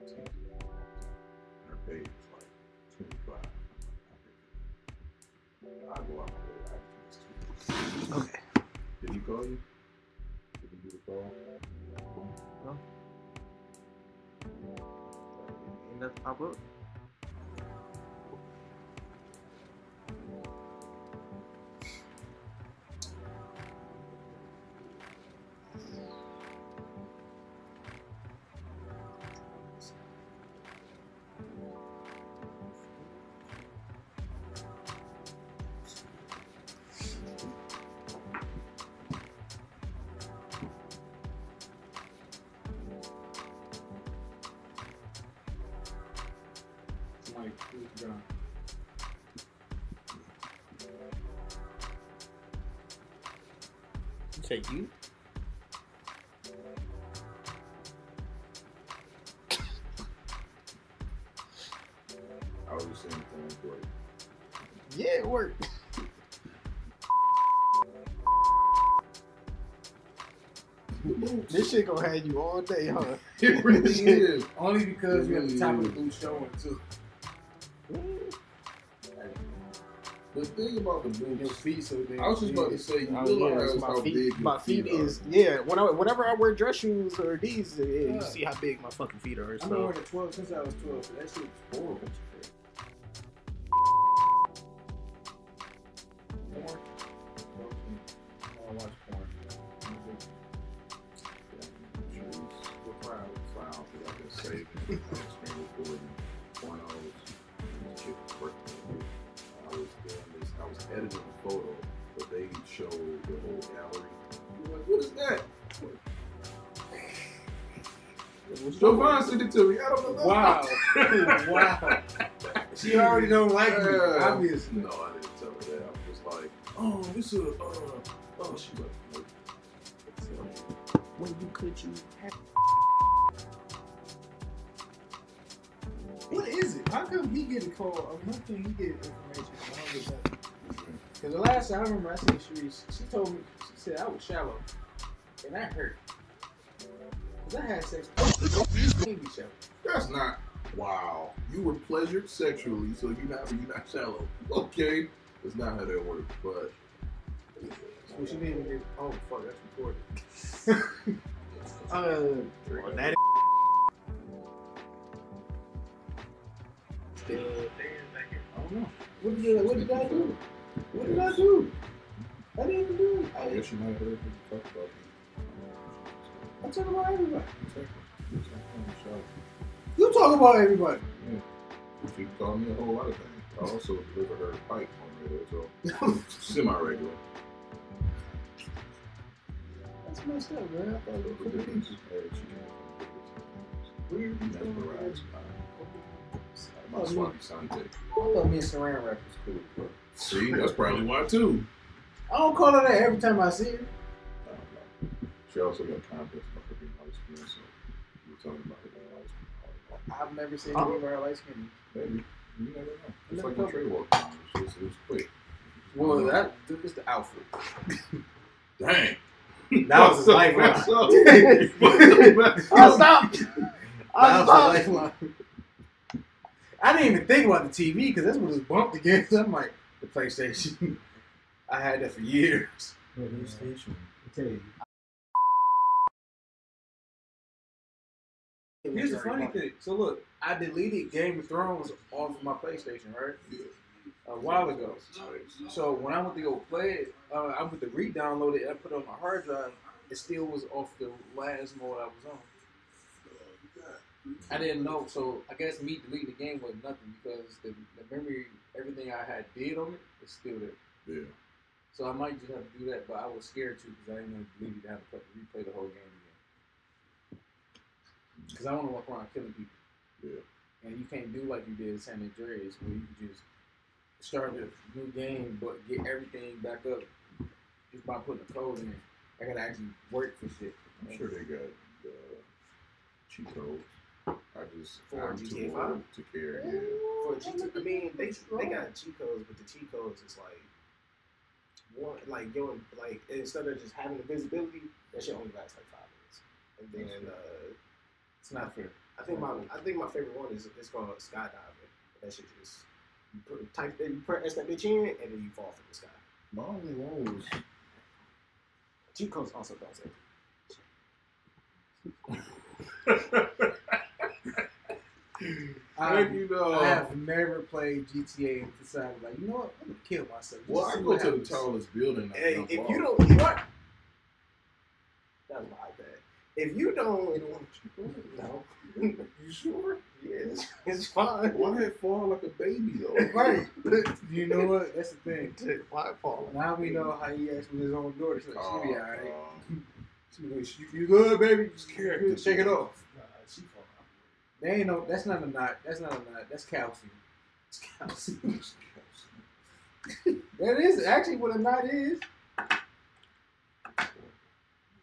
Her pay is like twenty five. I go out my way. I just Okay. Did he call you? Did he do the call? No. Ain't nothing pop up. Shit gonna have you all day, huh? it really is. Only because you're at the top of the booth showing too. The thing about the Your boots, feet so big. I was just about to say, you Oh, realize yeah, how my big feet, my feet, feet is yeah. When I, whenever I wear dress shoes or these, yeah, Yeah. you see how big my fucking feet are. I've been wearing a 12 since I was 12, so that shit was horrible. Wow. She already don't like me, Yeah. obviously. No, I didn't tell her that. I was just like, oh, this is a, uh, oh, she like, nope. when you could you have What is it? How come he get a call? How come he get information? I don't get nothing? Because the last time I remember I seen Sharice, she told me, she said I was shallow. And that hurt. Because I had sex. I can't be shallow. That's not. Wow. You were pleasured sexually, so you're not you're not shallow. Okay. That's not how that works, but So she didn't get, oh fuck, that's recorded. uh on that I don't know. What did, I, what did I do? What did I do? I didn't even do it. I I, guess you might have heard people talk about I talk about everybody. you. You talk about everybody. She called me a whole lot of things. I also deliver her a pipe on radio, so semi regular. That's messed up, man. I thought it was The cool. difference is that she Weird. can't mesmerize by my swampy Sante. I thought me and Saran Wrap was cool. bro. See, that's probably why too. I don't call her that every time I see her. I don't know. She also got confidence about her being light skinned, so were talking about her being light skinned. I've never seen Huh? anybody light skin. Maybe. You never know. It's like the covered. trade walk. It was, just, it was quick. Well, that is the outfit. Dang. That was his lifeline. I stopped. I That was stopped. lifeline. I didn't even think about the TV because that's what was bumped against. I'm like, the PlayStation. I had that for years. PlayStation. I tell you. Here's the funny thing. So look, I deleted Game of Thrones off my PlayStation, right? A while ago. So when I went to go play it, uh, I went to re-download it. and I put it on my hard drive. It still was off the last mode I was on. I didn't know, so I guess me deleting the game was nothing because the, the memory, everything I had did on it is still there. Yeah. So I might just have to do that, but I was scared too because I didn't want to delete it. I had to replay the whole game again. Because I want to walk around killing people. Yeah. And you can't do like you did in San Andreas, where you just start a new game but get everything back up just by putting a code in. I gotta actually work for shit. I'm sure they got the cheat codes. I just For I'm GTA too 5? old to care. Yeah. For cheat, I mean, they they got cheat codes, but the cheat codes is like one, like your like instead of just having the visibility, that shit only lasts like five minutes, and then uh, It's not fair. I think my I think my favorite one is it's called skydiving. That shit just you put, type that you press that bitch in and then you fall from the sky. My only one was Cheat codes also don't say. I, you know. Um, I have never played GTA and decided like, you know what, I'm gonna kill myself. well, I go to the tallest building. Hey, if you don't what? That's my bad. If you don't, You don't want to no, You sure? yes, it's fine. Why it fall like a baby though? Right. You know what? That's the thing. Why fall? Now we know how he acts with his own daughter. So Oh, she be alright. uh, She be like, you good, baby? Just Character shake it off. Nah, she fall. They ain't no. That's not a knot. That's not a knot. That's calcium. It's calcium. that is actually what a knot is.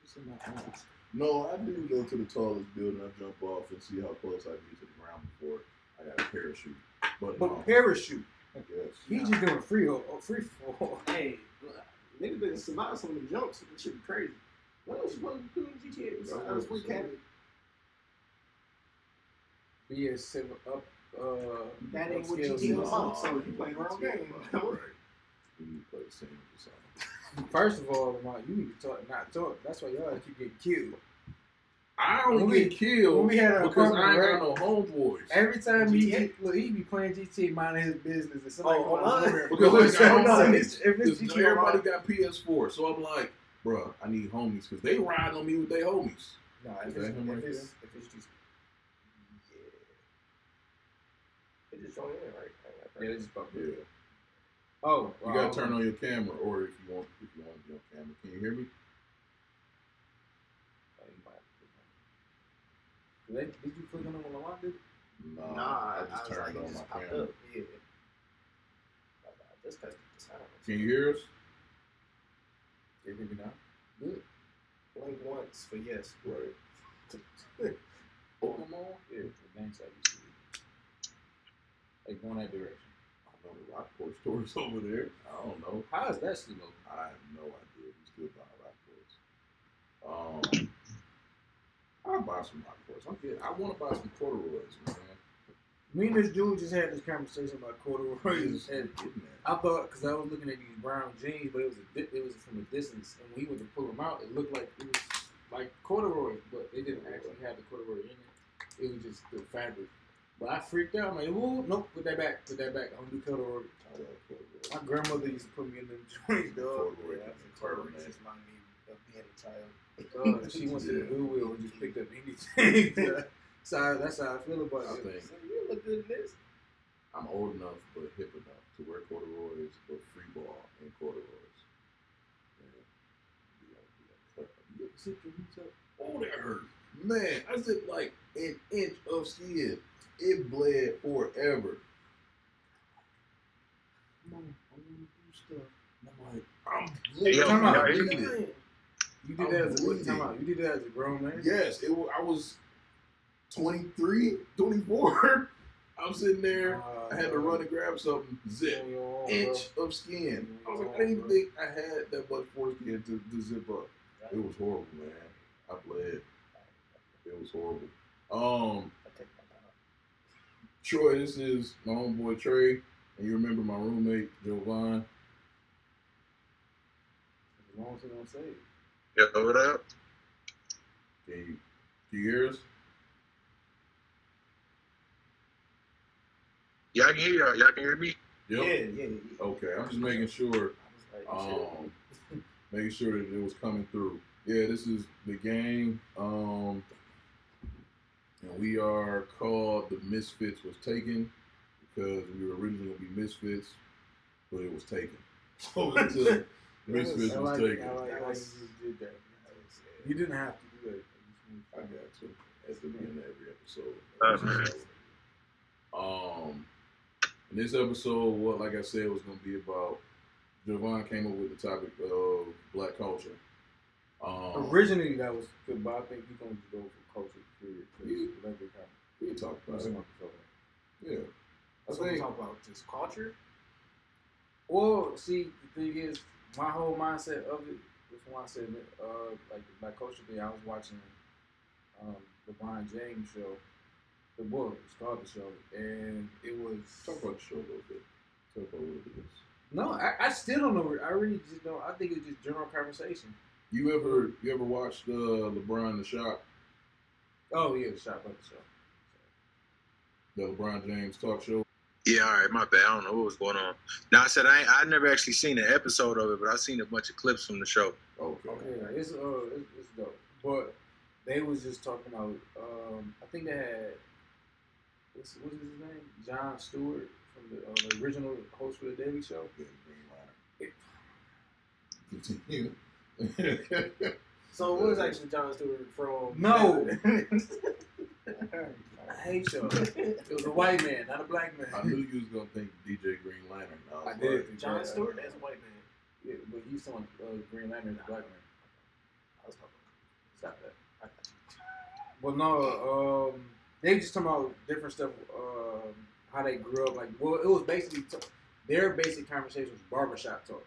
It's a knot. No, I do go to the tallest building. I jump off and see how close I get to the ground before I got a parachute. But, But no, parachute. I guess. He just doing free oh, free fall. Hey, niggas been surviving some of the jumps. This shit be crazy. What else you want to do in GTA? Besides That was Free insane. Academy? Be a seven up. Uh, That ain't what upscale GTA was about. So you playing around game. Right. We play the same or. First of all, Lamar, you need to talk, not talk. That's why y'all keep getting killed. I don't When we- get killed when we had our because I ain't apartment, got no homeboys. Every time he GTA? look, he be playing GTA, minding his business, and somebody Oh, come out online? there. Because I got No, homies. if it's, if it's Because GTA everybody got PS4, so I'm like, bruh, I need homies because they ride on me with their homies. No, Is if it's, him right if it's, if it's just, yeah. It just joined in, right? Yeah, they just fuck Yeah, with oh, you it. Oh, gotta turn on your camera, or if you want, if you want to be on camera, can you hear me? Did, they, did you click on them when Lamar did? it? Nah, Nah, I I, just was like, turned it on just my popped camera. up. Yeah. Just tested the sound. Can you hear us? They hear me now. Blink once for yes. Right. Come on. Yeah, the bank side used to be. Like going that direction. I know the Rockport store's over there. I don't know. How is that still open? I have no idea. We still buy Rockports. Um, I'll buy some Rockports. I'm good. I want to buy some corduroys, man. Me and this dude just had this conversation about corduroys. And. I thought because I was looking at these brown jeans, but it was a it was from a distance, and when he went to pull them out, it looked like it was like corduroy, but it didn't actually have the corduroy in it. It was just the fabric. But I freaked out. I'm like, ooh, nope, put that back, put that back. I don't do corduroy. Corduroys. My grandmother used to put me in them joints, dog. Corduroy Yeah, is a totally turn, man. just remind me of being a child. Uh, she went to the Goodwill and just picked up anything. so I- that's how I feel about I it. think So you look good in this. I'm old enough but hip enough to wear corduroys, but free ball in corduroys. You gotta- you gotta cut them. You ever zip your boots up? Oh, that hurt. Man, I zipped like an inch of skin. It bled forever. Come on, I want to do stuff. I'm like, I'm bleeding. Yo, Come yo, on. hey, bleeding. You did that as a I'm what? Time out. You did that as a grown man. Yes, it was, I was 23, 24. I'm sitting there. Uh, I had to run and grab something. Zip. on your own, Inch of skin. I was like, I didn't even think I had that much foreskin to, to zip up. It was horrible, man. I bled. It was horrible. Um, I take my time. Troy, this is my homeboy Trey, and you remember my roommate Jovan. As long as they don't say it. Yo, what up? Can you, can you hear us? Y'all can hear y'all. Y'all can hear me? Yeah, yeah, yeah. Okay, I'm just making sure. I was like, shit. Um, making sure that it was coming through. Yeah, this is the game. Um, and we are called the Misfits was taken because we were originally gonna be Misfits, but it was taken. So it's a Misfits I was like, taken. I like how you did that. You didn't have to do that. I got to at the beginning of every episode. Um, in this episode, what like I said was gonna be about. Jovan came up with the topic of black culture. Um, Originally, that was good, but I think you're going to go for culture, period. Yeah. Let it come. we can talk about Let's it. talk about it. Yeah, I So we think talk about just culture. Well, see, the thing is, my whole mindset of it is when I said, uh, like culture thing. I was watching um, the LeBron James show, The book was called the show, and it was. Talk about the show a little bit. Talk about what it is. No, I, I still don't know. I really just don't. I think it's just general conversation. You ever you ever watched uh, LeBron the Shop, Oh yeah, the shop the show. the LeBron James talk show? Yeah, all right, my bad. I don't know what was going on. Now I said I I never actually seen an episode of it, but I seen a bunch of clips from the show. Okay. Okay, yeah, it's uh, it's, it's dope. But they was just talking about. Um, I think they had. What's, what is his name? Jon Stewart from the, uh, the original host for the Daily Show. Yeah, Green Lantern. Continue. So what was actually John Stewart from? No. I hate y'all. It was a white man, not a black man. I knew you was gonna think DJ Green Lantern. I, I did. like, John Stewart, that's a white man. Yeah, but he's someone uh, Green Lantern is a black man. I was talking. Stop that. Well, no, um, they just talking about different stuff, um, how they grew up. Like, well, it was basically t- their basic conversation was barbershop talk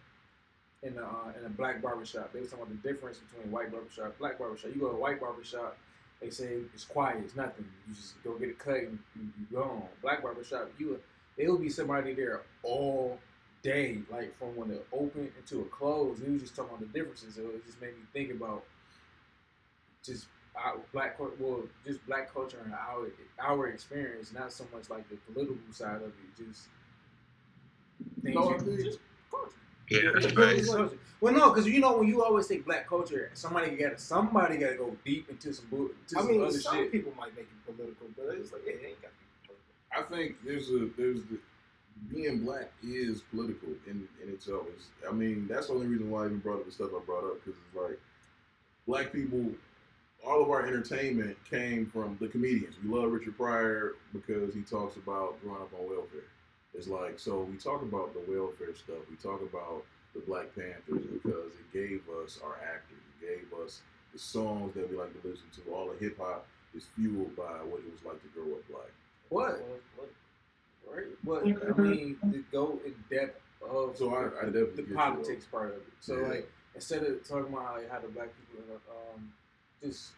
in the uh, in a black barbershop. They was talking about the difference between white barbershop, black barbershop. You go to a white barbershop, they say it's quiet, it's nothing. You just go get a cut and you, you go on. Black barbershop, you there would be somebody there all day, like from when it open until it closed. He was just talking about the differences. So it just made me think about just our black well, just black culture and our our experience, not so much like the political side of it. Just things No, you- just. Yeah, that's It's really facts. culture. Well, no, because you know when you always say black culture, somebody got to somebody got to go deep into some bu- into I some mean, other some shit. people might make it political, but it's like, yeah, it ain't got to be political. I think there's a there's the being black is political in in itself. It's, I mean, that's the only reason why I even brought up the stuff I brought up because it's like black people. All of our entertainment came from the comedians. We love Richard Pryor because he talks about growing up on welfare. It's like so we talk about the welfare stuff. We talk about the Black Panthers because it gave us our actors. It gave us the songs that we like to listen to. All the hip hop is fueled by what it was like to grow up black. What? Right? But I mean, to go in depth of So I, I definitely the get you, politics part of it. So Yeah. like instead of talking about like, how the black people um just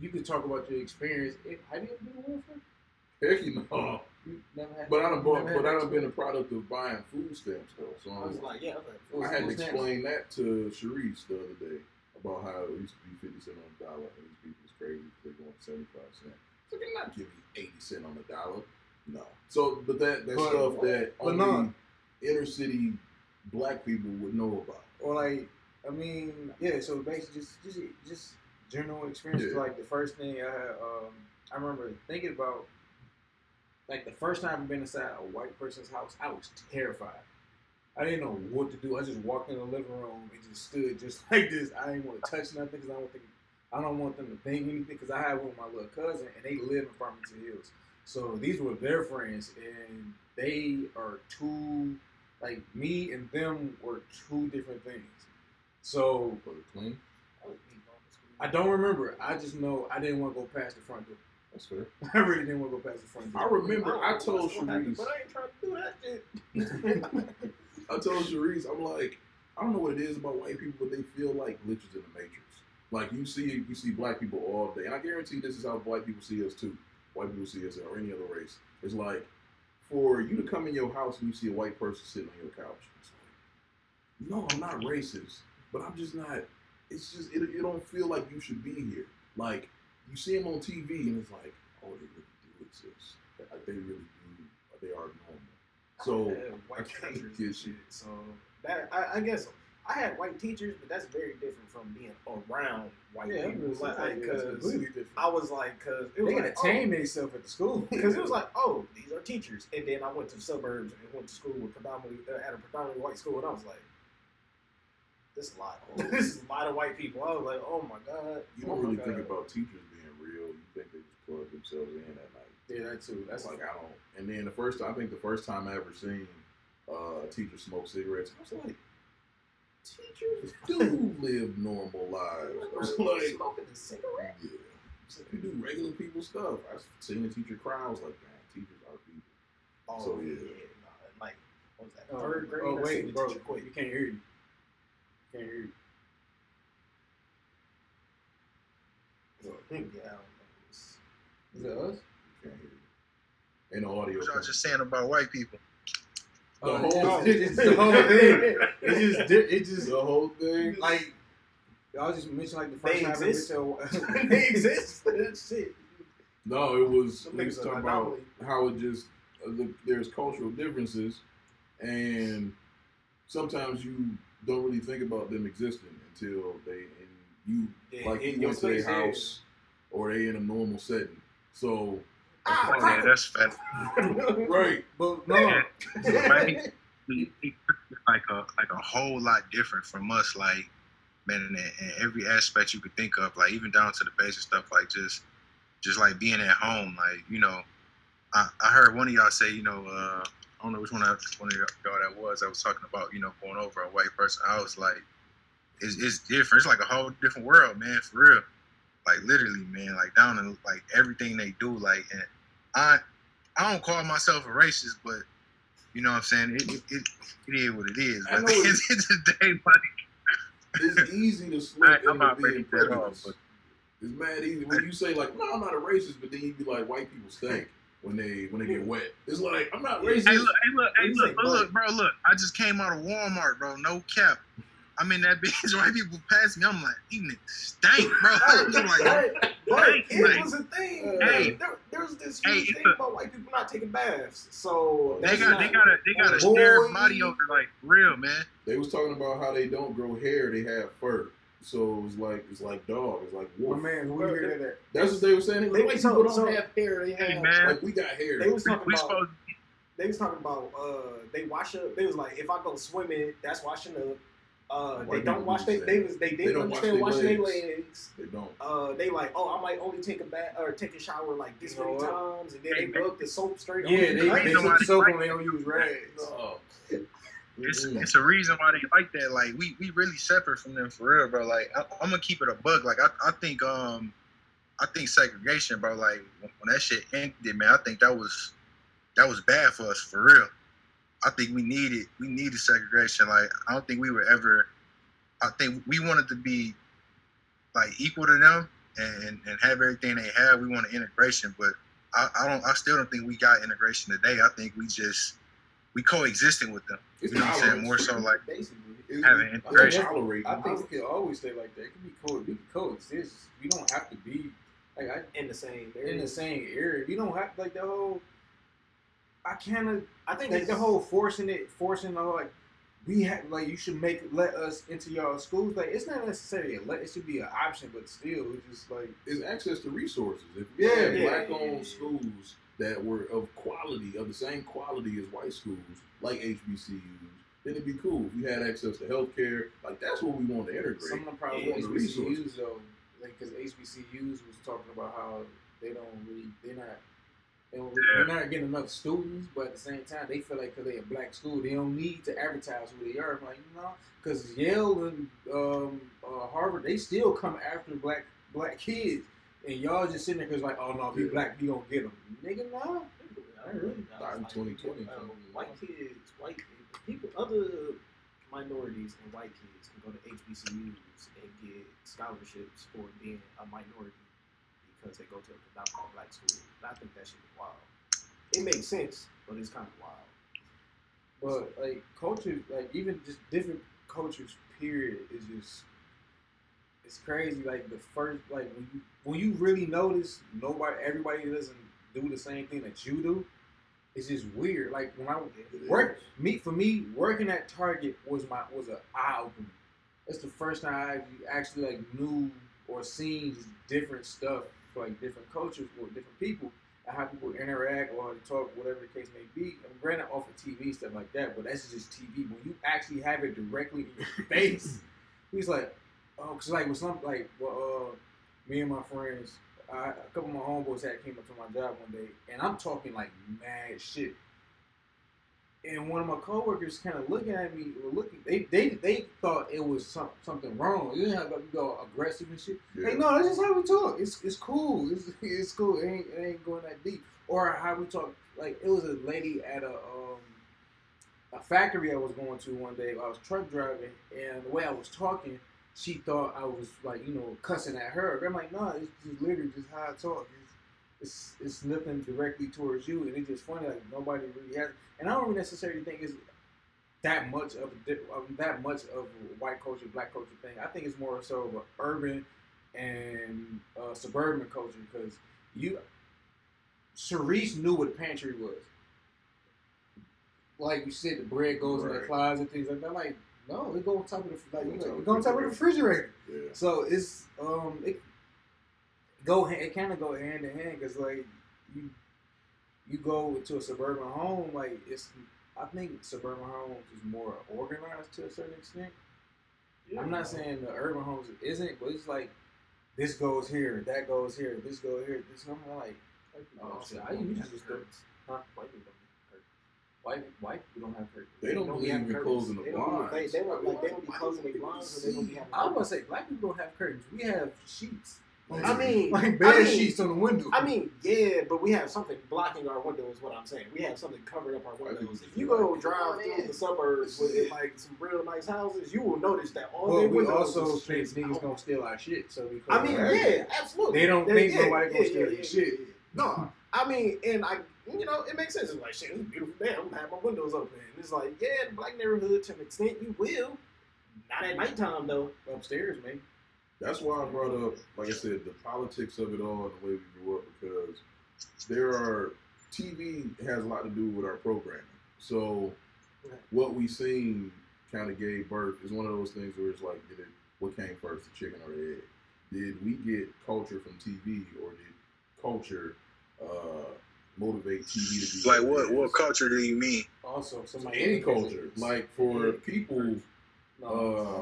you could talk about your experience. If, have you ever been to warfare? Though. Heck you know. You never had. But I done you bought, but I had done been a product of buying food stamps though. So I was I'm, like, yeah, I like, I had to food stamps. explain that to Sharice the other day about how it used to be fifty cent on a dollar and these people is crazy because they're going seventy five cent. So they're not giving me eighty cent on a dollar. No. So but that that But- stuff that but only no. inner city black people would know about. or like I mean, yeah. So basically, just just just general experiences. Yeah. Like the first thing I had, um, I remember thinking about, like the first time I've been inside a white person's house, I was terrified. I didn't know what to do. I just walked in the living room and just stood just like this. I didn't want to touch nothing because I don't think I don't want them to think anything because I had one of my little cousin and they live in Farmington Hills. So these were their friends and they are two like me and them were two different things. So clean. I don't remember. I just know I didn't want to go past the front door. That's fair. I really didn't want to go past the front door. I remember I, don't told what's Sharice but I ain't trying to do that shit. I told Sharice, I'm like, I don't know what it is about white people, but they feel like glitches in the matrix. Like you see, you see black people all day, and I guarantee this is how white people see us too. White people see us or any other race. It's like for you to come in your house and you see a white person sitting on your couch. It's like, no, I'm not racist, but I'm just not. It's just it, it don't feel like you should be here. Like you see them on TV, and it's like, oh, they really do exist. They really do. They are normal. So I teachers get shit. So that I, I guess I had white teachers, but that's very different from being around white Yeah, people. it's Like, like, because completely different. I was like, was they like, tame themselves at the school because it was like, oh, these are teachers, and then I went to the suburbs and went to school with predominantly uh, at a predominantly white school, and I was like, this is a lot. this is a lot of white people. I was like, oh my god. You oh don't my really think about teachers being real. You think they just plug themselves in at night. yeah, that too. That's That's like like I don't. And then the first, I think the first time I ever seen uh, a teacher smoke cigarettes, I was like, teachers do live normal lives. I was like, smoking a cigarette. yeah, it's like, you do regular people stuff. I've seen a teacher cry. I was like, man, teachers are people. Oh So, yeah, yeah. nah, like what was that? oh, Third grade. Oh I wait, bro, quit. you can't hear you. Can't hear you. Yeah, I don't know. It's- Is it us? Can't hear you. And the audio. What y'all just saying about white people? The Uh, whole- it's, it's the whole thing. It's just, di- it just the whole thing. like I was just mentioning like the first They time exist. I they exist. That's shit. No, it was. Them It was talking about how it just uh, the, there's cultural differences, and sometimes you don't really think about them existing until they and you Yeah, like in you your went to their face, yeah. house or they in a normal setting. So Ah, Oh, yeah, that's fat. right, But no, Right? He- he- like a like a whole lot different from us. Like man, in, in every aspect you could think of, like even down to the basic stuff, like just just like being at home. Like you know, I, I heard one of y'all say, you know, uh, I don't know which one of one of y'all that was. I was talking about, you know, going over a white person I was Like it's, it's different. It's like a whole different world, man. For real. Like literally, man. Like down in like everything they do. Like and I I don't call myself a racist, but you know what I'm saying? It it, it, it is what it is. But know at the it's- the day, like, it's easy to I, slip I'm into not being off. prejudiced. It's mad easy when you say like, "No, I'm not a racist," but then you be like, "White people stink when they when they get wet." It's like I'm not racist. hey, look, hey, look, hey, look, look, bro, look. I just came out of Walmart, bro. No cap. I'm in that bitch. White people pass me. I'm like, these niggas stink, bro. I'm like, but, but it like, was a thing. hey. there, there's this Hey, thing a- about white people not taking baths. So they that's got, not, they got a, they got a Boy. stare body odor, like real, man. They was talking about how they don't grow hair; they have fur. So it's like it's like dog. It's like my wolf. man, we hear that. That's what they were saying. They like, white so- people don't so- have hair. They Hey, have man. like we got hair. They was talking we about. supposed They was talking about. Uh, they wash up. They was like, if I go swimming, that's washing up. Uh, they don't wash. their They the they they They don't wash understand their their legs. legs. They don't. Uh, they like, oh, I might only take a bath or take a shower like this You know many what? times, and then Hey, they man. rub the soap straight on. Yeah, their they, legs. they You know put soap they on. They don't use rags. No. It's, Mm-mm. it's a reason why they like that. Like we, we really separate from them for real, bro. Like I, I'm gonna keep it a bug. Like I, I think um I think segregation, bro. Like when, when that shit ended, man, I think that was that was bad for us for real. I think we needed we needed segregation. Like I don't think we were ever. I think we wanted to be like equal to them and and have everything they have. We wanted integration, but I, I don't. I still don't think we got integration today. I think we just we coexisting with them. It's You know what I'm saying? More so like Basically, It's- having I think integration. I think it could always stay like that. It can be co. We can coexist. We don't have to be like I, in the same. in the same area. We don't have like the whole. I kind of I think like the whole forcing it, forcing the whole, like we have like you should make let us into y'all schools. Like it's not necessarily a let. It should be an option, but still, it's just like it's access to resources. If we Yeah, had yeah, black-owned yeah. schools that were of quality, of the same quality as white schools, like HBCUs, then it'd be cool. If we had access to healthcare, like that's what we want to integrate. some of the problems Yeah, with the HBCUs resources. though, like because HBCUs was talking about how they don't really, they're not. Yeah. They're not getting enough students, but at the same time, they feel like because they're a black school, they don't need to advertise who they are. I'm like, you know, because Yale and um, uh, Harvard, they still come after black black kids, and y'all just sitting there because like, oh no, if you black, you don't get them, nigga. No, I really- Not in 2020, Uh, white kids, white people, other minorities and white kids can go to HBCUs and get scholarships for being a minority because they go to a predominantly black school. And I think that should be wild. It makes sense, but it's kind of wild. But like culture, like even just different cultures, period, is just it's crazy. Like the first, like when you when you really notice nobody, everybody doesn't do the same thing that you do. It's just weird. Like when I work, me for me working at Target was my was an eye opener. That's the first time I actually like knew or seen different stuff like different cultures or different people and how people interact or talk, whatever the case may be. And granted, off of TV stuff like that, but that's just TV. When you actually have it directly in your face, he's like, oh, cause like with some like well, uh, me and my friends, I, a couple of my homeboys had came up to my job one day, and I'm talking like mad shit. And one of my coworkers kind of looking at me, looking. They they they thought it was some, something wrong. You know how like, you go aggressive and shit. Yeah. Hey, no, that's just how we talk. It's it's cool. It's, it's cool. It ain't, it ain't going that deep. Or how we talk. Like it was a lady at a um a factory I was going to one day. I was truck driving, and the way I was talking, she thought I was like you know cussing at her. I'm like, no, it's just literally just how I talk. It's, it's nothing directly towards you, and it's just funny. Like nobody really has, and I don't necessarily think it's that much of, a that much of a white culture, black culture thing. I think it's more so of an urban and uh, suburban culture because you, Sharice knew what a pantry was. Like you said, the bread goes in the closet, things like that. Like no, it go on top of the like, you Go know, on it go on top of the refrigerator. Yeah. So it's um it go it kind of go hand in hand because like you you go to a suburban home like it's I think suburban homes is more organized to a certain extent. I'm not saying the urban homes isn't, but it's like this goes here, that goes here, this goes here, this. I'm like oh, shit, I usually just do huh? White people don't white white people don't have curtains. They don't They don't believe have in curtains. closing the They don't- blinds. they- they don't- like, they don't be closing would their blinds, or they don't be having- I was gonna say black people don't have curtains. We have sheets. I mean, like bed I mean- sheets on the window. I mean, yeah, but we have something blocking our window. Is what I'm saying. We have something covering up our windows. If you go drive oh, through the suburbs with like some real nice houses, you will notice that all but their we windows also is think straight niggas out. gonna steal our shit. So we I mean, yeah, absolutely. They don't Yeah, think yeah, nobody gonna yeah, steal yeah, their yeah, shit. yeah, yeah. No, I mean, and I, you know, it makes sense. It's like shit, it's beautiful day. I'm gonna have my windows open. And it's like, yeah, the black neighborhood to an extent you will. Not at nighttime though. upstairs, man. That's why I brought up, like I said, the politics of it all and the way we grew up because there are TV has a lot to do with our programming. So what we seen kind of gave birth is one of those things where it's like, did it, what came first, the chicken or the egg? Did we get culture from TV or did culture uh, motivate TV to be Like it what? is? What culture do you mean? Also, somebody Any culture, like for people. No, Uh,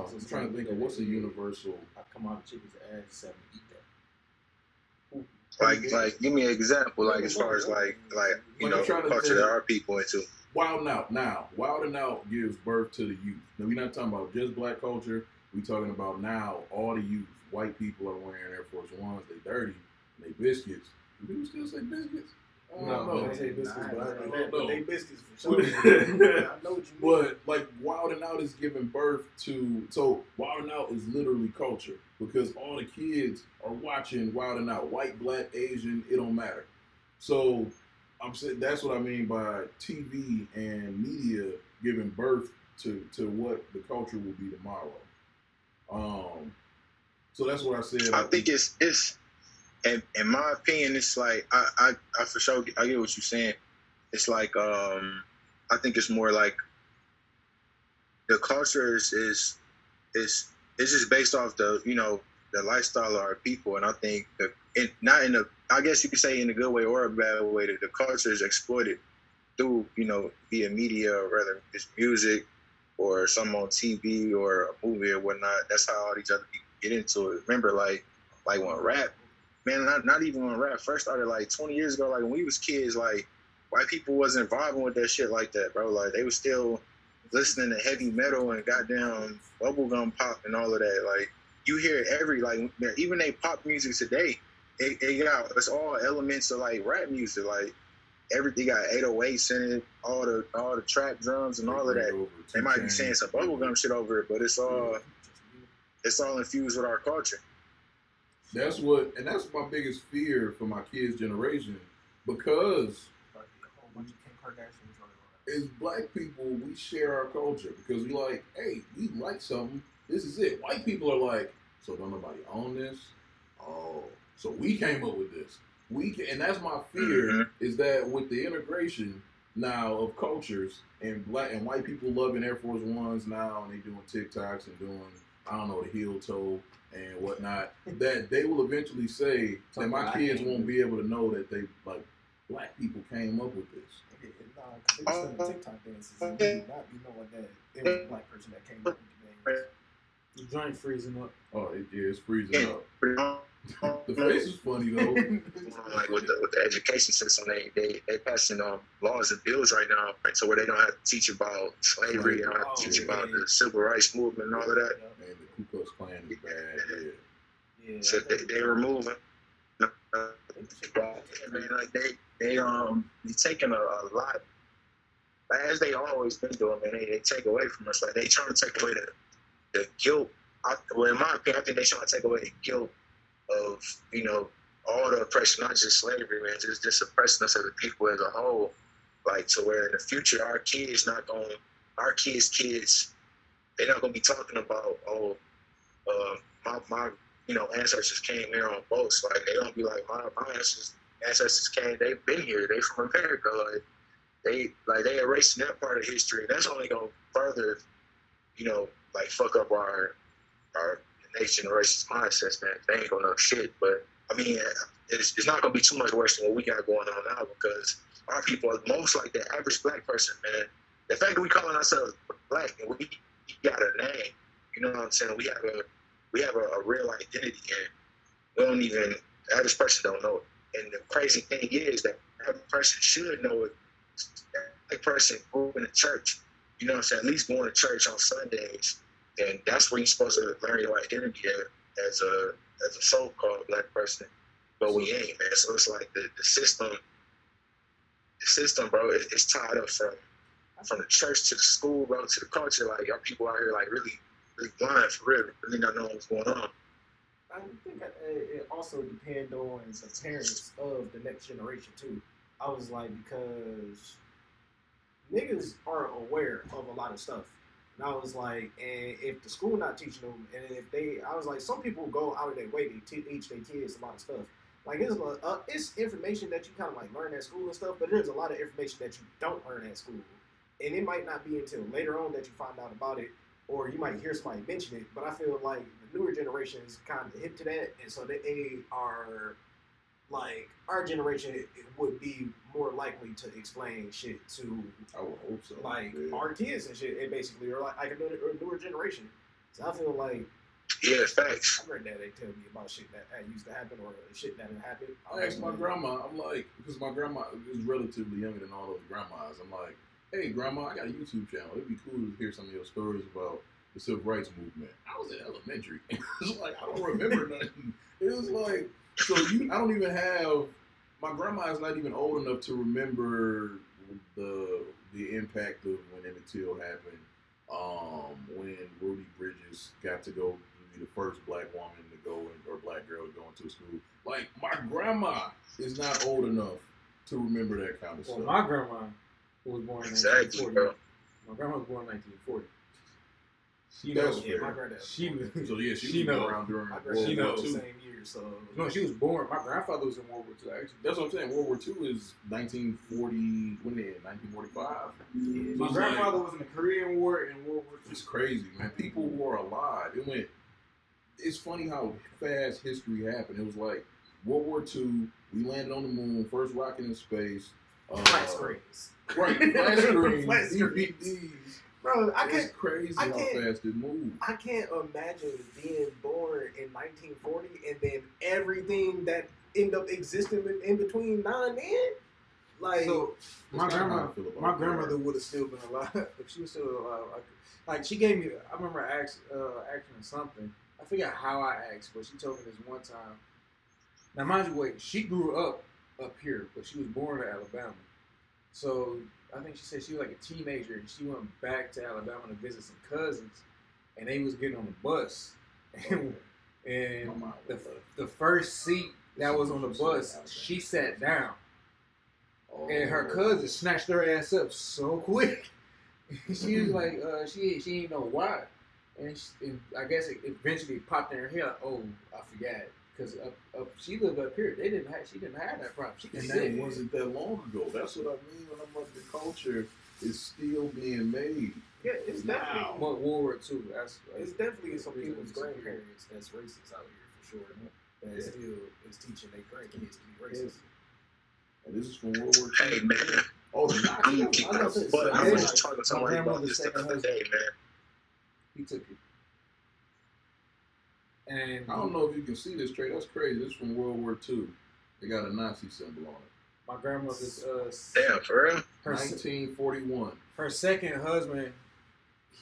also I'm trying to think of what's a universal. I come out of chicken's ass seven eat that. Like, like, give me an example. Like, as far as like, like, you Like, know, I'm trying to culture say- that our people into. Wild and Out now. Wild and Out gives birth to the youth. Now we're not talking about just black culture. we talking about now all the youth. White people are wearing Air Force Ones. They dirty. They biscuits. Do people still say biscuits? I don't No, know. they say biscuits, but I I don't don't But they biscuits for sure. I know what you mean. But like Wild and Out is giving birth to so Wild and Out is literally culture because all the kids are watching Wild and Out, white, black, Asian, it don't matter. So I'm saying that's what I mean by TV and media giving birth to to what the culture will be tomorrow. Um, so that's what I said. I think it's it's in, in my opinion, it's like I, I I for sure I get what you're saying. It's like um I think it's more like the culture is is is it's just based off the you know the lifestyle of our people, and I think the in, not in a I guess you could say in a good way or a bad way that the culture is exploited through you know via media or rather it's music or some on TV or a movie or whatnot. That's how all these other people get into it. Remember, like like when rap, man, not, not even when rap first started, like 20 years ago, like when we was kids, like white people wasn't vibing with that shit like that, bro. Like they was still listening to heavy metal and goddamn bubblegum pop and all of that. Like you hear every like even they pop music today, it, it got it's all elements of like rap music, like everything got 808s in it, all the all the trap drums and all of that. They might be saying some bubblegum shit over it, but it's all it's all infused with our culture. That's what, and that's my biggest fear for my kids' generation because Like, a whole bunch of Kim Kardashians running around. as black people, we share our culture because we like, hey, we like something. This is it. White people are like, so don't nobody own this. Oh, so we came up with this. We can, and that's my fear Mhm. is that with the integration now of cultures and black and white people loving Air Force Ones now and they doing TikToks and doing I don't know the heel toe and whatnot that they will eventually say that my kids won't be able to know that they like black people came up with this. Yeah, nah, 'cause they be studying uh-huh. TikTok dances and you do not be knowing that it was a black person that came up with the dance. Uh-huh. The joint freezing up. Oh, it, yeah, it's freezing up. The face is funny though. like with the with the education system, they they they passing um laws and bills right now, right? So where they don't have to teach about slavery, they don't have to teach Oh, about yeah. the civil rights movement and all of that. Man, the Ku Klux Klan is bad. Yeah. Yeah, So they they removing. Uh, I think the shit- I mean, like they they um they taking a, a lot, as they always been doing. Man, they, they take away from us. Like they trying to take away the the guilt. I, well, in my opinion, I think they trying to take away the guilt of you know all the oppression, not just slavery, man, just just oppressing us as a people as a whole. Like to where in the future our kids not going, our kids' kids, they're not gonna be talking about oh, uh, my my you know ancestors came here on boats. Like they don't be like my my ancestors ancestors came, they've been here, they from America. Like they like they erasing that part of history. That's only gonna further, you know, like fuck up our our next generation's mindsets, man. They ain't gonna know shit. But I mean, it's, it's not gonna be too much worse than what we got going on now because our people are most like the average black person, man. The fact that we calling ourselves black and we got a name, you know what I'm saying? We have a we have a, a real identity and we don't even the average person don't know it. And the crazy thing is that every person should know it. That person in the church, you know what I'm saying? At least going to church on Sundays, and that's where you're supposed to learn your identity as a as a so-called black person. But we ain't, man. So it's like the, the system the system, bro, it, it's tied up from from the church to the school, bro, to the culture. Like y'all people out here, like really, really blind for real, really not knowing what's going on. I think it also depends on the parents of the next generation too. I was like because niggas aren't aware of a lot of stuff. And I was like, and if the school not teaching them, and if they, I was like, some people go out of their way to teach their kids a lot of stuff. Like it's uh, it's information that you kind of like learn at school and stuff, but there's a lot of information that you don't learn at school, and it might not be until later on that you find out about it, or you might hear somebody mention it. But I feel like the newer generation is kind of hip to that, and so they are like our generation would be more likely to explain shit to I would hope so. like yeah. our kids and shit, and basically, or like, like a newer, or newer generation. So I feel like Yeah, facts. my granddad they tell me about shit that, that used to happen or shit that happened. I asked my um, grandma, I'm like, because my grandma is relatively younger than all those grandmas. I'm like, hey, grandma, I got a YouTube channel. It'd be cool to hear some of your stories about the civil rights movement. I was in elementary. it was like, I don't remember nothing. It was like, so you, I don't even have, my grandma is not even old enough to remember the the impact of when Emmett Till happened. Um, when Ruby Bridges got to go be the first black woman to go in, or black girl going to school. Like my grandma is not old enough to remember that kind of Well, stuff. my grandma was born in Exactly, 1940. bro. My grandma was born in 1940. She That's knows. Yeah, my granddad. She was. so yeah, she, She was knows. around during My World She War knows. was II. same year, so No, she was born. My grandfather was in World War II. Actually, That's what I'm saying. World War II is 1940. When did it? 1945. Yeah. my grandfather was in the Korean War and World War II. It's crazy, man. People were alive. It went. It's funny how fast history happened. It was like World War II. We landed on the moon. First rocket in space. Uh, flat screens. Right, Flat screens. DVDs. Bro, I it's can't. crazy I how can't- fast it moved. I can't imagine being born in 1940 and then everything that end up existing in, between now and then. Like, So my That's kinda how grandma, I my grandmother would have still been alive if she was still alive. Like, like she gave me. I remember ask, uh, asking her something. I forget how I asked, but she told me this one time. Now, mind you, wait, she grew up up here, but she was born in Alabama. So I think she said she was like a teenager, and she went back to Alabama to visit some cousins, and they was getting on the bus, and, and the, the first seat that was on the bus, she sat down. oh. And her cousin snatched her ass up so quick. she was like, uh, she she didn't know why, and, she, and I guess it eventually popped in her head. Oh, I forgot because up, up she lived up here. They didn't have she didn't have that problem. She And sit. that wasn't that long ago. That's what I mean when I'm like the culture is still being made. yeah, it's definitely. Wow. But World War II. That's It's definitely some people's grandparents that's racist out here for sure. That Yeah. still is teaching their grandkids to be racist. And this is from World War II. Hey man, Oh, the I'm gonna keep I my know. I I was just talking to somebody about this the second other day, man. He took it. And I don't know if you can see this tray. That's crazy. This is from World War II. They got a Nazi symbol on it. my grandmother's uh, Damn, for real? her 1941. her second husband.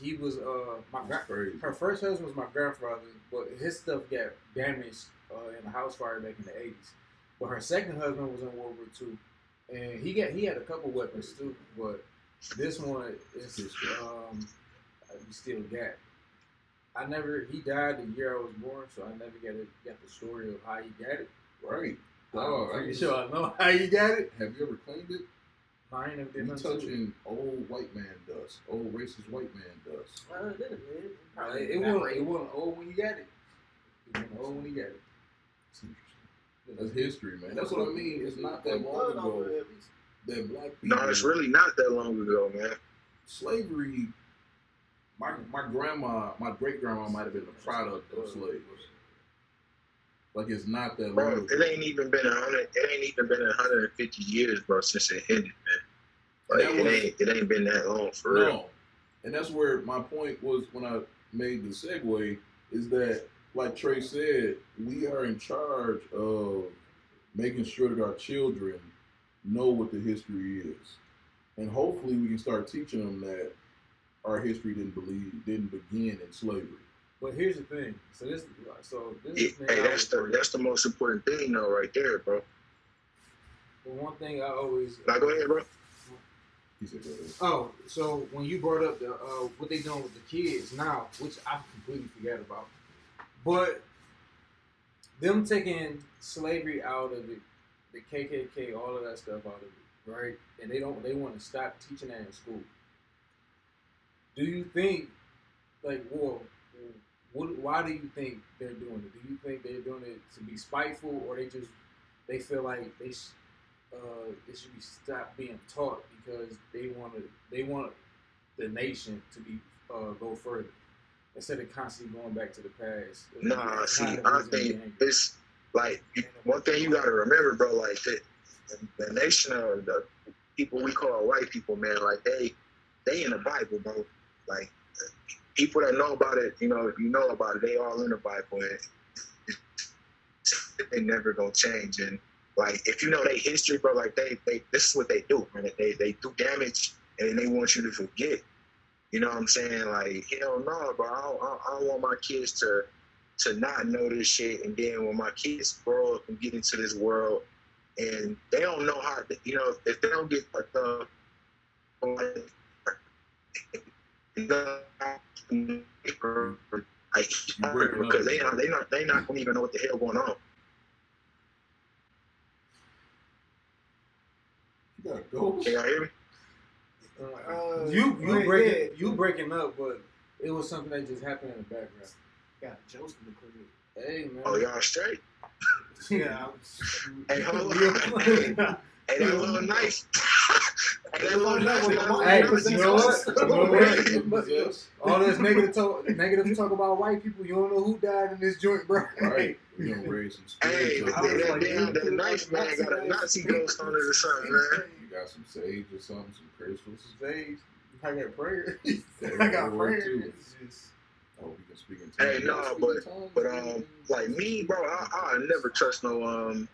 He was uh my gra- crazy. Her first husband was my grandfather, but his stuff got damaged uh, in a house fire back in the eighties. But her second husband was in World War II, and he got he had a couple weapons too. But this one is um we still got. I never he died the year I was born, so I never got it, got the story of how he got it. Right. Dog, I I'm guess- sure I know how you got it. Have you ever claimed it? I ain't never did You nothing to it. touching old white man dust, old racist white man dust. Uh, it didn't, man. Probably It wasn't. It wasn't old when you got it. It wasn't old when you got it. It's interesting. That's history, man. That's what I mean. It's not that long ago it, at least. that black people. No, it's really not that long ago, man. slavery. My my grandma, my great grandma might have been a product of slaves. Like it's not that long. Bro, ago. it ain't even been a hundred. It ain't even been a hundred and fifty years, bro, since it ended, man. Like it was- ain't. It ain't been that long for real. And that's where my point was when I made the segue is that, like Trey said, we are in charge of making sure that our children know what the history is. And hopefully we can start teaching them that our history didn't believe didn't begin in slavery. But here's the thing. So this. So this Yeah, is the hey, thing I that's the worry- that's the most important thing, though, right there, bro. But one thing I always. Now go ahead, bro. He said, "Go ahead." Oh, so when you brought up the uh, what they doing with the kids now, which I completely forgot about, but them taking slavery out of it, the KKK, all of that stuff out of it, right? And they don't, they want to stop teaching that in school. Do you think, like, well, what, why do you think they're doing it? Do you think they're doing it to be spiteful, or they just they feel like they sh- uh, it should be stopped being taught because they want to they want the nation to be uh, go further instead of constantly going back to the past. Nah, It's see, I reason to be think it's like one thing you gotta remember, bro. Like the, the nation of the people we call white people, man. Like they they in the Bible, bro. Like people that know about it, you know, you know about it. They all in the Bible, and they never gonna change. And like if you know their history, bro, like they they this is what they do, man. They they do damage, and they want you to forget. You know what I'm saying? Like hell no, bro. I don't, I don't want my kids to to not know this shit, and then when my kids grow up and get into this world, and they don't know how, to, you know, if they don't get like the, like, breaking because they not, they not, they not gonna even know what the hell going on. You gotta go. Can y'all hear me? Uh, you you right, breaking yeah. you breaking up, but it was something that just happened in the background. Got jokes in the crib. Hey man, Oh, y'all straight? Yeah. Hey, hold on. Hey, that little knife. hey, that little knife. Hey, that you know what? You know what? But yes, all this negative talk, negative talk about white people. You don't know who died in this joint, bro. right. We gonna raise some Hey, spirits that, up was there. that, like, damn, that knife man got a. Nazi ghost on it or something, man. You got some sage or something, some crystals. Sage, I got prayer. I got prayer. too. Oh, we can speak in Hey, no, Y'all but- But um, like me, bro, I, I never trust no um,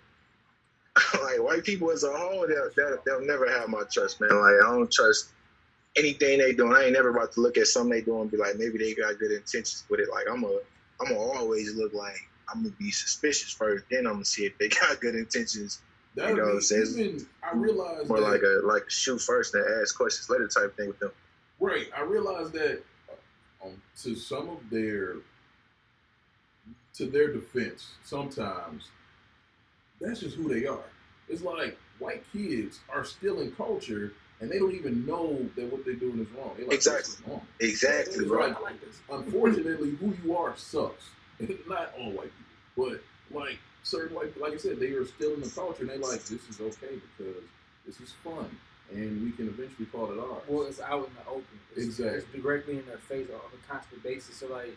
like white people as a whole. They'll, they'll, they'll never have my trust, man. Like I don't trust anything they doing. I ain't never about to look at something they doing and be like, maybe they got good intentions with it. Like I'm a, I'm gonna always look like I'm gonna be suspicious first, then I'm gonna see if they got good intentions. That you know what I'm saying? even I realized More that, like a like a shoot first and ask questions later type thing with them. right. I realized that um, to some of their to their defense, sometimes that's just who they are. It's like white kids are still in culture and they don't even know that what they're doing is wrong. They're like, Exactly. Wrong." Exactly, Right. like- unfortunately, who you are sucks. Not all white people, but like certain white, like I said, they are still in the culture, and they like this is okay because this is fun, and we can eventually call it ours. Well, it's out in the open. It's, Exactly. It's directly in their face on a constant basis. So like,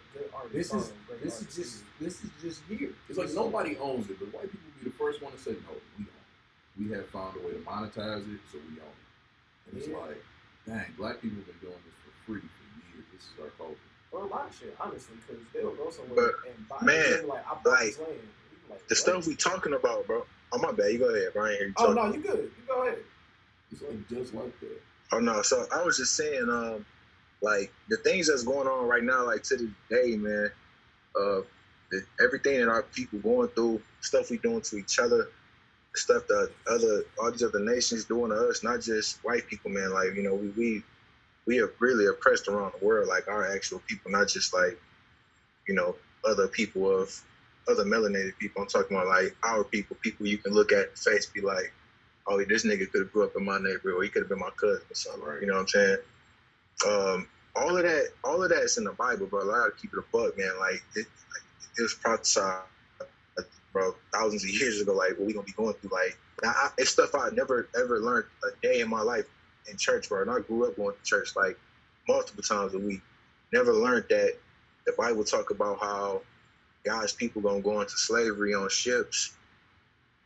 this is this is just this is just here. it's like nobody owns it, but white people be the first one to say no, we own. it. We have found a way to monetize it, so we own it. And it's Yeah. like, dang, black people have been doing this for free for years. This is our culture. Or a lot of shit, honestly, because they'll go somewhere and buy man, they'll like, I bought like, this land. You like, The what? stuff we talking about, bro. Oh my bad. You go ahead, Brian. Here you Oh talking. no, you good. You go ahead. It's like just like that. Oh no, so I was just saying, um, like the things that's going on right now, like to this day, man, uh, the, everything that our people going through, stuff we doing to each other, stuff that other all these other nations doing to us, not just white people, man. Like you know, we we we are really oppressed around the world, like our actual people, not just like you know other people of other melanated people. I'm talking about like our people, people you can look at the face, be like, oh, this nigga could have grew up in my neighborhood, or he could have been my cousin or something. Right. You know what I'm saying? Um, all of that, all of that is in the Bible, bro. I gotta keep it a buck, man. Like it, like, it was prophesied, bro, thousands of years ago. Like what we gonna be going through. Like I, it's stuff I never ever learned a day in my life in church, bro. And I grew up going to church like multiple times a week. Never learned that the Bible talk about how God's people gonna go into slavery on ships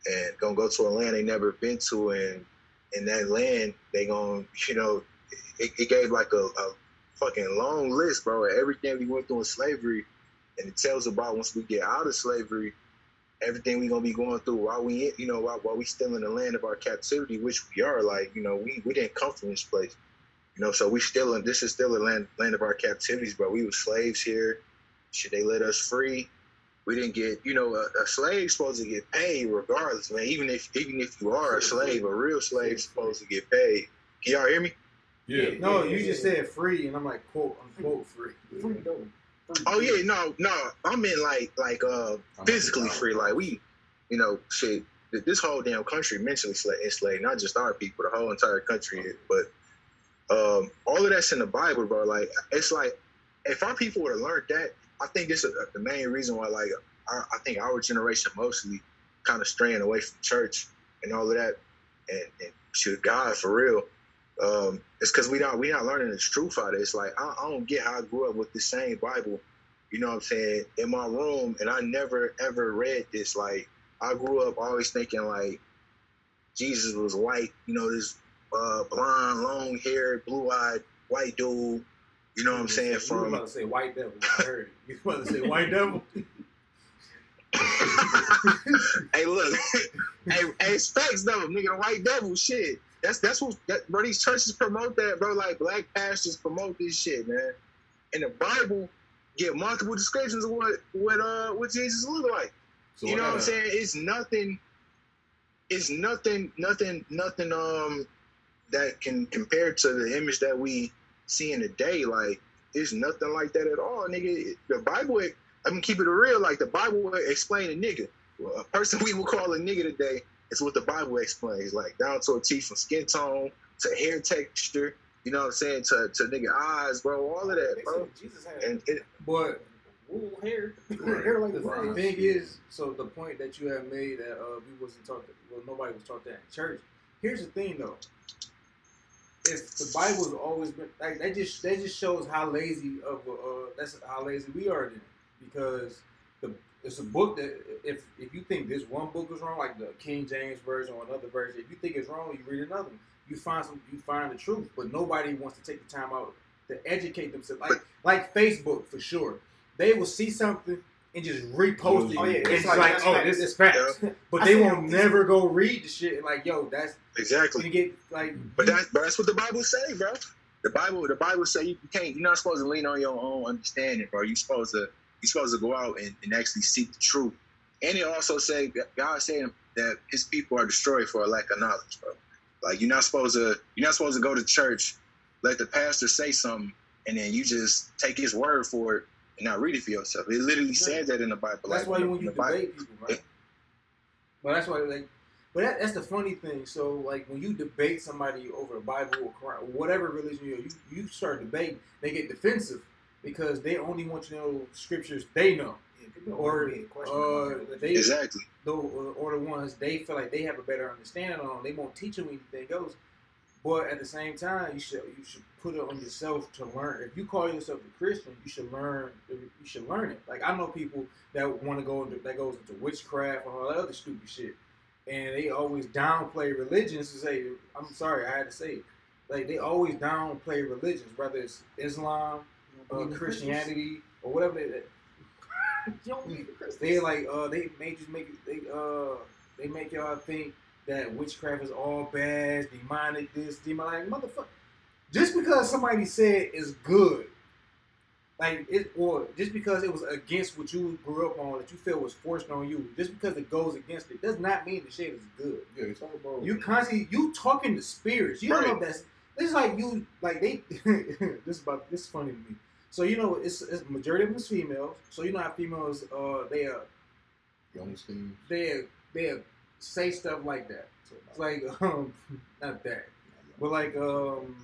and gonna go to a land they never been to, and in that land they gonna, you know, it, it gave like a, a fucking long list, bro, everything we went through in slavery, and it tells about once we get out of slavery, everything we gonna be going through while we, you know, while, while we still in the land of our captivity, which we are. Like, you know, we we didn't come from this place, you know, so we still in. This is still a land land of our captivities, bro. We were slaves here. Should they let us free? We didn't get, you know, a, a slave supposed to get paid regardless, man. Even if even if you are a slave, a real slave supposed to get paid. Can y'all hear me? Yeah. No, you just said free, and I'm like, quote unquote free. Free dough. Oh yeah, no, no. I mean like like uh physically free. Like we, you know, shit. This whole damn country mentally sla- enslaved, not just our people, the whole entire country. is. But um, all of that's in the Bible, bro. Like it's like if our people would have learned that, I think is uh, the main reason why. Like our, I think our generation mostly kind of straying away from church and all of that, and, and shoot God for real. Um, it's because we not we not learning the truth out of it. It's like I, I don't get how I grew up with the same Bible you know what I'm saying, in my room, and I never ever read this. Like, I grew up always thinking like Jesus was white, you know, this uh, blonde, long haired, blue eyed white dude. You know what I'm saying? You From about to say white devil. I heard it. You about to say white devil. hey, look, hey, hey, it's facts though, nigga. The white devil, shit. That's that's what that, bro. These churches promote that, bro. Like black pastors promote this shit, man. And the Bible get multiple descriptions of what what uh what Jesus looked like. So you know what I'm saying? It's nothing. It's nothing, nothing, nothing. Um, that can compare to the image that we see in the day. Like, it's nothing like that at all, nigga. The Bible. I mean, keep it real. Like the Bible will explain a nigga. Well, a person we will call a nigga today is what the Bible explains. Like down to a T from skin tone to hair texture. You know what I'm saying? To to nigga eyes, bro. All of that, bro. said Jesus had And it, But wool hair. Right. hair like the Right. thing is, so the point that you have made that uh, we wasn't taught, that, well, nobody was taught that in church. Here's the thing, though. If the Bible's always been like that, just that just shows how lazy of a, uh, that's how lazy we are then, because the it's a book that if if you think this one book is wrong, like the King James version or another version, if you think it's wrong, you read another. one. You find some, you find the truth, but nobody wants to take the time out to educate themselves. Like like Facebook for sure, they will see something and just repost it. Oh, yeah, it's, it's like, like, oh, facts. this is facts. But I they won't never go read the shit. Like, yo, that's exactly. you get like. But that, but that's what the Bible say, bro. The Bible, the Bible say you can't. You're not supposed to lean on your own understanding, bro. You're supposed to, you're supposed to go out and, and actually seek the truth. And it also say God saying that His people are destroyed for a lack of knowledge, bro. Like you're not supposed to, you're not supposed to go to church, let the pastor say something, and then you just take his word for it and not read it for yourself. It literally says that in the Bible. That's like, why in when the you Bible. debate people, right? But that's why, like, but that, that's the funny thing. So, like, when you debate somebody over the Bible or Quran, or whatever religion you're, you you start debating, they get defensive because they only want you to know scriptures they know, Yeah, or want to be questioned uh, they Exactly. though, or, or the ones they feel like they have a better understanding on. They won't teach you anything else. But at the same time, you should you should put it on yourself to learn. If you call yourself a Christian, you should learn. You should learn it. Like I know people that want to go into that goes into witchcraft and all that other stupid shit, and they always downplay religions to say, "I'm sorry, I had to say it." Like they always downplay religions, whether it's Islam, uh, Christianity, or whatever. They, You don't believe in Christmas. they like uh they may just make they uh they make y'all think that witchcraft is all bad, demonic this, demonic like motherfucker. Just because somebody said it's good, like it or just because it was against what you grew up on that you feel was forced on you, just because it goes against it does not mean the shit is good. Yeah, you about You constantly you talking to spirits. You don't know that's this is like you like they this is about this is funny to me. So you know it's, it's majority of them is females. So you know how females uh they are Young schemes. they they say stuff like that. It's like um, not that, but like um,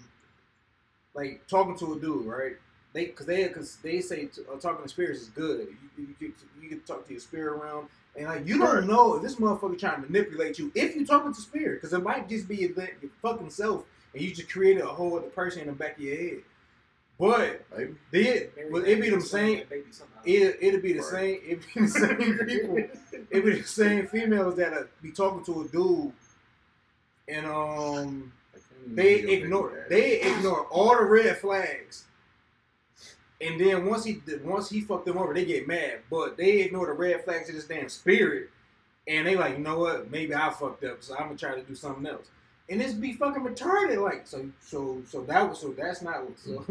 like talking to a dude, right? They because they because they say t- uh, talking to spirits is good. You, you, you, you can talk to your spirit realm, and like you don't know if this motherfucker trying to manipulate you if you talking to spirit, because it might just be your, your fucking self, and you just created a whole other person in the back of your head. But maybe. well, it be them same. It it'll be the Right. same. It be the same people. It be the same females that be talking to a dude, and um, I can't even they ignore they ignore all the red flags, and then once he once he fucked them over, they get mad. But they ignore the red flags of this damn spirit, and they like, you know what? Maybe I fucked up, so I'm gonna try to do something else. And this be fucking retarded. Like so so so that was so that's not so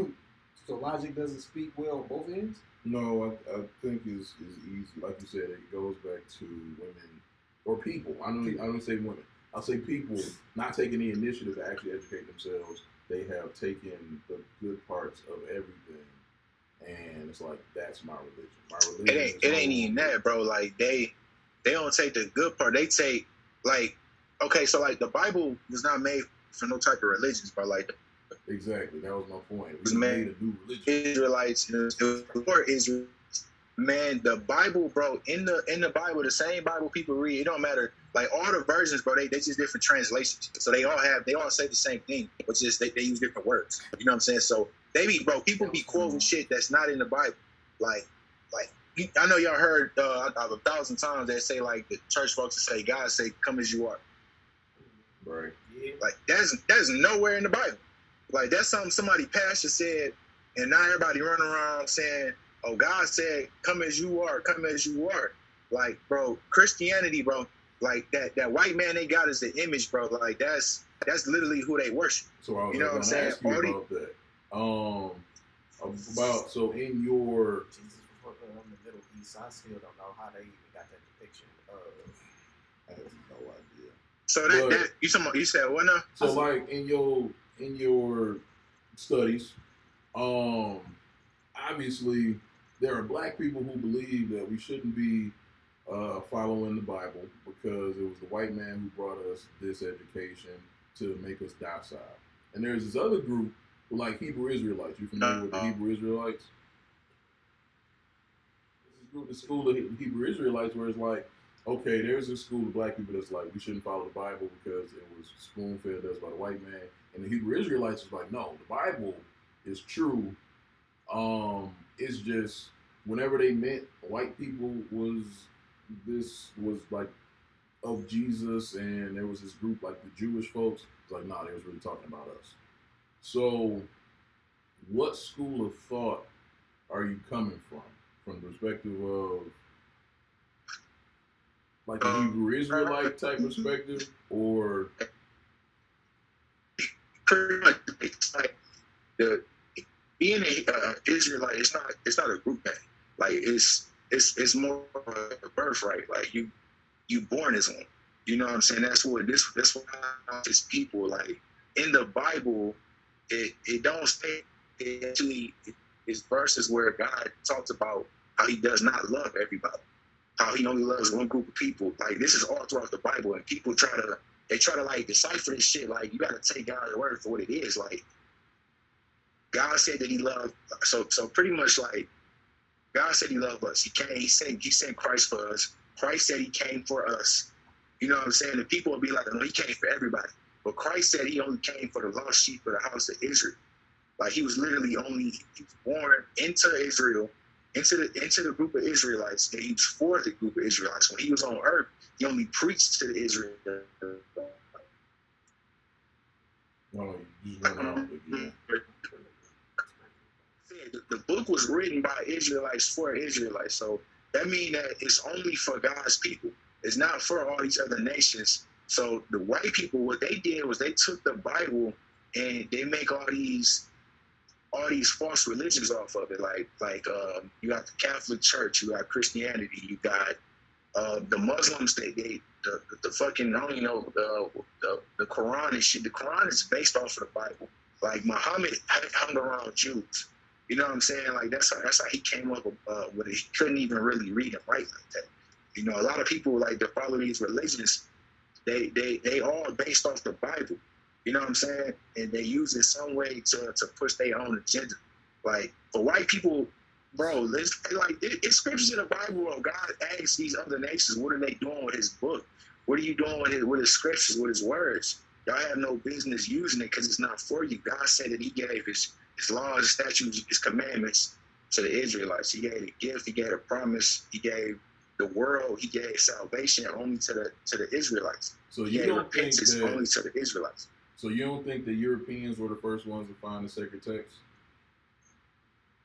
so logic doesn't speak well on both ends. No, I, I think is is easy. Like you said, it goes back to women or people. I don't I don't say women. I'll say people not taking the initiative to actually educate themselves. They have taken the good parts of everything, and it's like that's my religion. My religion. It ain't it ain't even that, bro. Like they they don't take the good part. They take like okay, so like the Bible was not made for no type of religions, but like Exactly. That was my point. Was We made- made a new religion. Israelites, it was for Israel. Man, the Bible, bro, in the in the Bible, the same Bible people read, it don't matter. Like all the versions, bro, they they just different translations. So they all have they all say the same thing, but just they, they use different words. You know what I'm saying? So they be bro, people be quoting shit that's not in the Bible. Like like I know y'all heard uh, a thousand times they say like the church folks say God say come as you are. Right. Yeah. Like that's that's nowhere in the Bible. Like that's something somebody pastor said, and now everybody running around saying, "Oh, God said, come as you are, come as you are." Like, bro, Christianity, bro, like that that white man they got is the image, bro. Like that's that's literally who they worship. So I was You know what I'm saying? ask you Already- about that. Um, about so in your Jesus was on the Middle East. I still don't know how they even got that depiction of. I have no idea. So that, But- that you talking you said what now? So like in your in your studies, um, obviously there are black people who believe that we shouldn't be uh, following the Bible because it was the white man who brought us this education to make us docile. And there's this other group who like Hebrew Israelites. You familiar with the Uh-uh. Hebrew Israelites? This is group, the school of Hebrew Israelites, where it's like, okay, there's a school of black people that's like, we shouldn't follow the Bible because it was spoon fed us by the white man. And the Hebrew Israelites is like, no, the Bible is true. Um, it's just whenever they meant white people was this was like of Jesus, and there was this group like the Jewish folks. It's like, nah, they was really talking about us. So, what school of thought are you coming from? From the perspective of like a Hebrew Israelite type perspective, or pretty much it's like the being a uh, Israelite. It's not it's not a group thing. Like it's it's it's more of a birthright. Like you you born as one. You know what I'm saying? That's what this that's what it's people like in the Bible. It it don't say it actually it's verses where God talks about how He does not love everybody, how He only loves one group of people. Like this is all throughout the Bible, and people try to they try to like decipher this shit. Like you got to take God's word for what it is. Like God said that He loved. So so pretty much like God said He loved us. He came. He sent. He sent Christ for us. Christ said He came for us. You know what I'm saying? And people will be like, no, He came for everybody. But Christ said He only came for the lost sheep of the house of Israel. Like He was literally only He was born into Israel, into the into the group of Israelites, and He was for the group of Israelites. When He was on earth, He only preached to Israel. no, you went off again. The, the book was written by Israelites for Israelites, so that means that it's only for God's people. It's not for all these other nations. So the white people, what they did was they took the Bible and they make all these all these false religions off of it. Like like um, you got the Catholic Church, you got Christianity, you got uh, the Muslims. They they the, the fucking I don't even know the, the the Quran and shit. The Quran is based off of the Bible. Like Muhammad hung around Jews. You know what I'm saying? Like that's how that's how he came up uh, with it. He couldn't even really read and write like that. You know, a lot of people like to follow these religions. They they they all based off the Bible. You know what I'm saying? And they use it some way to to push their own agenda. Like for white people, bro, it's like it, it's scriptures in the Bible. Where God asks these other nations, what are they doing with His book? What are you doing with His, with His scriptures, with His words? Y'all have no business using it because it's not for you. God said that He gave His His laws, His statutes, His commandments to the Israelites. He gave a gift. He gave a promise. He gave the world. He gave salvation only to the to the Israelites. So you don't think that only to the Israelites. So you don't think the Europeans were the first ones to find the sacred text?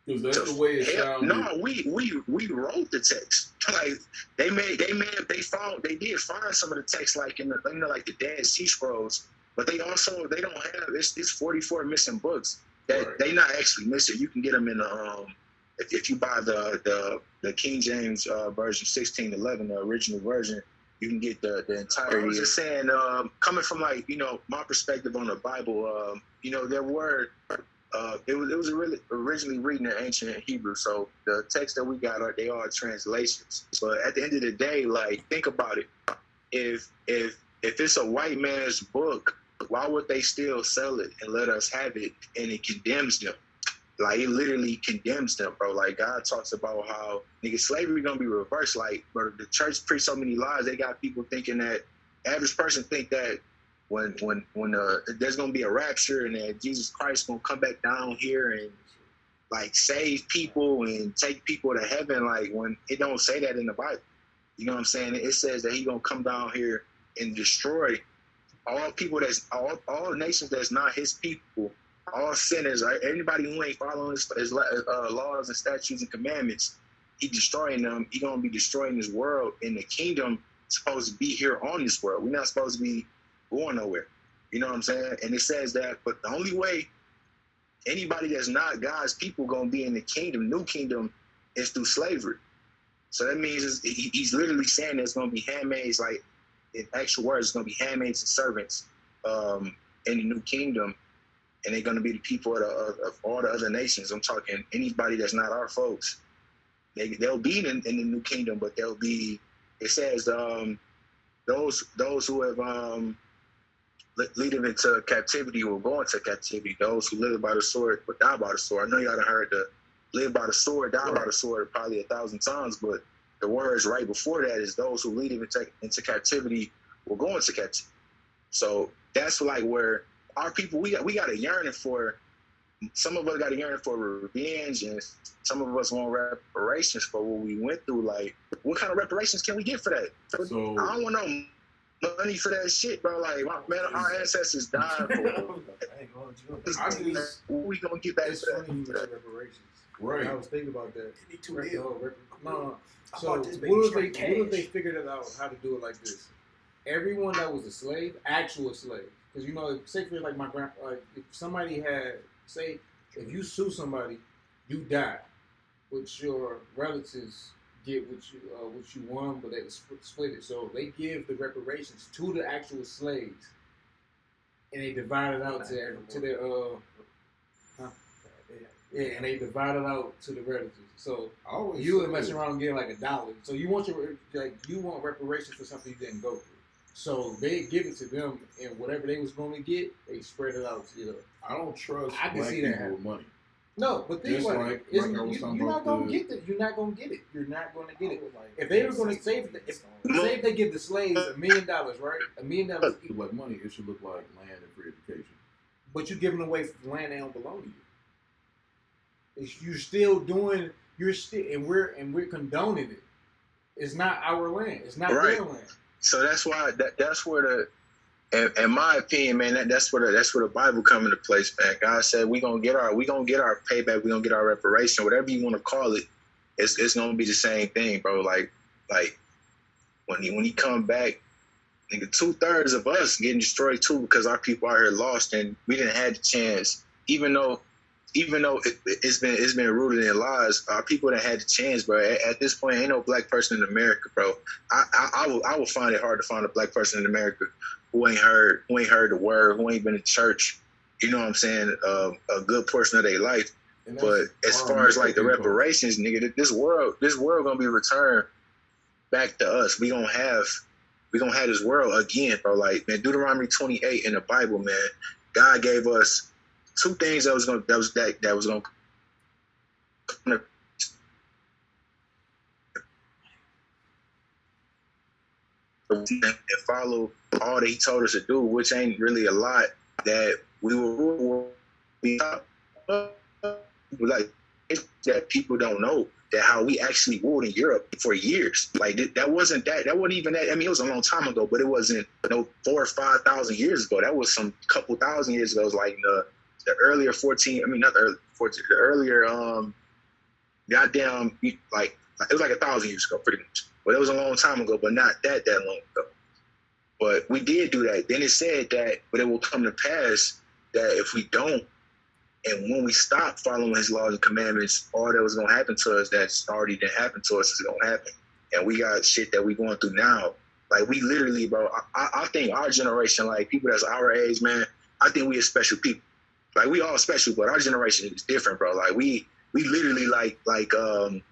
Because that's the way it no, we we we wrote the text. Like they made they made they found they did find some of the text like in the you know like the Dead Sea Scrolls, but they also they don't have it's it's forty four missing books that Right. they not actually missing. You can get them in the um if, if you buy the the the King James uh, version sixteen eleven the original version. You can get the, the entirety. I was just saying, um, coming from like you know my perspective on the Bible, um, you know there were uh, it was it was really originally written in ancient Hebrew, so the text that we got are they are translations. But at the end of the day, like think about it. If if if it's a white man's book, why would they still sell it and let us have it? And it condemns them. Like it literally condemns them, bro. Like God talks about how nigga slavery gonna be reversed. Like, bro, the church preach so many lies. They got people thinking that average person think that when when when uh, there's gonna be a rapture and that Jesus Christ gonna come back down here and like save people and take people to heaven. Like when it don't say that in the Bible, you know what I'm saying? It says that he gonna come down here and destroy all people that's all all nations that's not his people, all sinners, right? anybody who ain't following his, his uh, laws and statutes and commandments. He destroying them. He gonna be destroying this world, and the kingdom supposed to be here on this world. We're not supposed to be going nowhere. You know what I'm saying? And it says that, but the only way anybody that's not God's people gonna be in the kingdom, new kingdom, is through slavery. So that means he's literally saying there's gonna be handmaids, like in actual words, it's gonna be handmaids and servants um, in the new kingdom, and they're gonna be the people of, the, of all the other nations. I'm talking anybody that's not our folks. They they'll be in, in the new kingdom, but they'll be. It says um, those those who have um, le- lead them into captivity will go into captivity. Those who live by the sword will die by the sword. I know y'all done heard the live by the sword, die by the sword probably a thousand times, but the words right before that is those who lead them into, into captivity will go into captivity. So that's like where our people we got we got a yearning for. Some of us got a yearning for revenge, and some of us want reparations for what we went through. Like, what kind of reparations can we get for that? So I don't want no money for that shit, bro. Like, my, man, our ancestors died for. I ain't gonna. I just- what we gonna get back It's for funny that? mentioned reparations. right. I was thinking about that. You need two Rep- deal. no, oh, rep- no, no. So what this if they straight what if they figured it out how to do it like this? Everyone that was a slave, actual slave, because you know, say for like my grand, like if somebody had say if you sue somebody, you die, which your relatives get what you uh, what you won, but they split, split it. So they give the reparations to the actual slaves, and they divide it out to to their uh yeah, and they divide it out to the relatives. So always you were messing around getting like a dollar. So you want your like you want reparations for something you didn't go through. So they give it to them, and whatever they was going to get, they spread it out to you. I don't trust I can black see that people with money. No, but think Just about like- it. Like you, you're not gonna the- get it. You're not gonna get it. You're not gonna get it. Like, If they were gonna say if, if say if they give the slaves a million dollars, right? A million dollars, each, Like money, it should look like land and free education. but you're giving away land that don't belong to you. It's, you're still doing. You're still, and we're and we're condoning it. It's not our land. It's not Right. their land. So that's why that that's where the in, in my opinion, man, that, that's where the, that's where the Bible come into place, man. God said we gonna get our we gonna get our payback, we gonna get our reparation, whatever you want to call it. It's it's gonna be the same thing, bro. Like like when he when he come back, nigga, two thirds of us getting destroyed too because our people out here lost and we didn't have the chance, even though. Even though it, it's been it's been rooted in lies, our people that had the chance, bro. At, at this point, ain't no black person in America, bro. I, I, I will I will find it hard to find a black person in America who ain't heard who ain't heard the word, who ain't been to church. You know what I'm saying? Um, a good portion of their life. But as far as like the reparations, nigga, this world this world gonna be returned back to us. We gonna have we gonna have this world again, bro. Like man, Deuteronomy 28 in the Bible, man. God gave us two things that was gonna that was that that was gonna and follow all that he told us to do, which ain't really a lot. That we be like that people don't know that how we actually ruled in Europe for years. Like that wasn't that that wasn't even that. I mean, it was a long time ago, but it wasn't you know four or five thousand years ago. That was some couple thousand years ago. It was like the the earlier fourteen. I mean, not the early fourteen. The earlier um, goddamn like it was like a thousand years ago, pretty much. But it was a long time ago, but not that that long ago. But we did do that. Then it said that, but it will come to pass that if we don't and when we stop following his laws and commandments, all that was gonna happen to us that's already didn't happen to us is gonna happen. And we got shit that we going through now. Like we literally, bro. I, I think our generation, like people that's our age, man. I think we are special people. Like we all special, but our generation is different, bro. Like we we literally like like um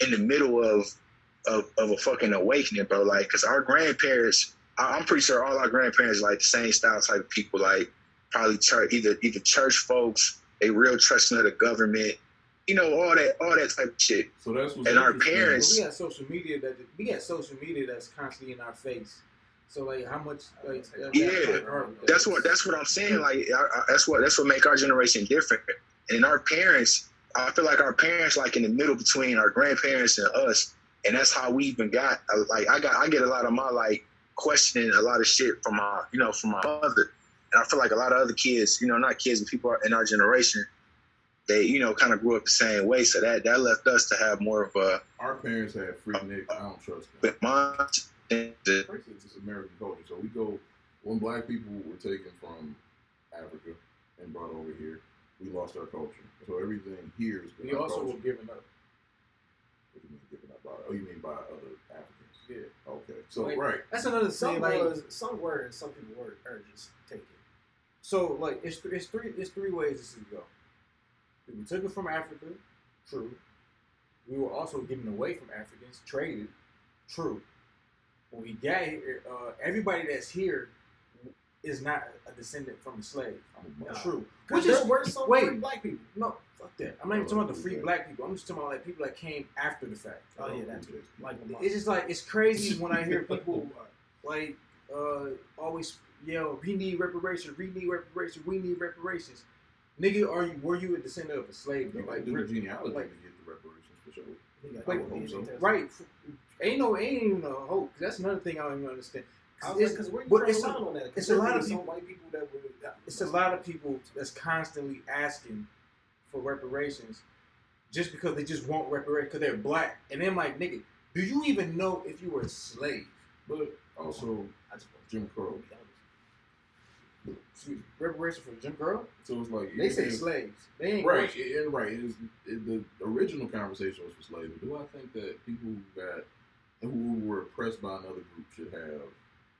in the middle of of, of a fucking awakening, bro. Like, cause our grandparents, I, I'm pretty sure all our grandparents like the same style type of people. Like probably church, either either church folks, they real trusting of the government, you know, all that all that type of shit. So that's what's And our parents- we got social media that we got social media that's constantly in our face. So like, how much? Like, Yeah, that- that- That's what that's what I'm saying. Like I, I, that's what that's what make our generation different. And our parents, I feel like our parents like in the middle between our grandparents and us, and that's how we even got. uh, Like I got I get a lot of my like questioning a lot of shit from my you know from my mother, and I feel like a lot of other kids, you know, not kids, but people in our generation, they you know kind of grew up the same way. So that that left us to have more of a Our parents had free Nick. I don't trust them. but mine. the- It's just American culture. So we go when black people were taken from Africa and brought over here, we lost our culture. So everything here is We also were given up. What do you mean by? Oh, you mean by other Africans? Yeah. Okay. So Like- right. That's another Some thing. Like, was, some were, and some people were, are just taken. So like it's th- it's three it's three ways this could go. We took it from Africa, true. We were also given away from Africans, traded, true. When we got here, uh, everybody that's here is not a descendant from a slave. I'm a Nah. True. Because Which there is were some wait. black people. no, fuck that. I'm not even talking about the free black people. I'm just talking about like people that came after the fact. Oh yeah, that's good. Like It's just like it's crazy when I hear people like uh always yell, "We need reparations. We need reparations. We need reparations." Nigga, are you were you a descendant of a slave? You though? might do the genealogy like- to get the reparations for sure. He got I Like, would hope so. Right? Ain't no, ain't even no hope. That's another thing I don't even understand. I was It's, like, 'cause where you but drawing it's a- on that? 'Cause it's a lot of people- white people that were. it's a lot of people that's constantly asking for reparations just because they just want reparations because they're black. And then like, nigga, do you even know if you were a slave? But also I just Jim Crow. to be honest. Excuse me, reparations for Jim Crow? So it's like They say even if- slaves. They ain't Right, it, it- right. It is, it, the original conversation was for slavery. Do I think that people who got who were oppressed by another group should have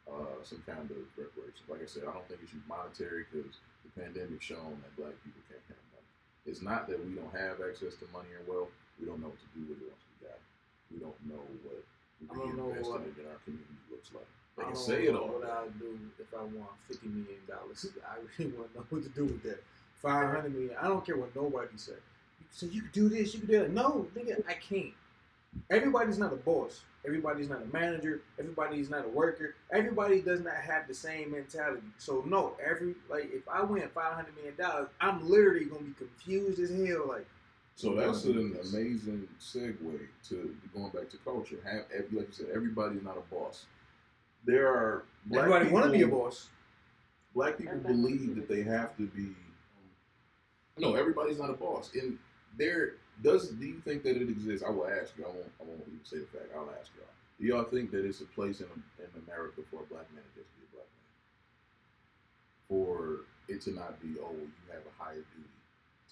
uh, some kind of reparations? Like I said, I don't think it should be monetary because the pandemic shown that black people can't have. It's not that we don't have access to money and wealth. We don't know what to do with it once we got it. We don't know what I don't know reinvesting in our community looks like. They I can don't say it all. What I'll do if I want fifty million dollars? I really want to know what to do with that. Five hundred million. I don't care what nobody said. So you can do this. You can do that. No, nigga, I can't. Everybody's not a boss. Everybody's not a manager. Everybody's not a worker. Everybody does not have the same mentality. So no, every like if I win five hundred million dollars, I'm literally gonna be confused as hell. Like So that's an amazing segue to going back to culture. Have ev- like you said, everybody's not a boss. There are black everybody want to be a people- boss. Black people believe that they have to be. Um, no, everybody's not a boss. And there does. Do you think that it exists? I will ask you. I won't. I won't even say the fact. I'll ask y'all. Do y'all think that it's a place in in America for a black man to just be a black man? For it to not be, oh, you have a higher duty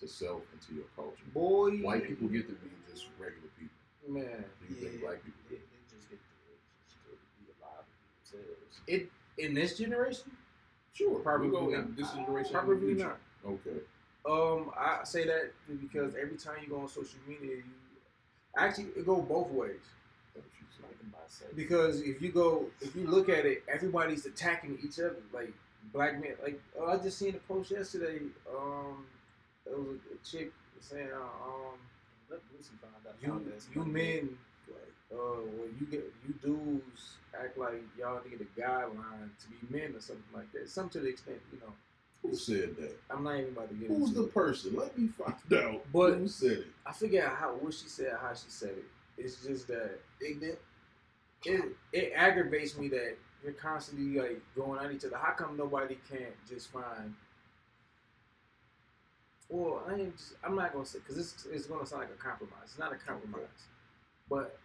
to self and to your culture. Boy, White people get to be just regular people. man. Do you think Yeah. black people? They, they just get to, just to be alive with themselves. It in this generation, Sure, Probably we'll go not. in this generation. probably in the future. not. Okay. Um, I say that because every time you go on social media, you actually it go both ways. That's what she said. Talking about sex. Because if you go, if you look at it, everybody's attacking each other. Like black men, like oh, I just seen a post yesterday. Um, it was a, chick saying, uh, um, Let Lucy find out. you you men, like, uh, well, you get you dudes act like y'all need a guideline to be men or something like that. Some to the extent, you know. Said that? I'm not even about to get Who's the it. person? Let me find out. But- who said it? I forget how what she said, how she said it. It's just that Ignorant. it it aggravates me that you're constantly like going at each other. How come nobody can't just find? Well, I ain't just, I'm not gonna say because it's it's gonna sound like a compromise. It's not a compromise, but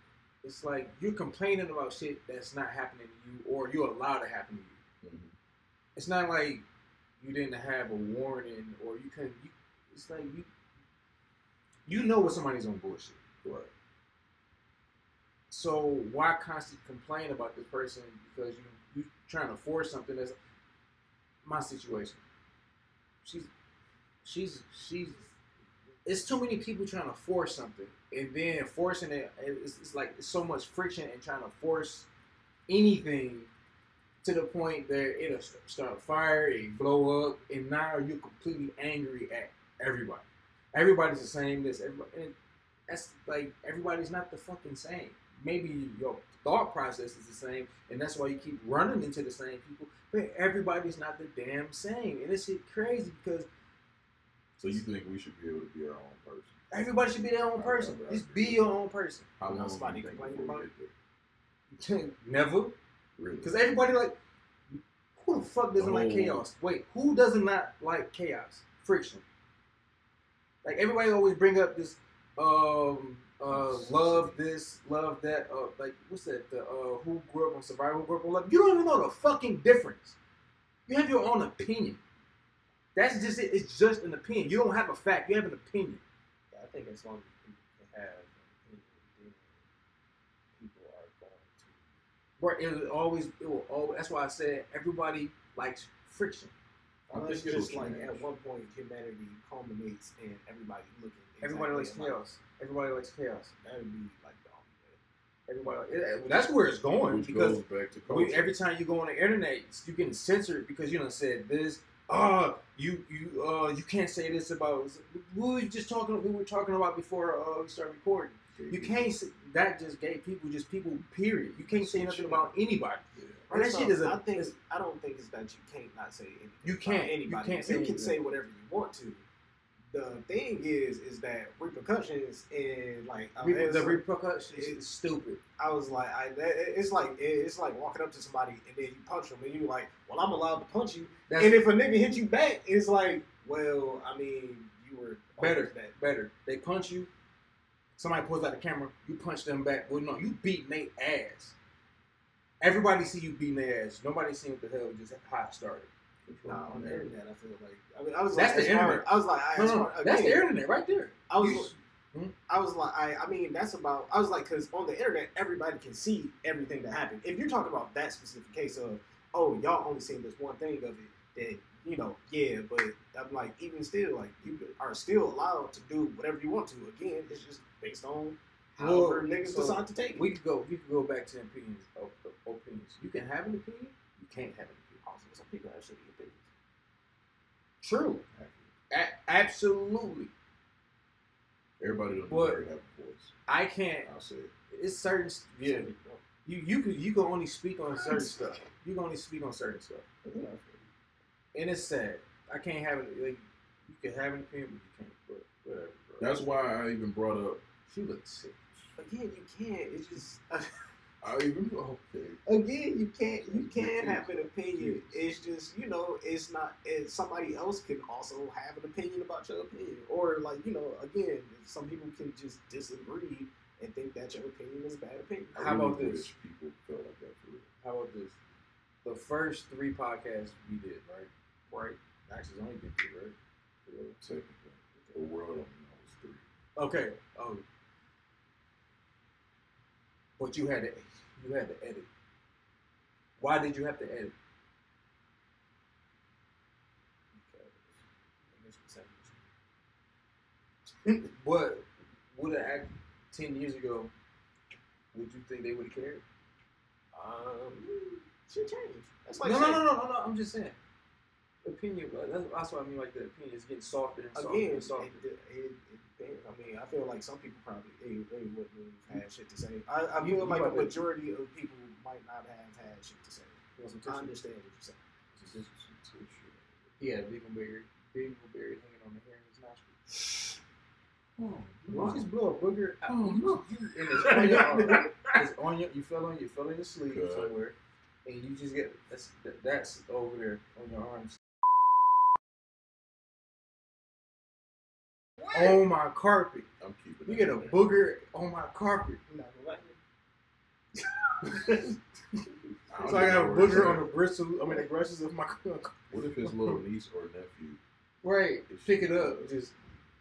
it's like you're complaining about shit that's not happening to you, or you're allowed to happen to you. Mhm. It's not like you didn't have a warning, or you couldn't. You, it's like you you know when somebody's on bullshit. Right. So why constantly complain about this person because you you trying to force something that's my situation. She's she's she's it's too many people trying to force something and then forcing it it's, it's like so much friction and trying to force anything to the point that it'll start a fire, it blow up, and now you're completely angry at everybody. Everybody's the same. This everybody, and that's like everybody's not the fucking same. Maybe your thought process is the same, and that's why you keep running into the same people. But everybody's not the damn same, and it's shit crazy because So you think we should be able to be our own person? everybody should be their own person. Just be your own person. How long do you think before about we get Never, there? Really? because everybody like who the fuck doesn't like Oh. chaos? Wait, who doesn't not like chaos? Friction. Like everybody always bring up this um uh love this, love that, uh like what's that? The uh who grew up on survival, who grew up on love. You don't even know the fucking difference. You have your own opinion. That's just it. It's just an opinion. You don't have a fact. You have an opinion. I think as long as people have an opinion, then people are going to. Where it always, it will always. That's why I said everybody likes friction. I think just like at one point humanity culminates and everybody looking. Everybody likes exactly chaos. Everybody likes chaos. That would be like the. Everybody. It, that's where it's going Which because goes back to we, every time you go on the internet, you getting censored because you done said this. Uh, you you uh you can't say this about. We were just talking. We were talking about before uh, we started recording. You can't. Say, that just gave people just people. Period. You can't say nothing about anybody. Yeah. And that So, shit is a. I think is- I don't think it's that you can't not say anything. You can't. You Anybody. can't say You can anything. say whatever you want to. The thing is, is that repercussions and like I, mean, the like- repercussions is stupid. I was like, I it's like it's like walking up to somebody and then you punch them and you like, well, I'm allowed to punch you. That's and if a nigga hit you back, it's like, well, I mean, you were better. that. Better. They punch you. Somebody pulls out the camera. You punch them back. Well, no, you beat their ass. Everybody see you beating their ass. Nobody seen what the hell just how it started. Nah, on the internet, I feel like I mean, I was That's like, the internet. I was like, I, No, as no, that's the internet right there. I was. You- Hmm? I was like, I, I mean, that's about. I was like, because on the internet, everybody can see everything that happened. If you're talking about that specific case of, oh, y'all only seen this one thing of it, then you know, yeah. But I'm like, even still, like, you are still allowed to do whatever you want to. Again, it's just based on however Well, niggas so decide to take it. We could go. We could go back to opinions. Of, of opinions. You can have an opinion. You can't have an opinion. Also, some people have shitty opinions. True. A- absolutely. Everybody don't What? deserve to have a voice. I can't. I'll say it. It's certain. Yeah. Some You you could you can only speak on certain stuff. You can only speak on certain stuff. don't. And it's sad. I can't have it. Like you can have an opinion, but you can't. But whatever. Bro. That's why I even brought up. She looks sick. Again, you can't. It's just. I even okay. again, you can't you can't have an opinion. It's just you know, it's not. It, somebody else can also have an opinion about your opinion, or like you know, again, some people can just disagree and think that your opinion is a bad opinion. I How about this? People felt like that for real. How about this? The first three podcasts we did, right? Right. Actually, it's only been three, right? Technically, the world only knows three. Okay. Oh. But you had to you had to edit. Why did you have to edit? What would have act ten years ago? would you think they would have cared? Um, shit changed. That's like no, no, no, no, no, no. I'm just saying. Opinion. That's, that's what I mean. Like the opinion is getting softer and softer Again, and it, softer. it, it, depends. I mean, I feel like some people probably they, they wouldn't have had shit to say. I, I You- feel you like a majority of people might not have had shit to say. You want some I understand what you're saying. He had a dingleberry, dingleberry hanging on the hair in his nostril. Oh, You just blow a booger out. Oh, you, no. you, and it's on your arm. It's on your, you fell on, you fell on your sleeve Good. somewhere, and you just get that's that's over there on your arms. On my carpet, I'm keeping. you get a booger on my carpet. I'm not gonna lie. I don't So I got a even know where it's booger on the bristles. I mean the bristles of my What if his little niece or nephew? right. Pick it up, just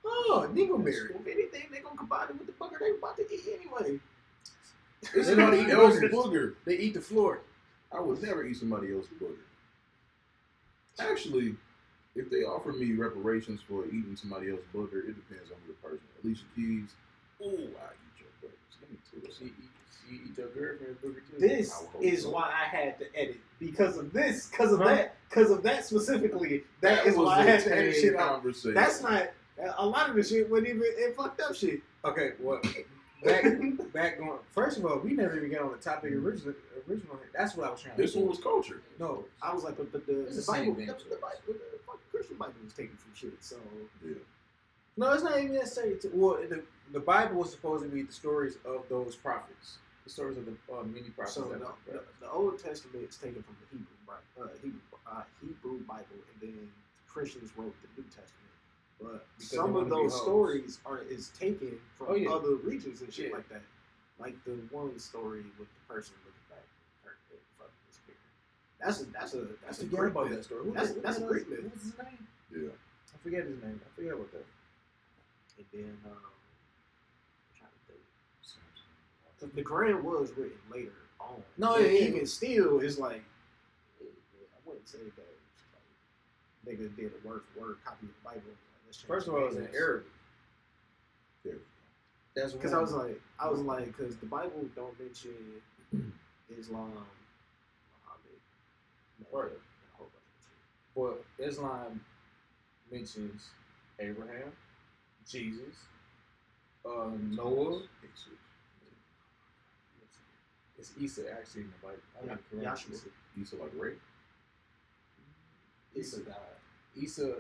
oh dingleberry. If anything, they gonna combine it with the bugger they about to eat anyway. It's They don't somebody eat else's booger. They eat the floor. I would never eat somebody else's booger. Actually, if they offer me reparations for eating somebody else's booger, it depends on the person. Alicia Keys, ooh, I eat your boogers. Let me tell you She something. eat, she eat your girlfriend's booger too. This I would hope is so. why I had to edit because of this, because of Huh? that, because of that specifically. that is why I had to edit shit out. That's not a lot of the shit. wasn't even it fucked up shit. Okay, well, back back going. First of all, we never even get on the topic original. Original. That's what I was trying. To. This to one do. was culture. no. I was like, but, but the, It's the the Bible, thing. the, the Bible, the Christian Bible was taken from shit. So Yeah. No, it's not even necessary. To, well, the the Bible was supposed to be the stories of those prophets, the stories of the uh, many prophets. So the, were- the, the Old Testament is taken from the Hebrew, Bi- uh, Hebrew, uh, Hebrew Bible, and then Christians wrote the New Testament. But Because some of those stories are is taken from Oh, yeah. other regions and shit Yeah. like that. Like the one story with the person looking back, and her- and fucking disappearing. That's a that's a that's I a forget great about myth. that story. Who That's- who that's a was- great myth. What was his name? Yeah. I forget his name. I forget about that. And then um, I'm trying to think. The, the Quran was written later on. No, But yeah, yeah. even still, it's like I wouldn't say that it's like nigga did a word for word copy of the Bible. Like, let's change First of all, it was in names. Arabic. Yeah. That's Because. I was like, I was like, because the Bible don't mention Islam, Muhammad, Mecca, Right. and a whole bunch of shit. But Islam mentions Abraham, Jesus, uh, Noah. It's Isa actually in the Bible. I mean, Yeah, correct. Yahshua. Isa. Isa like rape. It's a uh,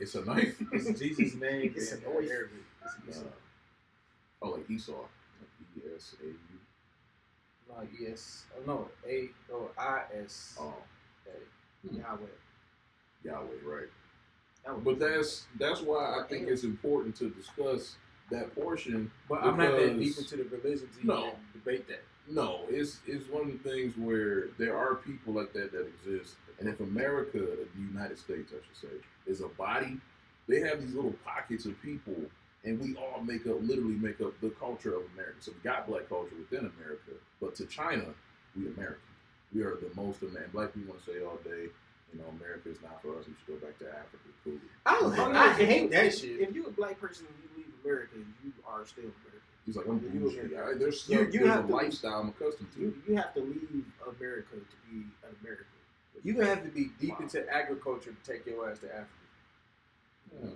It's a knife. it's Jesus' name It's in an oath. Arabic. It's Isa. Uh, oh, like Esau. Like E S A U. No, yes. Oh, no, A O I S Oh, A. Yahweh. Yahweh, right. That But that's that's why I think it's important to discuss that portion. But I'm not that deep into the religion to No. debate that. No, it's it's one of the things where there are people like that that exist, and if America, the United States, I should say, is a body, they have these little pockets of people, and we all make up, literally make up the culture of America. So we got black culture within America, but to China, we American. We are the most American. Black people want to say all day, you know, America is not for us. We should go back to Africa. Cool. I, Oh, I yeah, hate that shit. If you're a black person and you leave America, you are still American. He's like, I'm You- bougie. I, there's you- stuff, you there's have a to- lifestyle I'm accustomed to. You you have to leave America to be an American. You're gonna have to be deep Wow. into agriculture to take your ass to Africa. Yeah.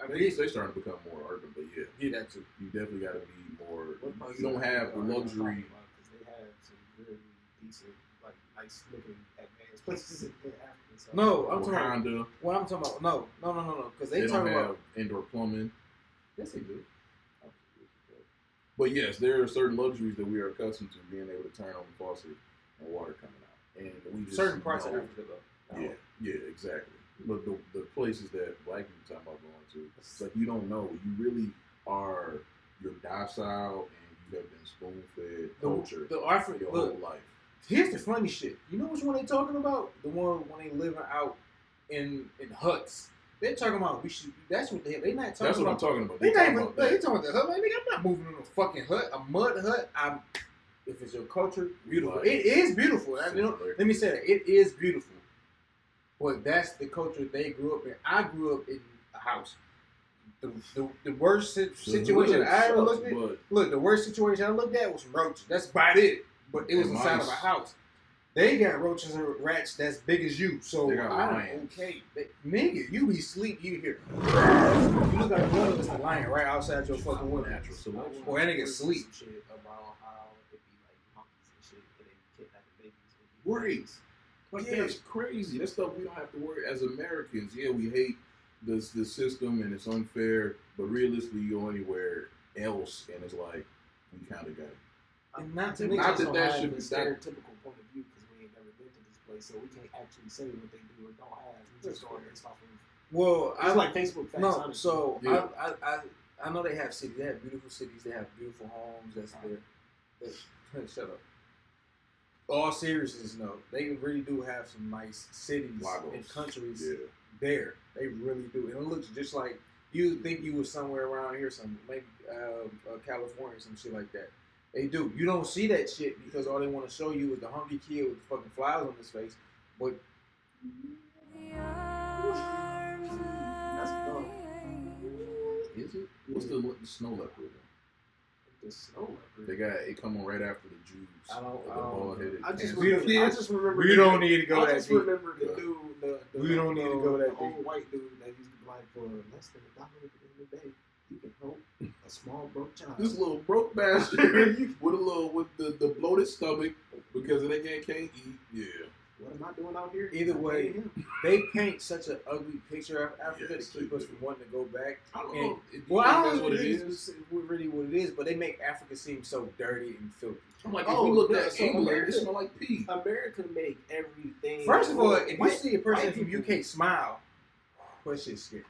I They, mean, they starting to become more urban, but yeah, yeah, that too. you definitely got to be more. What You don't have the luxury. talking about? 'Cause they have some really decent, like nice looking advanced places in Africa. So. No, I'm talking about what I'm talking about. No, no, no, no, no. Because They, they, don't have about indoor plumbing. yes, they do. But yes, there are certain luxuries that we are accustomed to, being able to turn on the faucet and water coming out, and we just Certain parts of Africa, though. Yeah, yeah, exactly. But the, the places that black people talk about going to, it's like you don't know. You really are you're docile and you have been spoon fed The, culture the Africa. your Look, whole life. here's the funny shit. You know which one they talking about? The one when they living out in in huts. They're talking about we should. That's what they. They not talking about. That's what I'm talking about. They They not talking even. about They talking about the hut. Like, nigga, I'm not moving in a fucking hut, a mud hut. I'm. If it's your culture, beautiful. Right. It is beautiful. I, you know, let me say that it is beautiful. But that's the culture they grew up in. I grew up in a house. the, the, the worst si- The situation I ever looked at. Look, the worst situation I looked at was roaches. That's about it. But it was inside of a house. They got roaches and rats that's big as you. So I'm okay. Nigga, you be sleep, you hear. You look like one of us a lion right outside your fucking window. Boy, that nigga sleep. About how it be like monkeys and shit, and they kidnapping babies. and be Right. monkeys. Like Yeah. that's crazy. That's stuff we don't have to worry as Americans. Yeah, we hate this the system and it's unfair, but realistically, you go anywhere else and it's like we kind of got it. And not to Not that that should be- that- stereotypical point of view because we ain't never been to this place, so we can't actually say what they do or don't have. We just going based off of. Well, It's I like Facebook facts. No, honestly. so Yeah. I, I, I I know they have cities. They have beautiful cities. They have beautiful homes. That's their. That's, shut up. All seriousness, no, they really do have some nice cities Lagos. and countries Yeah. there. They really do, and it looks just like you think you were somewhere around here, some maybe uh, uh, California, some shit like that. They do. You don't see that shit because all they want to show you is the hungry kid with the fucking flowers on his face. But That's dope. Is it? What's the, what, the snow leopard? The snow leopard. They got it coming right after the Jews. I don't- The I don't- bald-headed I just We- remember. we- I just remember. we the- don't need to go I that just deep. remember the Yeah. dude. The, the, We don't need to go that the old white dude that used to be like for less than a dollar at the end of the day, you can help a small broke child. This little broke bastard with a little with the, the bloated stomach because they can't can't eat. Yeah. What am I doing out here? Either I'm way, they paint such an ugly picture of Africa Yes, to keep us do. from wanting to go back. I don't And- know. Do Well, I that's don't know what it really, what it is, but they make Africa seem so dirty and filthy. I'm like, Oh, if we look yeah, at so England, America- it smell like pee. America make everything. First of all, if you see a person white from people- UK smile, that shit's scary.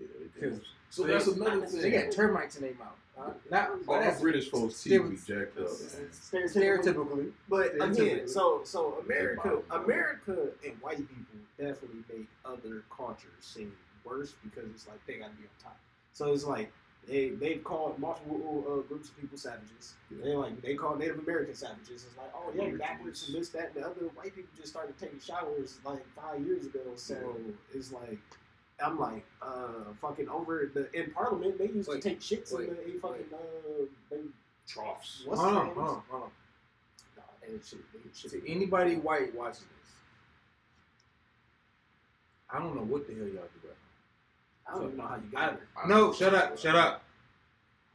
Yeah. Because So they- that's another they they got termites in their mouth. Uh, not, All but that's British folks still- teeth be jacked up. Stereotypical. stereotypically. But again, so so America, America and white people definitely make other cultures seem worse because it's like they gotta be on top. So it's like they they've called multiple uh, groups of people savages. They like they call Native American savages. It's like oh yeah, Originals. backwards and this that and the other. White people just started taking showers like five years ago. So it's like. I'm like, uh, fucking over the in Parliament. They used Wait, to take shits wait, in the in fucking uh, they, Troughs. what's hold the on, hold on, hold on. Nah, they shit, they shit. To anybody white watching this, I don't know what the hell y'all do right I don't even know how you got it. I- No, shut up, shut up.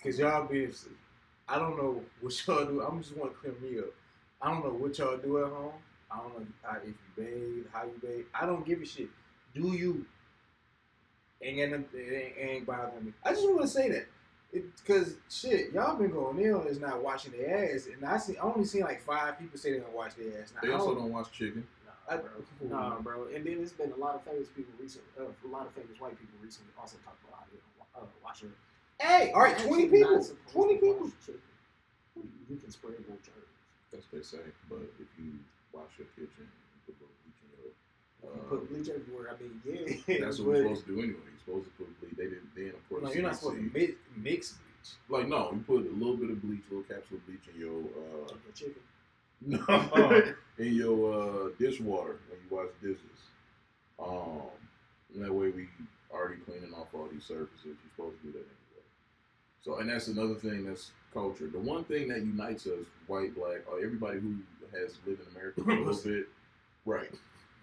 Cause y'all be, I don't know what y'all do. I'm just want to clear me up. I don't know what y'all do at home. I don't know if you bathe, how you bathe. I don't give a shit. Do you? Ain't got nothing, it ain't, ain't bothering me. I just want to say that. Cause shit, y'all been going in on is not washing their ass, and I see I only seen like five people say they don't wash their ass. Now, They I also don't- don't watch chicken. Nah, I- bro. Nah, bro. And then there's been a lot of famous people recently, uh, a lot of famous white people recently also talk about how they don't wa- uh, wash their. Hey, all right, twenty people, twenty people. wash. You can spray more germs. That's what they say. But if you wash your kitchen, you put a little bleach in your. You put bleach everywhere. I mean, yeah. that's what we're supposed to do anyway. You're supposed to put bleach. They didn't. Then of course. No, you're not supposed to mix, mix bleach. Like no, you put a little bit of bleach, a little capsule of bleach in your uh, Your chicken. no, Oh. in your uh, dishwater when you wash dishes. Um, that way we already cleaning off all these surfaces. You're supposed to do that anyway. So, and that's another thing that's culture. The one thing that unites us, white, black, or everybody who has lived in America for a little bit, right?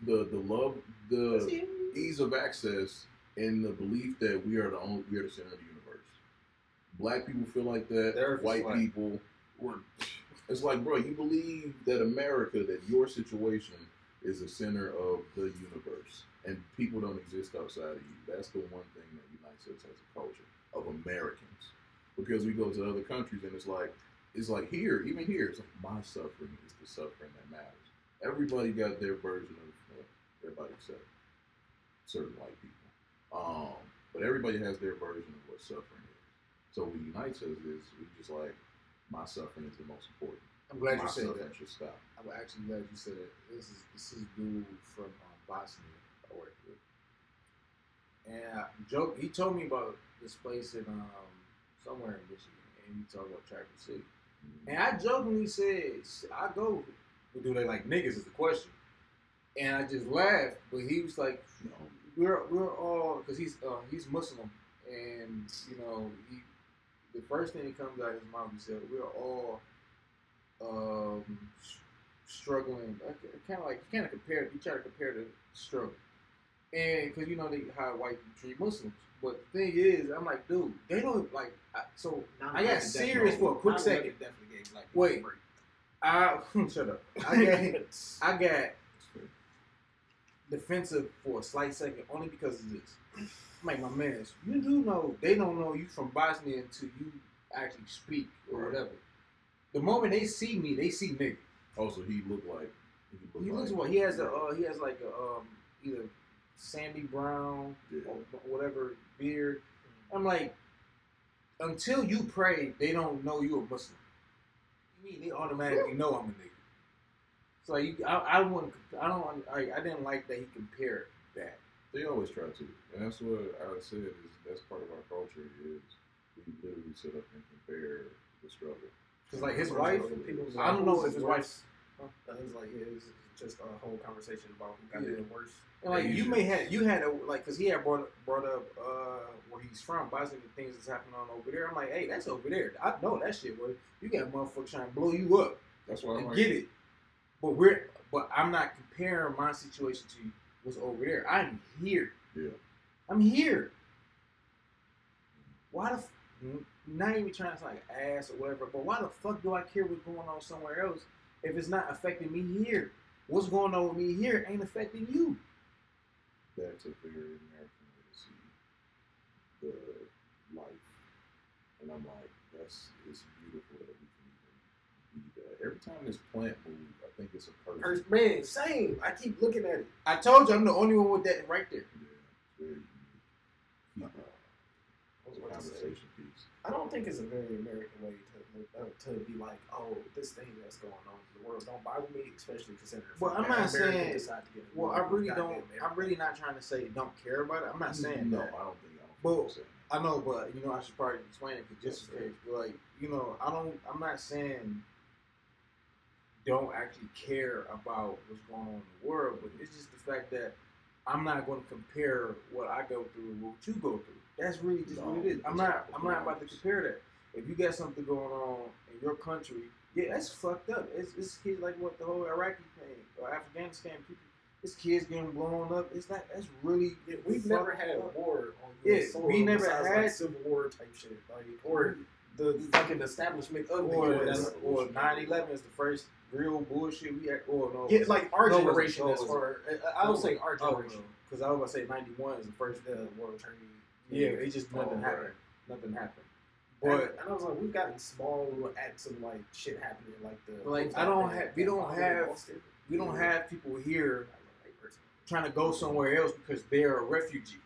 The the love, the ease of access, and the belief that we are the only, we are the center of the universe. Black people feel like that. The earth white flat. people were. It's like, bro, you believe that America, that your situation is the center of the universe, and people don't exist outside of you. That's the one thing that unites us as a culture of Americans, because we go to other countries and it's like, it's like here, even here, it's like my suffering is the suffering that matters. Everybody got their version of everybody except certain white people, um, but everybody has their version of what suffering is. So what unites us is we just like my suffering is the most important. I'm glad my you said that. should stop. I'm actually glad you said it. This is this is dude from um, Bosnia I work with, and joke. He told me about this place in um somewhere in Michigan, and he talked about Traverse City. And I jokingly said, I go, but do they like niggas? Is the question. And I just laughed, but he was like. "We're we're all because he's uh, he's Muslim, and you know, he, the first thing that comes out of his mouth, he said, "We're all um, struggling." Kind of like kind of compare. He tried to compare the struggle, and because you know they, how white people treat Muslims. But the thing is, I'm like, dude, they don't like. I, so I got serious for a quick second. Definitely gave people Wait. I shut up. I got I got defensive for a slight second only because of this. I'm like, my man, you do know they don't know you from Bosnia until you actually speak or whatever. The moment they see me, they see nigga. Also, he looked like he, looked He looks like, what he has a uh, he has like a um either sandy brown Yeah. or whatever beard. I'm like, until you pray, they don't know you're a Muslim. You mean they automatically know I'm a nigga? So you, I, I wouldn't, I don't, I, I didn't like that he compared that. They always try to, and that's what I said is that's part of our culture is we literally sit up and compare the struggle. Cause like his wife, People was I don't know if his worse? wife, It was like it was just a whole conversation about who got Yeah. it worse. and like you may have, you had a, like, cause he had brought brought up uh where he's from, Bosnia, the things that's happening on over there. I'm like, hey, that's over there. I know that shit. Boy, you got motherfuckers trying to blow you up. That's why I'm like, get it. But we're but I'm not comparing my situation to what's over there. I'm here. Yeah. I'm here. Why the f- not even trying to sound like ass or whatever, but why the fuck do I care what's going on somewhere else if it's not affecting me here? What's going on with me here ain't affecting you. that's a very American way to see the life, and I'm like, that's it's beautiful that we can even be that. Every time this plant moves, think it's a person. First, man, same. I keep looking at it. I told you I'm the only one with that right there. Yeah, it's very unique. Keep I was the about to say, conversation piece. I don't think it's a very American way to uh, to be like, oh, this thing that's going on in the world don't bother me, especially considering. the Well, I'm not America saying- to get Well, I really don't. American. I'm really not trying to say don't care about it. I'm not saying no, that. I don't think I don't But- think I'm saying I know, but you know, I should probably explain it 'cause just in Yes, case. Like, you know, I don't. I'm not saying don't actually care about what's going on in the world, but it's just the fact that I'm not going to compare what I go through with what you go through. That's really just what it is. I'm not. I'm not about to compare that. If you got something going on in your country, yeah, that's fucked up. It's, it's kids like what the whole Iraqi thing or Afghanistan people. It's kids getting blown up. It's not. That's really. Yeah, we've never had a up. war on Yeah, soil we never besides, had- like Civil War type shit, like or mm-hmm. the fucking establishment of the or, US. or 9-11 is the first real bullshit we had. Or no, Yeah, like our No, generation No, as far. I I would say our oh, generation. because I was about to say ninety one is the first. The World Trade. Yeah, it just oh, nothing Oh, happened. right. Nothing happened. But and I was like, we've gotten small little acts of like shit happening, like the Like, I don't have- we don't have- we don't have people here I love that person. trying to go somewhere else because they're a refugee.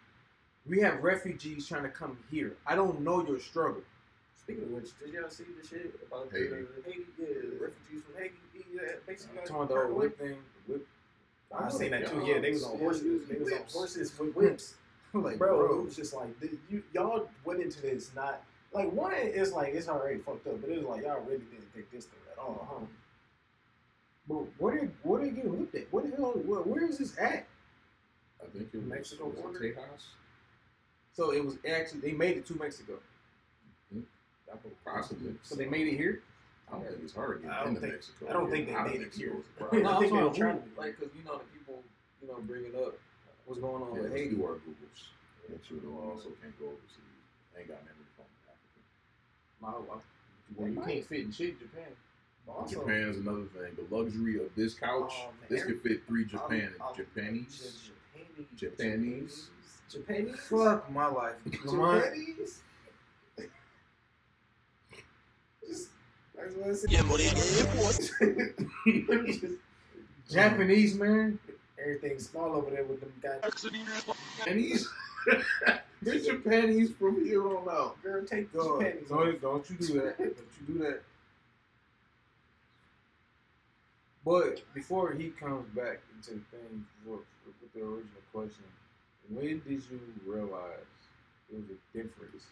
We have refugees trying to come here. I don't know your struggle. Speaking of which, did y'all see the shit about Haiti. the Haiti? Yeah, the refugees from Haiti. Yeah, basically. I'm got talking about the whole whip thing. Whip. I seen that too. Yeah, they was on horses. using They was on horses with whips. like, bro, bro, it was just like the, you y'all went into this not like one is like it's already fucked up, but it was like y'all really didn't think this through at all, huh? But where they where they getting whipped at? What the hell? Where, where is this at? I think it was Mexico was it Tejas? So it was actually they made it to Mexico. Hmm? Possibly. So they made it here. I don't think it's hard to get I don't into think- Mexico. I don't think they Out made it Mexico here. is No, I I'm think they talking were trying to who- like because you know the people you know bringing up what's going on Yeah, with let's Haiti. do our Googles. Make sure they also can't go overseas. Ain't got memory from Africa. My, well, you can't fit in shit Japan. Also, Japan is another thing. The luxury of this couch, Oh, this could fit three Japan I'll- I'll- Japanese. Japanese, Japanese. Japanese, Fuck my life. Lamont. Japanese. Just, that's what I said. Just Japanese man. everything small over there with them guys. Japanese. They're Japanese from here on out. Girl, take God, Japanese. don't, don't you do that. Don't you do that. But before he comes back into the thing for- with the original question, when did you realize there was a difference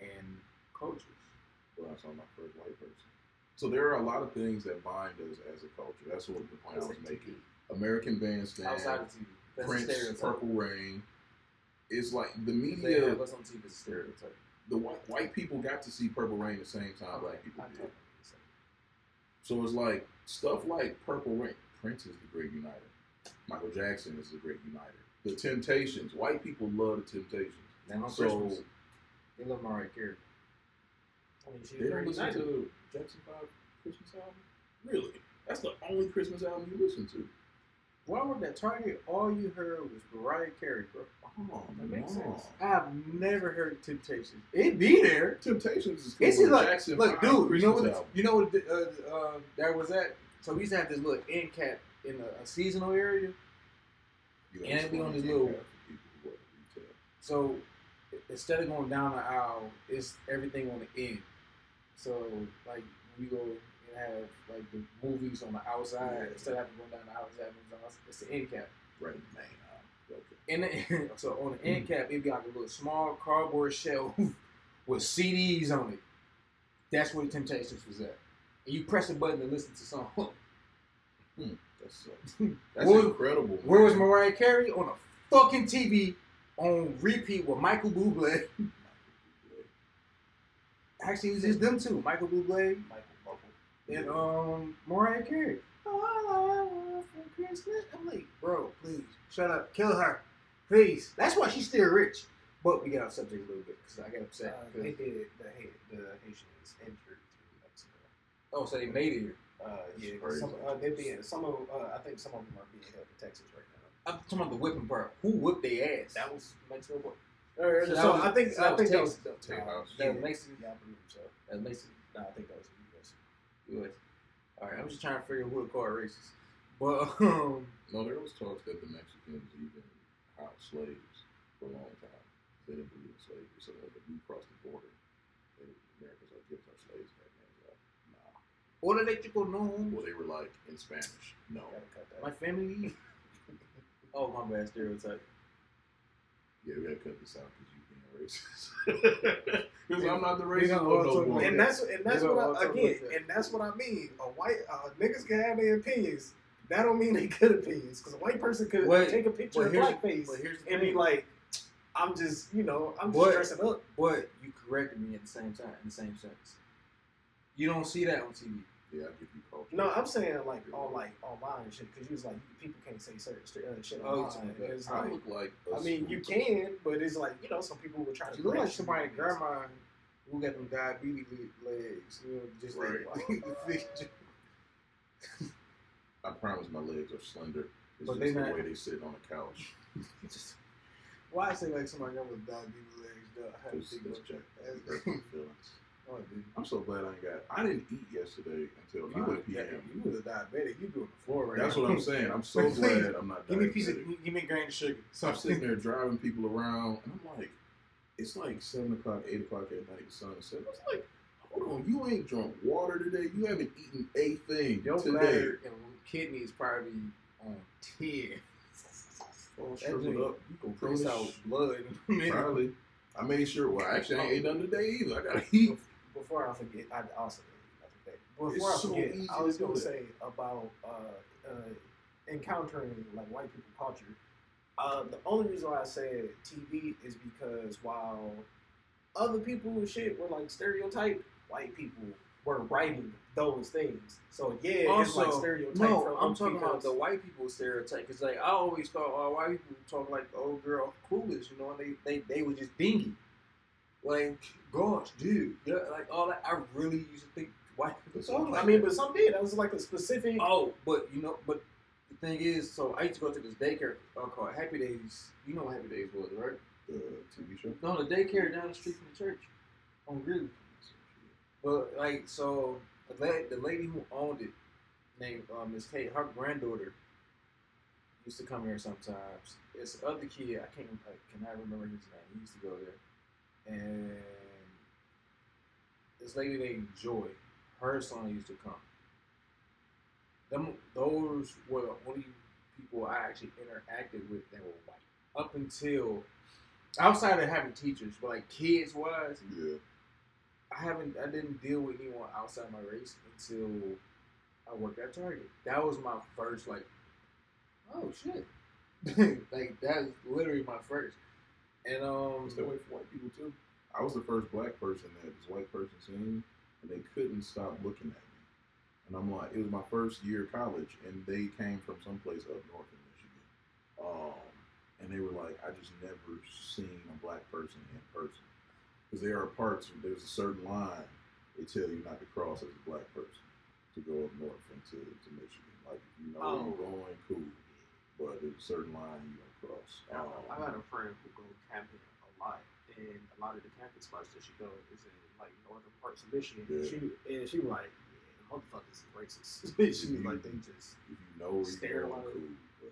in cultures? I saw my first white person. So there are a lot of things that bind us as a culture. That's what the point I was making. American Bandstand, Outside of TV. That's Prince. Purple Rain. it's like the media. us on TV a stereotype. The white white people got to see Purple Rain the same time black people did. So it's like stuff like Purple Rain. Prince is the great uniter. Michael Jackson is the great uniter. The Temptations. White people love the Temptations. Now on So Christmas, they love Mariah Carey. I mean, she they was don't very listen united. to Jackson Five Christmas album. Really? That's the only Christmas album you listen to. Why would that Target? All you heard was Mariah Carey, bro. Oh, That makes no. sense. I've never heard Temptations. It be there. Temptations is cool. It's just like, Jackson look, 5 dude. You know what? album. You know what? Uh, uh, that was at. So we used to have this little end cap in a, a seasonal area. You and it be on this little- for people who work retail. So instead of going down the aisle, it's everything on the end. So like we go and have like the movies on the outside Yeah. instead of having to go down the aisle, it's movies outside. It's the end cap. Right in the main. Okay. And the, so on the end cap, it'd be like a little small cardboard shelf with CDs on it. That's where the Temptations was at. And you press a button to listen to song. That's uh, that's Where- incredible. Where was. Mariah Carey on a fucking TV on repeat with Michael Bublé? Actually, it was just them two, Michael Bublé Michael Bublé. and um Mariah Carey. All I want for Christmas. I'm like, bro, please shut up, kill her, please. That's why she's still rich. But we got off subject a little bit because I got upset. Uh, they did the the Haitians entered to Mexico. oh, so they made it here. Uh, yeah, some, uh, they being some of uh, I think some of them are being held in Texas right now. I'm talking about the whipping part. Who whipped their ass? That was Mexico. Boy. Or, So so was- I think so I think that was Texas. Texas. uh, That yeah, was Mexican? Yeah, I believe so. That makes it No, I think that was the U.S. U.S. All right, I'm just trying to figure out who to call racist. But um, No, there was talks that the Mexicans even housed slaves for a long time. They didn't believe in slavery, so like if we crossed the border, they, Americans like give us our slaves back. And they was like, nah. what did they go no? Well, they were like in Spanish, no. Gotta cut that. My family. oh, my bad stereotype. Yeah, we gotta cut this out because you being racist. Because I'm not the We racist gonna one all no talk more. about and that's and that's what I, again, that. and that's what I mean. A white uh, niggas can have their opinions. That don't mean they good opinions. Because a white person could But- take a picture but of here's- blackface but here's the and be like, "I'm just, you know, I'm just But- dressing up." But you corrected me at the same time, in the same sense. You don't see that on TV. Yeah, I you. No, I'm saying like on like online and shit. Because you was like, people can't say certain uh, shit Oh, online. like it's I like, look like. I mean, you can, but it's like you know, some people would try to. You look like somebody grandma who got them diabetes legs. You know, just like, I promise my legs are slender. It's But just they the not- way they sit on the couch. just, why I say like somebody got with diabetes legs? Though? I had to think about that. Oh. I'm so glad I ain't got. I didn't eat yesterday until You 9 was, p.m. you was a diabetic. You on the floor right That's now. what I'm saying. I'm so glad I'm not. Give me a piece of, give me a grain of sugar. So I'm sitting there driving people around, and I'm like, it's like seven o'clock, eight o'clock at night. The sun is. I was like, hold on, you ain't drunk water today. You haven't eaten a thing Your today. bladder and kidneys probably on ten. All oh, That shriveled up. You gonna piss out blood in a minute. Probably. I made sure. Well, actually, I ain't ate nothing today either. I gotta eat. Before I forget, I also didn't eat nothing today. Before It's I forget, easy I was gonna say about uh, uh, encountering like white people culture. Uh, the only reason why I said TV is because while other people and shit were like stereotype, white people were writing those things. So yeah, it's like Also, stereotype. no, from I'm talking about the white people stereotype. Cause like I always thought all white people talk like the old girl clueless, you know, and they they they were just dingy. Like, gosh, dude, like all that. I really used to think white people like I mean, that. but some did. That was like a specific. Oh, but you know, but the thing is, so I used to go to this daycare uh, called Happy Days. You know what Happy Days was, right? The TV show. No, the daycare down the street from the church on Greeley. But like, so the lady, who owned it, named uh, Miss Kate, her granddaughter used to come here sometimes. It's other kid. I can't. I cannot remember his name. He used to go there, and this lady named Joy, her son used to come. Them, those were the only people I actually interacted with that were white. Up until outside of having teachers, but like kids wise, Yeah. I haven't I didn't deal with anyone outside my race until I worked at Target. That was my first like oh shit. like that's literally my first. And um, Stay away from white people too. I was the first black person that this white person seen, and they couldn't stop looking at me. And I'm like, it was my first year of college, and they came from someplace up north in Michigan. Um, and they were like, I just never seen a black person in person. Because there are parts, there's a certain line they tell you not to cross as a black person to go up north into to Michigan. Like, you know where you're Oh. going, cool. But there's a certain line you don't I, Um, I got a friend who goes camping a lot, and a lot of the camping spots that she go is in like northern parts of Michigan. Yeah. She and she like, yeah, the motherfuckers is racist. she was like, they just if you know Stare like- cool.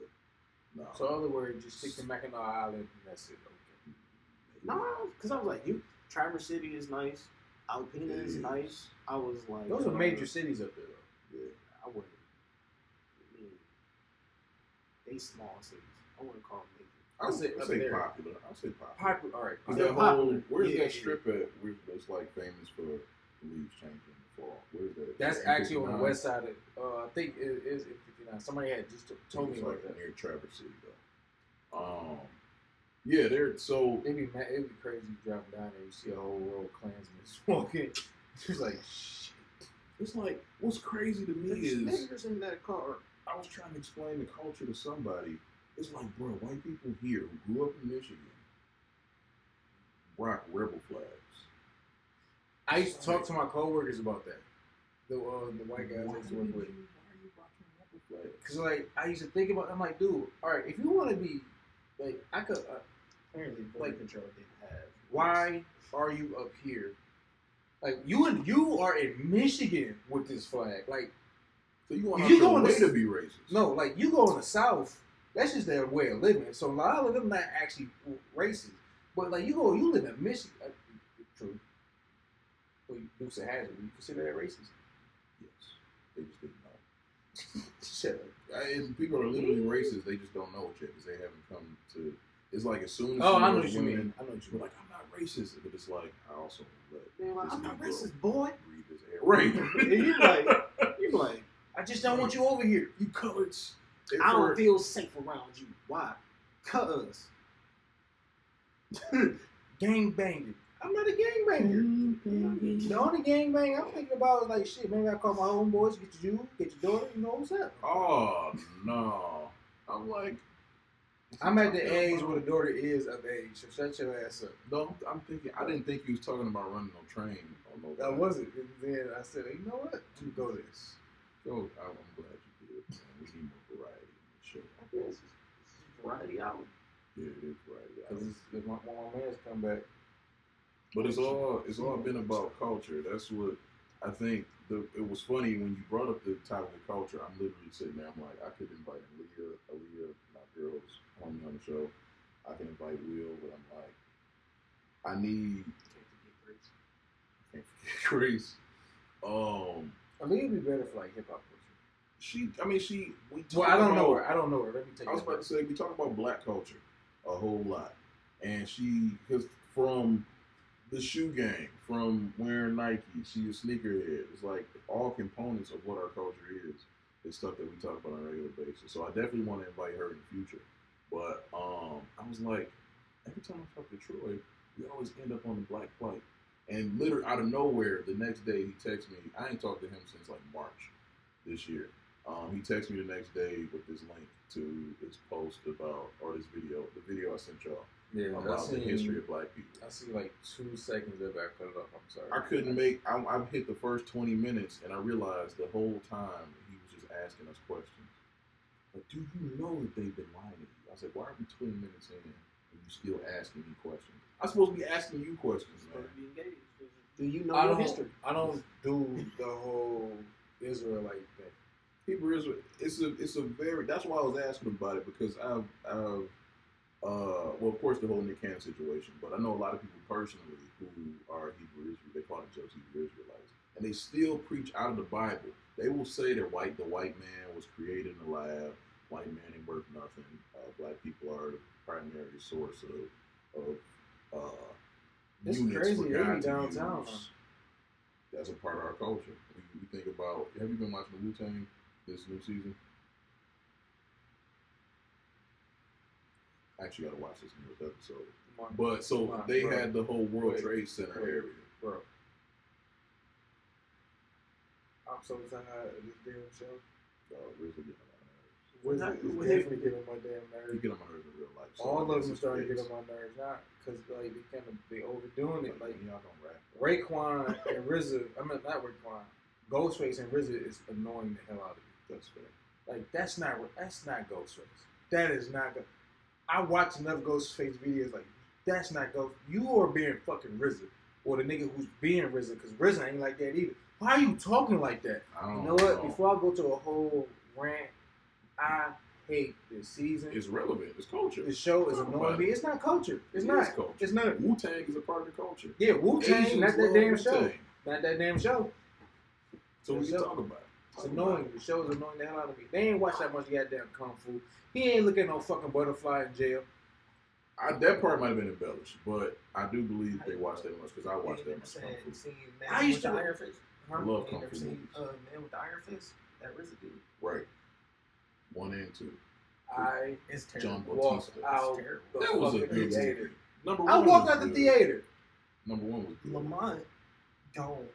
No. so in other words, just stick to Mackinac Island, and that's it. Okay. no, because I was like, you Traverse City is nice, Alpena is nice. I was like, Those are major cities up there. though. Yeah. I wouldn't. I mean, they small cities. I wouldn't call them major. I would say say, popular. I'll say popular. Popular, all right. Cause They're whole, where's Yeah, that yeah. strip at? Where that's like famous for leaves changing in the fall. Where's that? That's Is it actually on the west side of. Uh, I think it is in 59. Somebody had just told me It's about like that. near Traverse City though. Um, yeah, they're so It'd be ma- it'd be crazy driving down there. You see a whole row of Klansmen walking. She's like, shit. it's like what's crazy to me There's is niggers in that car. I was trying to explain the culture to somebody. It's like, bro, white people here who grew up in Michigan rock rebel flags. I used to talk to my coworkers about that. The uh, the white guys I Why used to work with. why are you rocking rebel flags? Cause like I used to think about, I'm like, dude, all right, if you want to be, like, I could. Uh, Apparently, border Like, control didn't have. why are you up here? Like you and you are in Michigan with this flag. Like So you going If you going way to- to be racist? no, like you go in the South. That's just their way of living. So a lot of them not actually racist. But like you go, you live in Michigan. Uh, true. Well, you do say hazard. You consider that racist? Yes, they just didn't know. Shut up. I, and people are literally racist. They just don't know it yet because they haven't come to. It's like as soon as Oh, I know know what you mean. I know what you You're mean. like, I'm not racist, but it's like I also let They're like, this I'm not racist, boy. breathe his air. Right. and you like, you like, I just don't want you over here. you coloreds. I don't feel safe around you. Why? Cause Gang banging. I'm not a gang banger. The only gang bang I'm thinking about is like shit. Maybe I call my homeboys, get you, get your daughter. You know what's up? Oh no! I'm like, I'm at the age where the daughter is of age. So shut your ass up. No, I'm, I'm thinking. I didn't think you was talking about running no train. Or no That wasn't. And then I said, hey, you know what? Let me go this. Go. I'm, I'm glad you did. Man. We need more variety in the show. I it's variety album. Yeah, it is variety. Because if my, when my man's come back, But it's all it's all been about culture. That's what I think. The, it was funny when you brought up the topic of culture. I'm literally sitting there. I'm like, I could invite Aaliyah, Aaliyah, my girls, homie on the show. I can invite Will, but I'm like, I need Can't forget Grace. can't forget Grace. Um, I mean, it'd be better for like hip hop culture. She. I mean, she. We. Well, I don't know her. I don't know her. Let me take I was about back. to say we talk about black culture a whole lot, and she because from the shoe game, from wearing Nike, she a sneakerhead. It's like all components of what our culture is is stuff that we talk about on a regular basis. So I definitely want to invite her in the future. But um, I was like, every time I talk to Troy, we always end up on the black plight. And literally out of nowhere, the next day he texts me. I ain't talked to him since like March this year. Um, he texted me the next day with this link to his post about or this video, the video I sent y'all Yeah, I about the history of black people. I see like two seconds of it. I cut it off. I'm sorry. I couldn't make. I, I hit the first twenty minutes, and I realized the whole time he was just asking us questions. Like, do you know that they've been lying to you? I said, why are we twenty minutes in and you still asking me questions? I'm supposed to be asking you questions, man. Supposed to be engaged. Do you know I your history? I don't do the whole Israelite thing. Hebrew is it's a it's a very that's why I was asking about it because I've I've uh well of course the whole Nick Cannon situation, but I know a lot of people personally who are Hebrew Israel they call themselves Hebrew Israelites, and they still preach out of the Bible. They will say that white the white man was created in the lab, white man ain't worth nothing. Uh, black people are the primary source of of uh, It's units crazy, for God to downtown, use. That's a part of our culture. We, we think about. Have you been watching the Wu Tang this new season? I actually got to watch this new episode. Mark, But so Mark, they bro. had the whole World Wait, Trade Center wait. area. bro. I'm so tired of this damn show. Uh, RZA getting on Wizard Not is with definitely getting on my damn my nerves. nerves. He get on my nerves in real life. So All I of guess them starting to get on my nerves, not because like they kind of they overdoing it. Like y'all don't rap. Raekwon and RZA, I mean not Raekwon, Ghostface and RZA is annoying the hell out of me. Fair. Like that's not that's not Ghostface. That is not. Go- I watch enough Ghostface videos. Like that's not Ghost. You are being fucking RZA or the nigga who's being RZA because RZA ain't like that either. Why are you talking like that? I don't You know what? know. Before I go to a whole rant, I hate this season. It's relevant. It's culture. The show is annoying me. It's not culture. It's It not. culture. It's not. Wu Tang is a part of the culture. Yeah, Wu Tang. Not that damn show. Wu-Tang. Not that damn show. So we can show- talk about it. It's annoying. The show is annoying the hell out of me. They ain't watch that much goddamn kung fu. He ain't looking no fucking butterfly in jail. I, that part might have been embellished, but I do believe they watched that much because I watched that ain't much. Kung Fu. seen, seen Man I with used the to- Iron Fist? I love Kung never Fu seen movies. uh, Man with the Iron Fist? That RZA dude. Right. One and two. I It's John terrible. walked Bautista. out It's the That was a fucking good theater. movie. Number I walked was out the theater. Number one was good. Lamont don't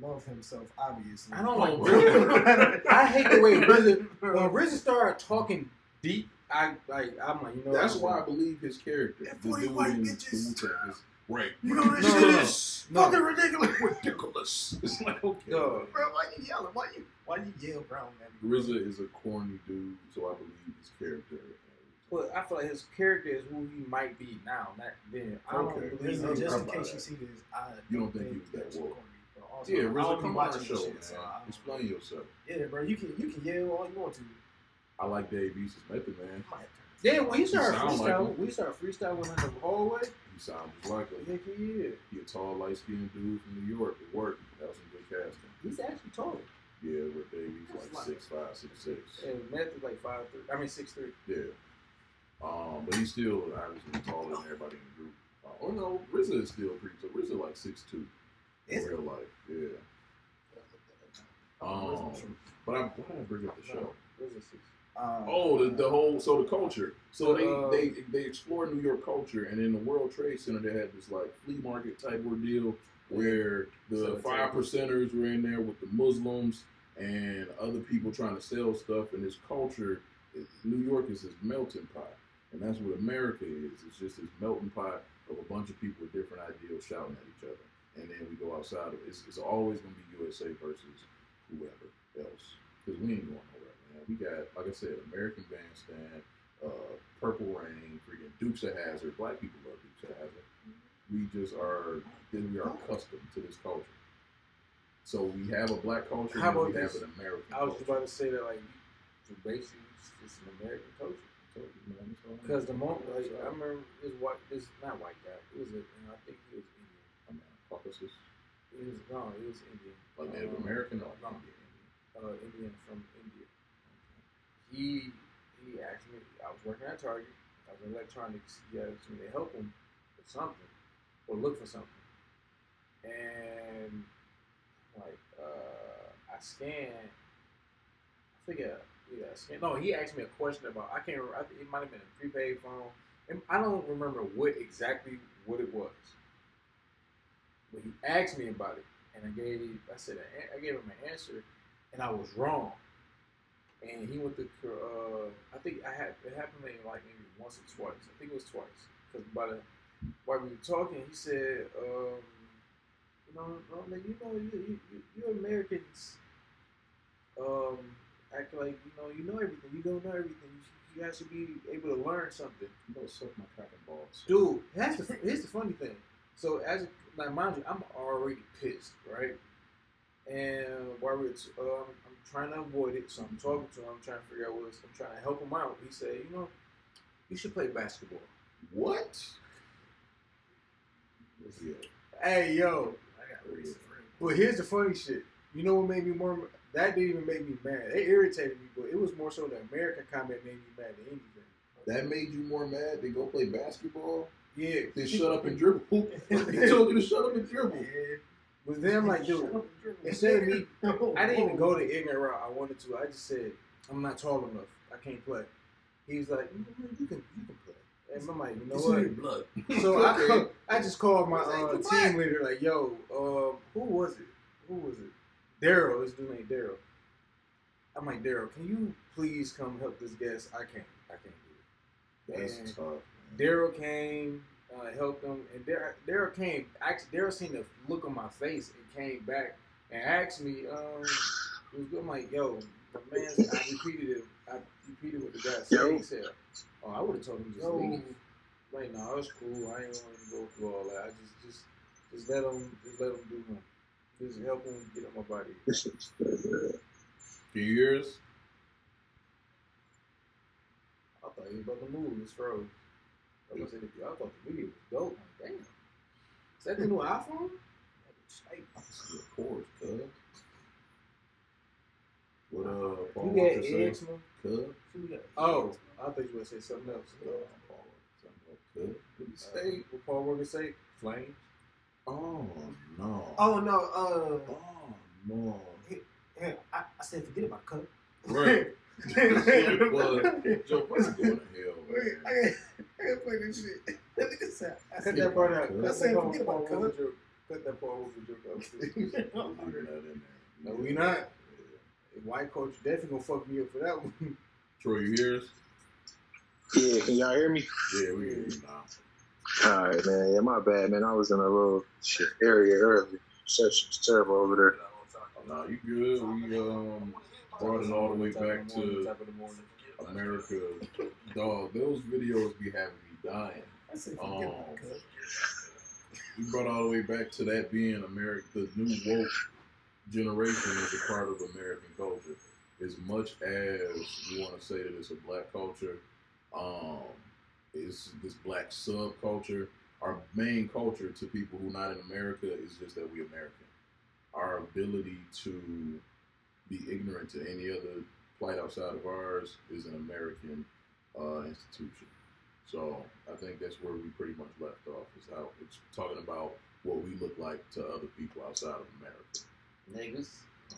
love himself, obviously. I don't like RZA. I hate the way RZA. When RZA started talking deep, I like. I'm like, you know. That's why I believe his character. That The 40 dude white in bitches. the Wu-Tang is right. You know this No, shit no, no. is No. fucking ridiculous. ridiculous. It's like okay. Dog. Bro, why you yelling? Why you why you yell brown at me? RZA is a corny dude, so I believe his character. But I feel like his character is who he might be now, not then. I don't Okay. believe Listen, just in case that. you see this, I You don't think he was that that's woke? Also, Yeah, RZA, be come on this show, shit, man. so I- Explain yourself. Yeah, bro, you can you can yell all you want to. I like Dave East's Method Man. I might turn Yeah, when he started sound like we started freestyling in the hallway. He sounds like. Heck yeah. He a tall, light skinned dude from New York. It worked. That was some good casting. He's actually tall. Yeah, with Dave East like six five, six six. And Meth is like five three. I mean six three. Yeah. Um, but he's still obviously taller than everybody in the group. Uh, oh no, RZA is still pretty tall. RZA like six two in Is it? real life. Yeah. Um, but I'm did I bring up the show? Where's the six? Uh, Oh, the, the whole so the culture. So they, Uh, they they explore New York culture, and in the World Trade Center they had this like flea market type ordeal where the five percenters were in there with the Muslims and other people trying to sell stuff. And this culture, it- New York is this melting pot, and that's what America is. It's just this melting pot of a bunch of people with different ideals shouting at each other. And then we go outside of it. It's, it's always going to be USA versus whoever else. Because we ain't going nowhere, man. We got, like I said, American Bandstand, uh, Purple Rain, freaking Dukes of Hazzard. Black people love Dukes of Hazzard. We just are, then we are accustomed to this culture. So we have a black culture, How and we about have an American I was culture. about to say that like basically it's an American culture. So, you know, it's all- Because the moment like I remember this white this not white guy. It was a you know, I think he was Indian. I'm not Caucasus, He was no, he was Indian. like Native Um, American or no, Indian? uh, Indian from India. He he asked me. I was working at Target. I was in electronics. He asked me to help him with something or look for something. And like uh, I scanned. I forget. Yeah, I scanned. No, he asked me a question about. I can't. remember. It might have been a prepaid phone. And I don't remember what exactly what it was. But he asked me about it, and I gave. I said I gave him an answer, and I was wrong. And he went to. Uh, I think I had it happened maybe like maybe once or twice. I think it was twice. Because by the while we were talking, he said, um, "You know, no, you know, you you you, you Americans um, act like you know you know everything. You don't know everything. You, should- you guys should be able to learn something." You know, suck my cock and balls. Dude, that's the here's the funny thing. So as a, like mind you, I'm already pissed, right? And while t- um, I'm trying to avoid it, so I'm talking to him. I'm trying to figure out what's. I'm trying to help him out. He said, you know, you should play basketball. What? Yeah. Hey yo, I got racist friends. but here's the funny shit. You know what made me more? That didn't even make me mad. It irritated me, but it was more so the American comment made me mad than anything. That made you more mad than go play basketball? Yeah, Then shut up and dribble. he told you to shut up and dribble. Yeah. But then I'm like, dude, instead of me I didn't even go the ignorant route. I wanted to. I just said I'm not tall enough. I can't play. He was like, "Mm, you can, you can play. And I'm like, you know what? in your blood. So I I just called my uh, team leader like, yo, um, who was it? Who was it? Daryl. This dude named Daryl. I'm like, Daryl, can you please come help this guest? I can't. I can't do it. That's And tough. Man. Daryl came, uh, helped them, and Daryl, Daryl came. Actually, Daryl seen the look on my face and came back and asked me, um, it was good. I'm like, yo, my man, I repeated it. I repeated what the guy said. Yo. He said, oh, I would have told him just Yo. leave. Like, no, it's cool. I ain't want to go through all that. I just, just, just let him, just let him do him. Just help him get on my body. This is Few years. I thought he was about to move. It's froze. I was saying, I thought the video was dope. Like, damn. Is that the new iPhone? Like, course, cuz. What uh, Paul You Walker got say? eczema? Cuz. Oh, I thought you were say something else. Uh, Paul, something like cuz. What say? what Paul Walker say? Flames. Oh no. Oh no, uh, Oh no. yeah, I, I said forget about cut. Right. Wait. I I gotta play this shit. That nigga said, I said, that part out. Part. Paul Walker joke. Cut that that in No, we not. White coach definitely gonna fuck me up for that one. Troy, you hear us? yeah, can y'all hear me? Yeah, we hear you now. All right, man. Yeah, my bad, man. I was in a little shit area early. Reception's terrible over there. No, you good. We um brought it all the way back to Top of the morning. America. Dog, those videos be having me dying. I said forget about cut. We brought all the way back to that being America, the new woke generation is a part of American culture. As much as you want to say that it's a black culture, um, it's this black subculture. Our main culture to people who are not in America is just that we American. Our ability to be ignorant to any other plight outside of ours is an American uh, institution. So I think that's where we pretty much left off is how it's talking about what we look like to other people outside of America. Niggas.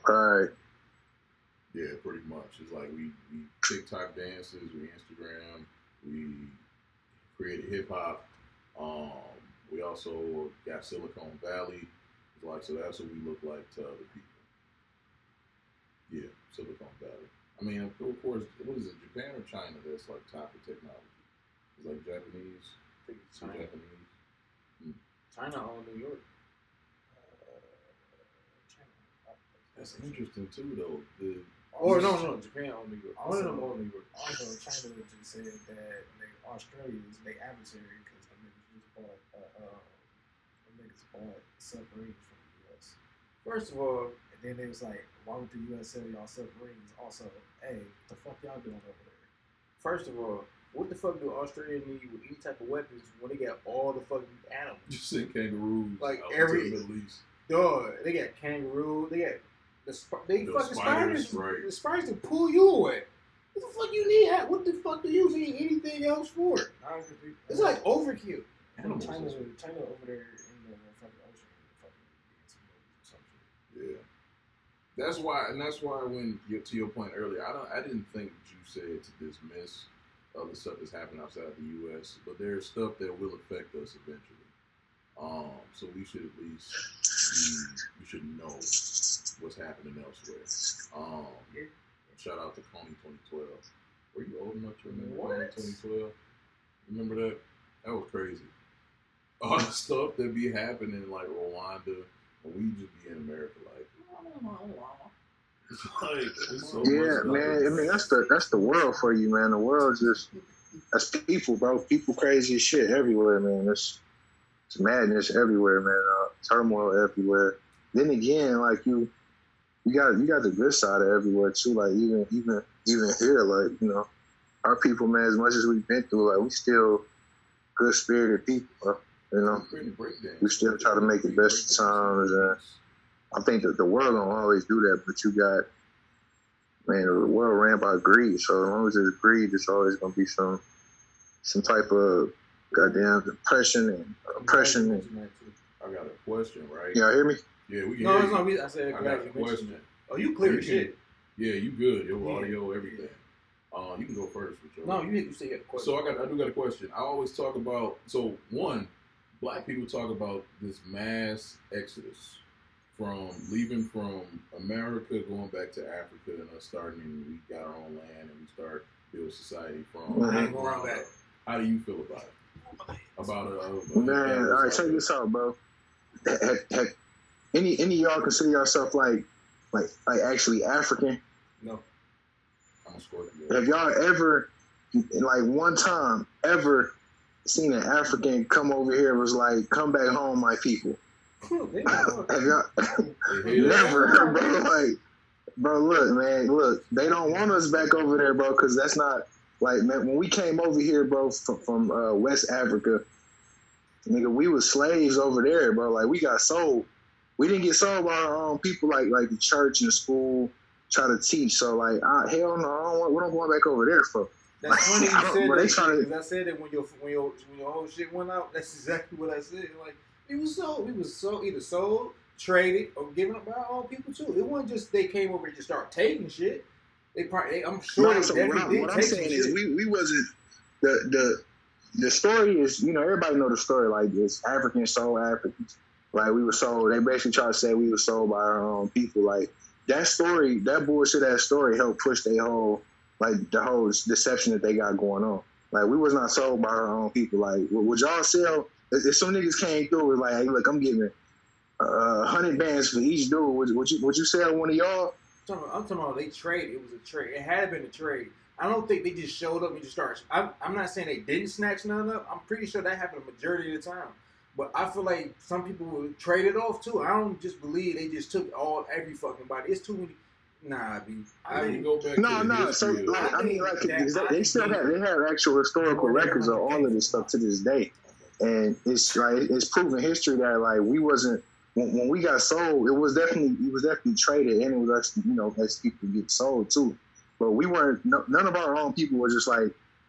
All right. Yeah, pretty much. It's like we, we TikTok dances, we Instagram, we created hip hop. Um, we also got Silicon Valley. It's like so that's what we look like to other people. Yeah, Silicon Valley. I mean, of of course, what is it, Japan or China that's like top of technology? It's like Japanese, I think it's some China. Japanese. China on New York. That's interesting too, though. The Or no, no, Japan on New York. One of Also- them on New York. Also, China just said that they, Australia is their adversary because the niggas just bought, uh, uh, the niggas bought submarines from the U.S. First of all, And then they was like, why would the U.S. sell y'all submarines? Also, hey, the fuck y'all doing over there? first of all, what the fuck do Australia need with any type of weapons when they got all the fucking animals? you send kangaroos Like out every- to the Middle East. Dog, they got kangaroo. They got the sp- they The fucking spiders, spiders. right. The spiders to pull you away. What the fuck you need? What the fuck do you need anything else for? I don't think- It's like overkill. Animals. China, China over there in the fucking ocean, fucking getting some boats or some shit. Yeah. That's why, and that's why when you, to your point earlier, I don't, I didn't think you said to dismiss other stuff that's happening outside the U.S., but there's stuff that will affect us eventually. Um, so we should at least be, we should know what's happening elsewhere. Um, shout out to Kony 2012. Were you old enough to remember Kony 2012? Remember that? That was crazy. All the stuff that be happening in like Rwanda, and we just be in America like, like so Yeah, man. I mean, that's the that's the world for you, man. The world just that's people, bro. People crazy shit everywhere, man. It's it's madness everywhere, man. Uh, turmoil everywhere. Then again, like you, you got you got the good side of everywhere too. Like even even even here, like you know, our people, man. As much as we've been through, like we still good spirited people. bro. You know, we still try to make the best of times, uh, I think that the world don't always do that, but you got, man, the world ran by greed. So as long as there's greed, there's always gonna be some, some type of goddamn depression and oppression. And, I got a question, right? y'all hear me? Yeah, we can No, hear it's you. not me. I said I got a question. that. Oh, you clear You as can- shit. Yeah, you good. Your Yeah. audio, everything. Uh, you can go first with your. No, you you say you had a question. So I got, I do got a question. I always talk about, so one, black people talk about this mass exodus from leaving from America, going back to Africa, and us starting, and we got our own land, and we start build society from. I ain't going back. How do you feel about it? About uh, uh, Man, all right, check this out, bro. Heck, heck, any any of y'all consider yourself like like like actually African? No. I'm a Scorpio. Have y'all ever, like one time, ever seen an African come over here was like, "Come back home, my people"? They know. Have y'all They hate us. never, bro? Like, bro, look, man, look, they don't want us back over there, bro, because that's not like, man. When we came over here, bro, from, from uh, West Africa, nigga, we was slaves over there, bro. Like, we got sold. We didn't get sold by our own people, like like the church and the school try to teach. So, like, uh, hell no, I don't want, what I'm going back over there for. That's funny you said Bro, they that tryna- because I said that when your when your when your whole shit went out. That's exactly what I said. Like it was sold. It was sold either sold, traded, or given up by our own people too. It wasn't just they came over and just started taking shit. They probably I'm sure No, so what, I, what I'm saying is shit. we, we wasn't the the the story is you know everybody know the story like this African sold Africans like we were sold they basically try to say we were sold by our own people like that story that bullshit that story helped push their whole like the whole deception that they got going on like we was not sold by our own people like would y'all sell if, if some niggas came through with like hey look I'm giving uh, a hundred bands for each dude would, would you would you sell one of y'all I'm talking, I'm talking about they trade. It was a trade. It had been a trade. I don't think they just showed up and just started. I'm, I'm not saying they didn't snatch none up. I'm pretty sure that happened a majority of the time. But I feel like some people would trade it off too. I don't just believe they just took all every fucking body. It's too many. Nah, B. I I didn't go back No, no. So, like, I mean, like, That- they, I they can still have they have actual historical records of all of this stuff to this day, and it's like it's proven history that like we wasn't when, when we got sold, it was definitely it was definitely traded, and it was actually you know as people get sold too, but we weren't. No, none of our own people were just like,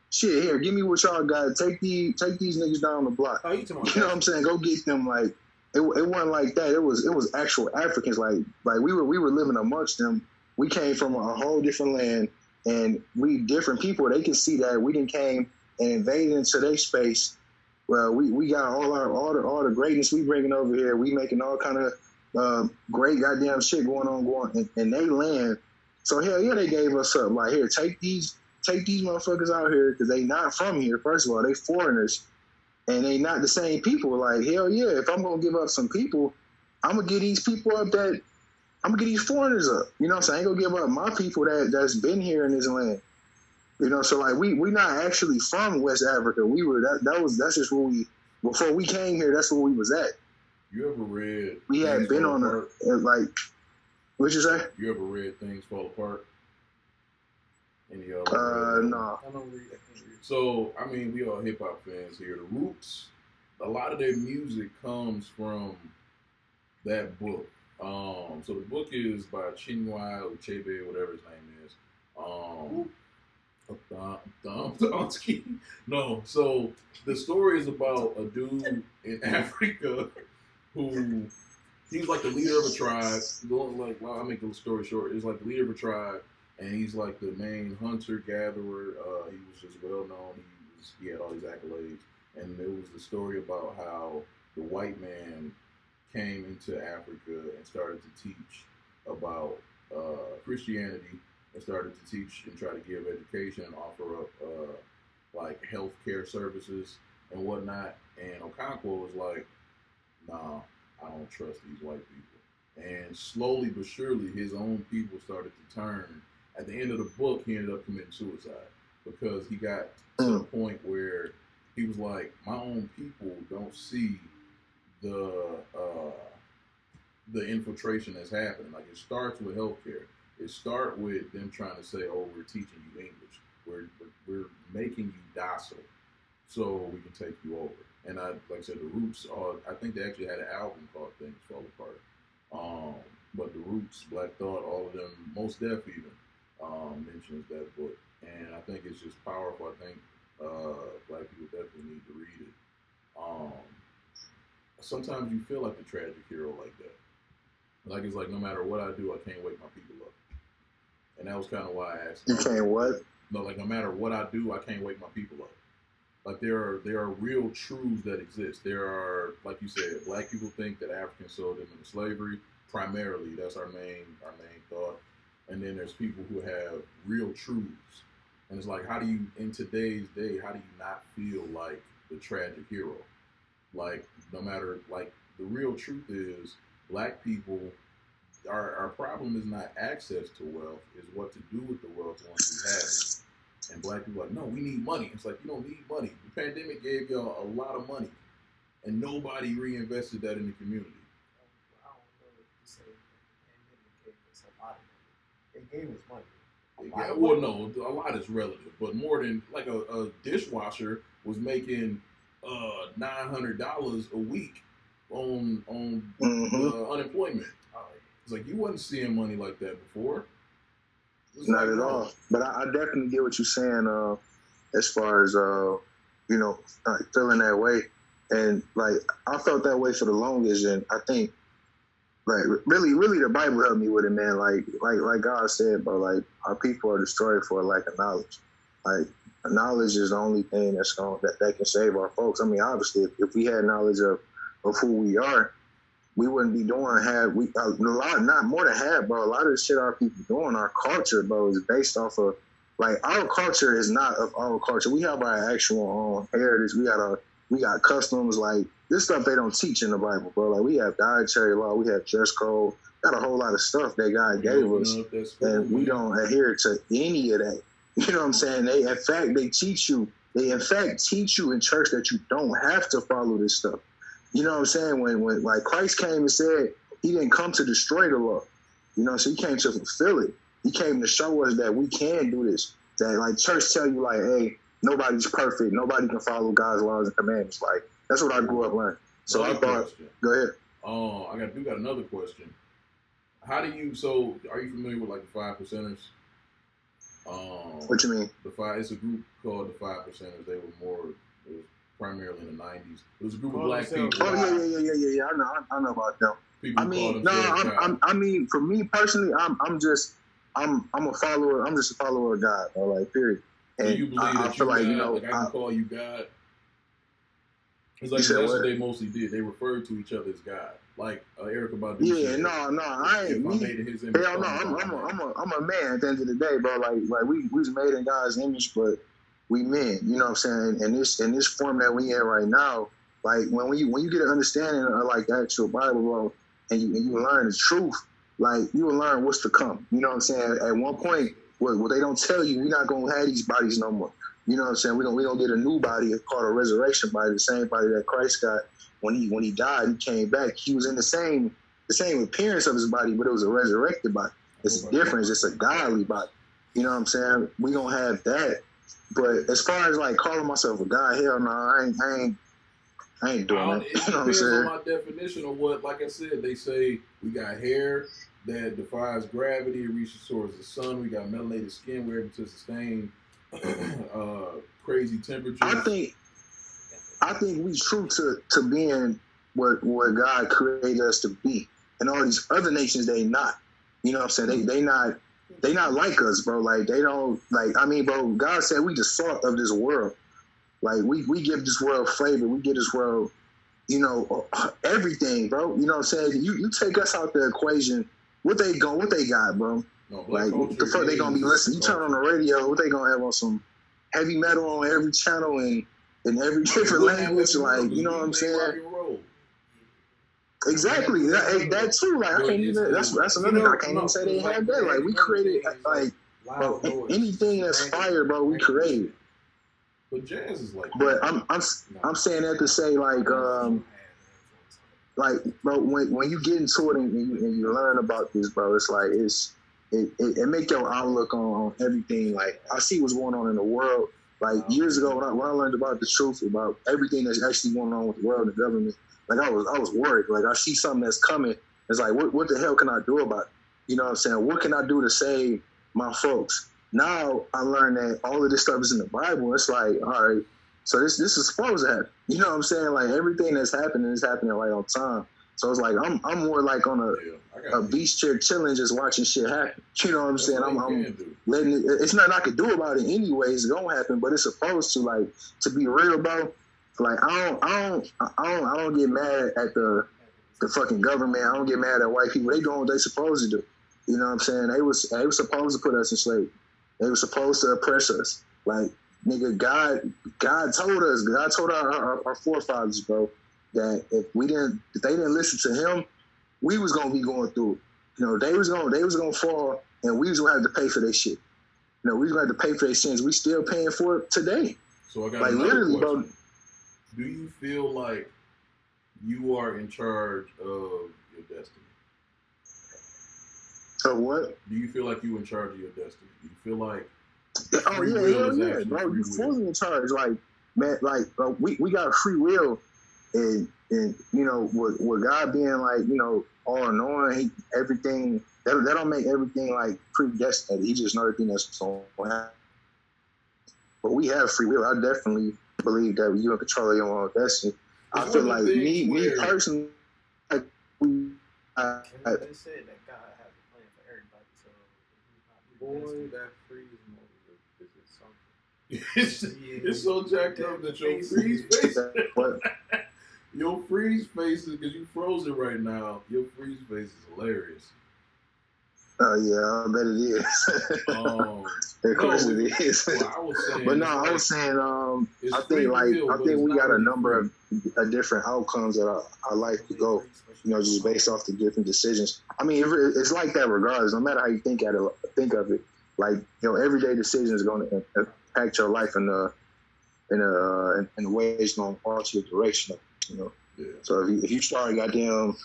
shit, here, give me what y'all got. Take the take these niggas down the block. Oh, you You know what I'm saying? Go get them. Like it, it wasn't like that. It was it was actual Africans. Like like we were we were living amongst them. We came from a whole different land, and we different people. They can see that we didn't came and invaded into their space. Well, we, we got all our all the all the greatness we bringing over here. We making all kind of uh, great goddamn shit going on going in, in they land. So hell yeah, they gave us up. Like here, take these take these motherfuckers out here because they not from here. First of all, they foreigners and they not the same people. Like hell yeah, if I'm gonna give up some people, I'm gonna get these people up that I'm gonna get these foreigners up. You know what I'm saying? I ain't gonna give up my people that that's been here in this land. You know, so like we we not actually from West Africa. We were that that was that's just where we before we came here. That's where we was at. You ever read? We had Things been on a Apart? uh, like what you say? You ever read Things Fall Apart? Any of? Uh, read that? no. I don't read. I can't read. So I mean, we all hip hop fans here. The Roots, a lot of their music comes from that book. Um, so the book is by Chinua Achebe, whatever his name is. Um, Thom- Thomsky. No, so the story is about a dude in Africa who he's like the leader of a tribe. Going like, well, I'll make the story short. He's like the leader of a tribe, and he's like the main hunter gatherer. Uh, he was just well known. He was he had all these accolades, and it was the story about how the white man came into Africa and started to teach about uh, Christianity and started to teach and try to give education and offer up uh, like health care services and whatnot. And Okonkwo was like, nah, I don't trust these white people. And slowly but surely, his own people started to turn. At the end of the book, he ended up committing suicide because he got to the point where he was like, my own people don't see the uh, the infiltration that's happening. Like it starts with healthcare. It start with them trying to say, "Oh, we're teaching you English. We're we're, making you docile, so we can take you over." And I, like I said, the Roots. Are, I think they actually had an album called "Things Fall Apart." Um, but the Roots, Black Thought, all of them, Mos Def even um, mentions that book, and I think it's just powerful. I think uh, black people definitely need to read it. Um, sometimes you feel like the tragic hero like that. Like it's like no matter what I do, I can't wake my people up. And that was kind of why I asked. You can't what? no, like no matter what I do, I can't wake my people up. Like there are there are real truths that exist. There are, like you said, black people think that Africans sold them into slavery. Primarily, that's our main our main thought. And then there's people who have real truths. And it's like, how do you in today's day, how do you not feel like the tragic hero? Like no matter like the real truth is black people our, our problem is not access to wealth, is what to do with the wealth once we have it. And black people are like, no, we need money. It's like you don't need money. The pandemic gave y'all a lot of money, and nobody reinvested that in the community. I don't know if you say the pandemic gave us a lot of money. They gave us money. Yeah, well, no, a lot is relative, but more than like a, a dishwasher was making uh, nine hundred dollars a week on on Mhm. uh, unemployment. It's like you wasn't seeing money like that before. It's Not at all. But I, I definitely get what you're saying. Uh, as far as uh, you know, like feeling that way, and like I felt that way for the longest, and I think like really, really, the Bible helped me with it, man. Like, like, like God said, bro. Like our people are destroyed for a lack of knowledge. Like knowledge is the only thing that's going that, that can save our folks. I mean, obviously, if, if we had knowledge of of who we are, we wouldn't be doing half. We a lot, not more than half, bro. A lot of the shit our people doing, our culture, bro, is based off of like our culture is not of our culture. We have our actual um, heritage. We got our we got customs like this stuff they don't teach in the Bible, bro. Like we have dietary law, we have dress code, got a whole lot of stuff that God gave us and we man. don't adhere to any of that. You know what I'm saying? They, in fact, they teach you. They, in fact, teach you in church that you don't have to follow this stuff. You know what I'm saying? When, when, like Christ came and said He didn't come to destroy the law. You know, so He came to fulfill it. He came to show us that we can do this. That like church tell you like, hey, nobody's perfect. Nobody can follow God's laws and commandments. Like that's what I grew up learning. So I thought, question. go ahead. Oh, I got do got another question. How do you so are you familiar with like the five percenters? Um What you mean? the five it's a group called the five percenters. They were more it was primarily in the nineties. It was a group of Call black themselves people. Oh yeah, yeah, yeah, yeah, yeah. I know, I, I know about them. People I mean, call no, I'm, I'm, I mean, for me personally, I'm, I'm just, I'm, I'm a follower. I'm just a follower of God. Bro, like, period. Do And you believe I, I that feel you like God? you know, like I can I, call you God. It's like that's what? what they mostly did. They referred to each other as God. Like uh, Erykah Badu. yeah, said, no, no, I If ain't I me. made in his image, Hell no, I'm, me I'm, a, God. I'm, a, I'm a man at the end of the day, bro. Like, like we, we was made in God's image, but we men. You know what I'm saying? And this, in this form that we in right now, like when we, when you get an understanding of like the actual Bible, bro, and you, and you learn the truth, like you will learn what's to come. You know what I'm saying? At one point, what, what they don't tell you, we're not gonna have these bodies no more. You know what I'm saying? We're gonna we gonna get a new body called a resurrection body, the same body that Christ got when he when he died. He came back. He was in the same the same appearance of his body, but it was a resurrected body. It's oh, a difference. It's a godly body. You know what I'm saying? We don't have that. But as far as like calling myself a god, hell no, I ain't, I ain't, I ain't doing that. it You know what I'm depends on my definition of what, like I said, they say we got hair that defies gravity, it reaches towards the sun. We got melanated skin, we're able to sustain uh, crazy temperatures. I think I think we true to to being what what God created us to be, and all these other nations they not. You know what I'm saying? They they not they not like us, bro. Like they don't like. I mean, bro. God said we the salt of this world. Like we we give this world flavor. We give this world, you know, everything, bro. You know what I'm saying? You you take us out the equation. What they go? What they got, bro? no, Like the fuck they gonna be is listening? You turn on the radio, what they gonna have on some heavy metal on every channel and in every different language? Like you know what I'm because we ain't saying? Rock and roll. Exactly. That, that too. Like I can't even. That's that's you another. know, thing. I can't even say they have that. Like we created like bro, anything that's fire, bro. We created. But jazz is like But. I'm I'm I'm saying that to say like um like bro when when you get into it and you, and you learn about this, bro, it's like it's it, it, it make your outlook on, on everything. Like I see what's going on in the world. Like years ago when I, when I learned about the truth about everything that's actually going on with the world and government, like I was I was worried. Like I see something that's coming. It's like what what the hell can I do about it? You know what I'm saying? What can I do to save my folks? Now I learned that all of this stuff is in the Bible. It's like, all right, so this this is supposed to happen. You know what I'm saying? Like everything that's happening is happening right on time. So it's like I'm I'm more like on a, a beach chair chilling, just watching shit happen. You know what I'm That's saying? what I'm, I'm letting it. It's nothing I can do about it anyways. It's gonna happen, but it's supposed to. Like to be real, bro. Like I don't, I don't, I don't, I don't get mad at the the fucking government. I don't get mad at white people. They doing what they supposed to do. You know what I'm saying? They was they was supposed to put us in slavery. They were supposed to oppress us. Like nigga, God, God told us. God told our, our, our forefathers, bro, that if we didn't, if they didn't listen to Him, we was gonna be going through. it. You know, they was gonna, they was gonna fall, and we was gonna have to pay for their shit. You know, we was gonna have to pay for their sins. We still paying for it today. So I got Like, literally, bro. Do you feel like you are in charge of your destiny? So what? Do you feel like you in charge of your destiny? Do you feel like Oh Free yeah, will hell is yeah, actually bro. You fully in charge. Like man, like we we got free will, and and you know with with God being like you know all knowing, he, everything that that don't make everything like predestined. He just know everything that's going to happen. But we have free will. I definitely believe that you in control of your own destiny. I feel like me, me personally, like we, I, I, Kevin just that God has a plan for everybody. So if Boy, he's that freeze mode is is something. it's, it's so jacked up that your freeze face, what your freeze face is because you're frozen right now. Your freeze face is hilarious. Oh yeah, I bet it is. Um, of course it is. well, saying, but no, I was saying, um, I think like I think we got a number of, of different outcomes that I, our life could go. You know, just based off the different decisions. I mean, it- it's like that regardless. No matter how you think at it, think of it. Like you know, everyday decision is going to impact your life in a in a in a way it's going to alter your direction. You know, Yeah. so if you, if you start goddamn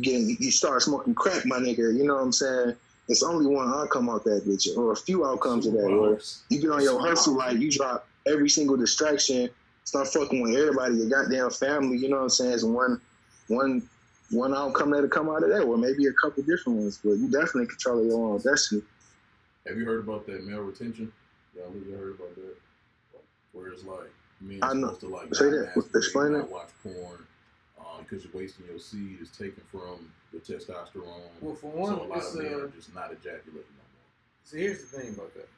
getting you start smoking crack, my nigga, you know what I'm saying? It's only one outcome out that bitch, or a few outcomes of that. Or you get on your hustle, like you drop every single distraction, start fucking with everybody, your goddamn family. You know what I'm saying? It's one, one, one outcome that'll come out of that, or maybe a couple different ones. But you definitely control your own destiny. Have you heard about that male retention? Y'all ever heard about that? Where it's like men I know. supposed to like Say that. Explain it. watch porn, because you're wasting your seed is taken from your testosterone. Well, for one, so a lot it's, of men uh, are just not ejaculating no more. So here's the thing about that.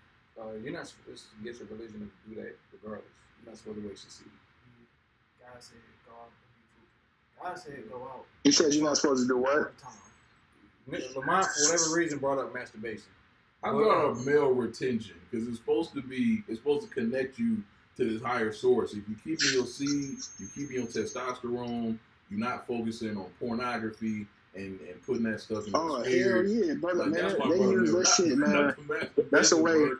Uh, you're not supposed to get your religion to do that regardless. You're not supposed to waste your seed. God said go out. God said go out. You said you're not supposed to do all what? the. Lamont, for whatever reason, brought up masturbation. I Well, brought up male retention because it's supposed to be it's supposed to connect you to this higher source. If you keep your seed, you keep your testosterone, you're not focusing on pornography and, and putting that stuff in Oh hell yeah, brother, Like, man! that's They use that shit, man. That's the way-.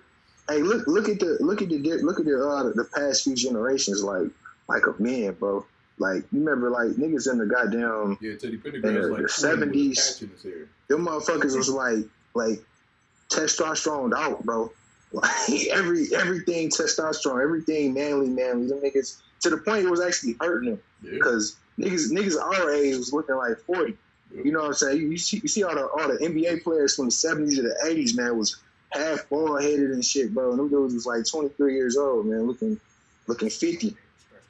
Hey, look, look at the look at the look at the uh, the past few generations, like like of men, bro. Like you remember, like niggas in the goddamn Yeah, Teddy Pendergrass the- like the 20 with a 70s. patch in his hair. them motherfuckers was like like testosterone out, bro. Like every everything testosterone, everything manly, manly. Them niggas to the point it was actually hurting them Yeah. because niggas niggas our age was looking like forty. You know what I'm saying? You, see you see all the all the NBA players from the seventies to the eighties, man, was half bald headed and shit, bro. And them dudes was like twenty three years old, man, looking looking fifty.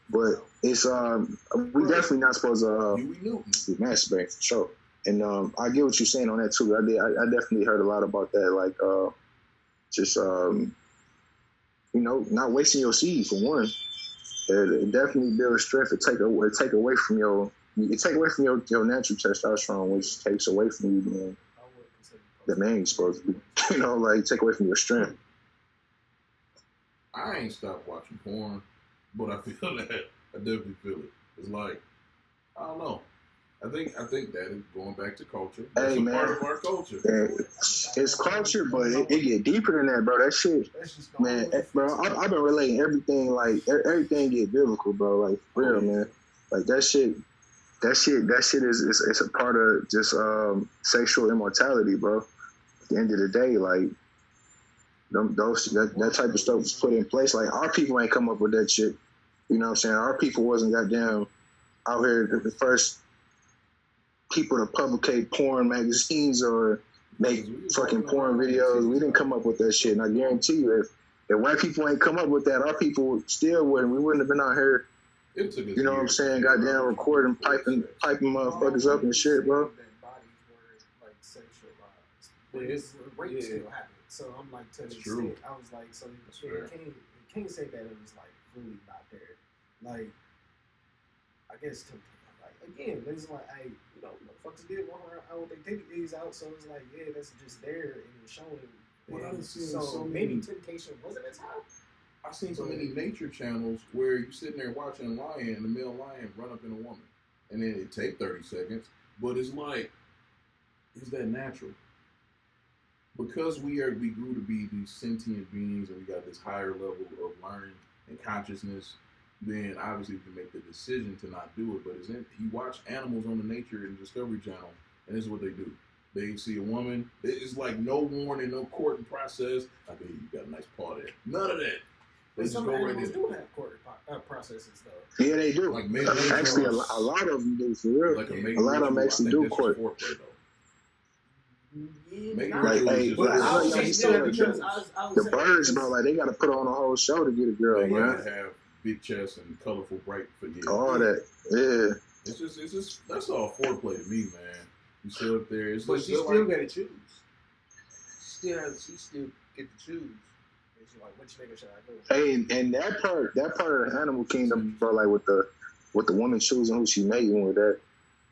But it's um we definitely not supposed to uh, Huey Newton. be masturbating for sure. And um, I get what you're saying on that too. I did. I, I definitely heard a lot about that. Like, uh, just um, you know, not wasting your seed for one. It, it definitely builds strength. It take away, it take away from your, it take away from your, your natural testosterone, which takes away from you being the man you're supposed to be. You know, like take away from your strength. I ain't stopped watching porn, but I feel that I definitely feel it. It's like I don't know. I think I think that is going back to culture. That's Hey, a man. part of our culture. And it's culture, but it, it get deeper than that, bro. That shit That's just Man, eh, bro, I, it. I've been relating everything like everything get biblical, bro. Like for real, man. Like that shit, that shit, that shit is is, is a part of just um, sexual immortality, bro. At the end of the day, like them, those that, that type of stuff was put in place. Like our people ain't come up with that shit. You know what I'm saying? Our people wasn't goddamn out here the, the first people to publicate porn magazines or make fucking porn videos. We didn't come up with that shit. And I guarantee you, if if white people ain't come up with that, our people still wouldn't. We wouldn't have been out here It took us You know what I'm years. saying? Goddamn recording, piping, piping motherfuckers up and shit, bro. That bodies were like sexualized. Yeah, But it's- rape yeah. still happened. So I'm like to the It's true. extent, I was like, so That's yeah, fair. you can't, you can't say that it was like really not there. Like, I guess to like again, it's like I, know, motherfuckers did walk around out with their titties out, so it's like, yeah, that's just there and it's showing. Well, I've seen so, so maybe temptation wasn't as high. I've seen so many nature channels where you're sitting there watching a lion and the male lion run up in a woman, and then it take thirty seconds, but it's like, is that natural? Because we are we grew to be these sentient beings and we got this higher level of learning and consciousness, then obviously you can make the decision to not do it. But it's in, you watch animals on the Nature and Discovery Channel, and this is what they do. They see a woman. It's like no warning, no courting process. Like, mean, you got a nice paw there. None of that. They just some go right animals in. do have court uh, processes though. Yeah, they do. Like male Actually, a, a lot of them do for real. Like a, A lot of them actually do court. Foreplay, though. Yeah, Make not your Like, hey, But like, I like say you still said, because I I the birds, because- bro, like they got to put on a whole show to get a girl, They man. gotta have big chests and colorful, bright for you. All that, yeah. It's just, it's just, that's all foreplay to me, man. You sit up there, it's But she just still like, got to choose. She still has. She still get to choose. It's like, which nigga should I go? Hey, and, and that part, that part of animal kingdom, bro, like with the with the woman choosing who she mating with, that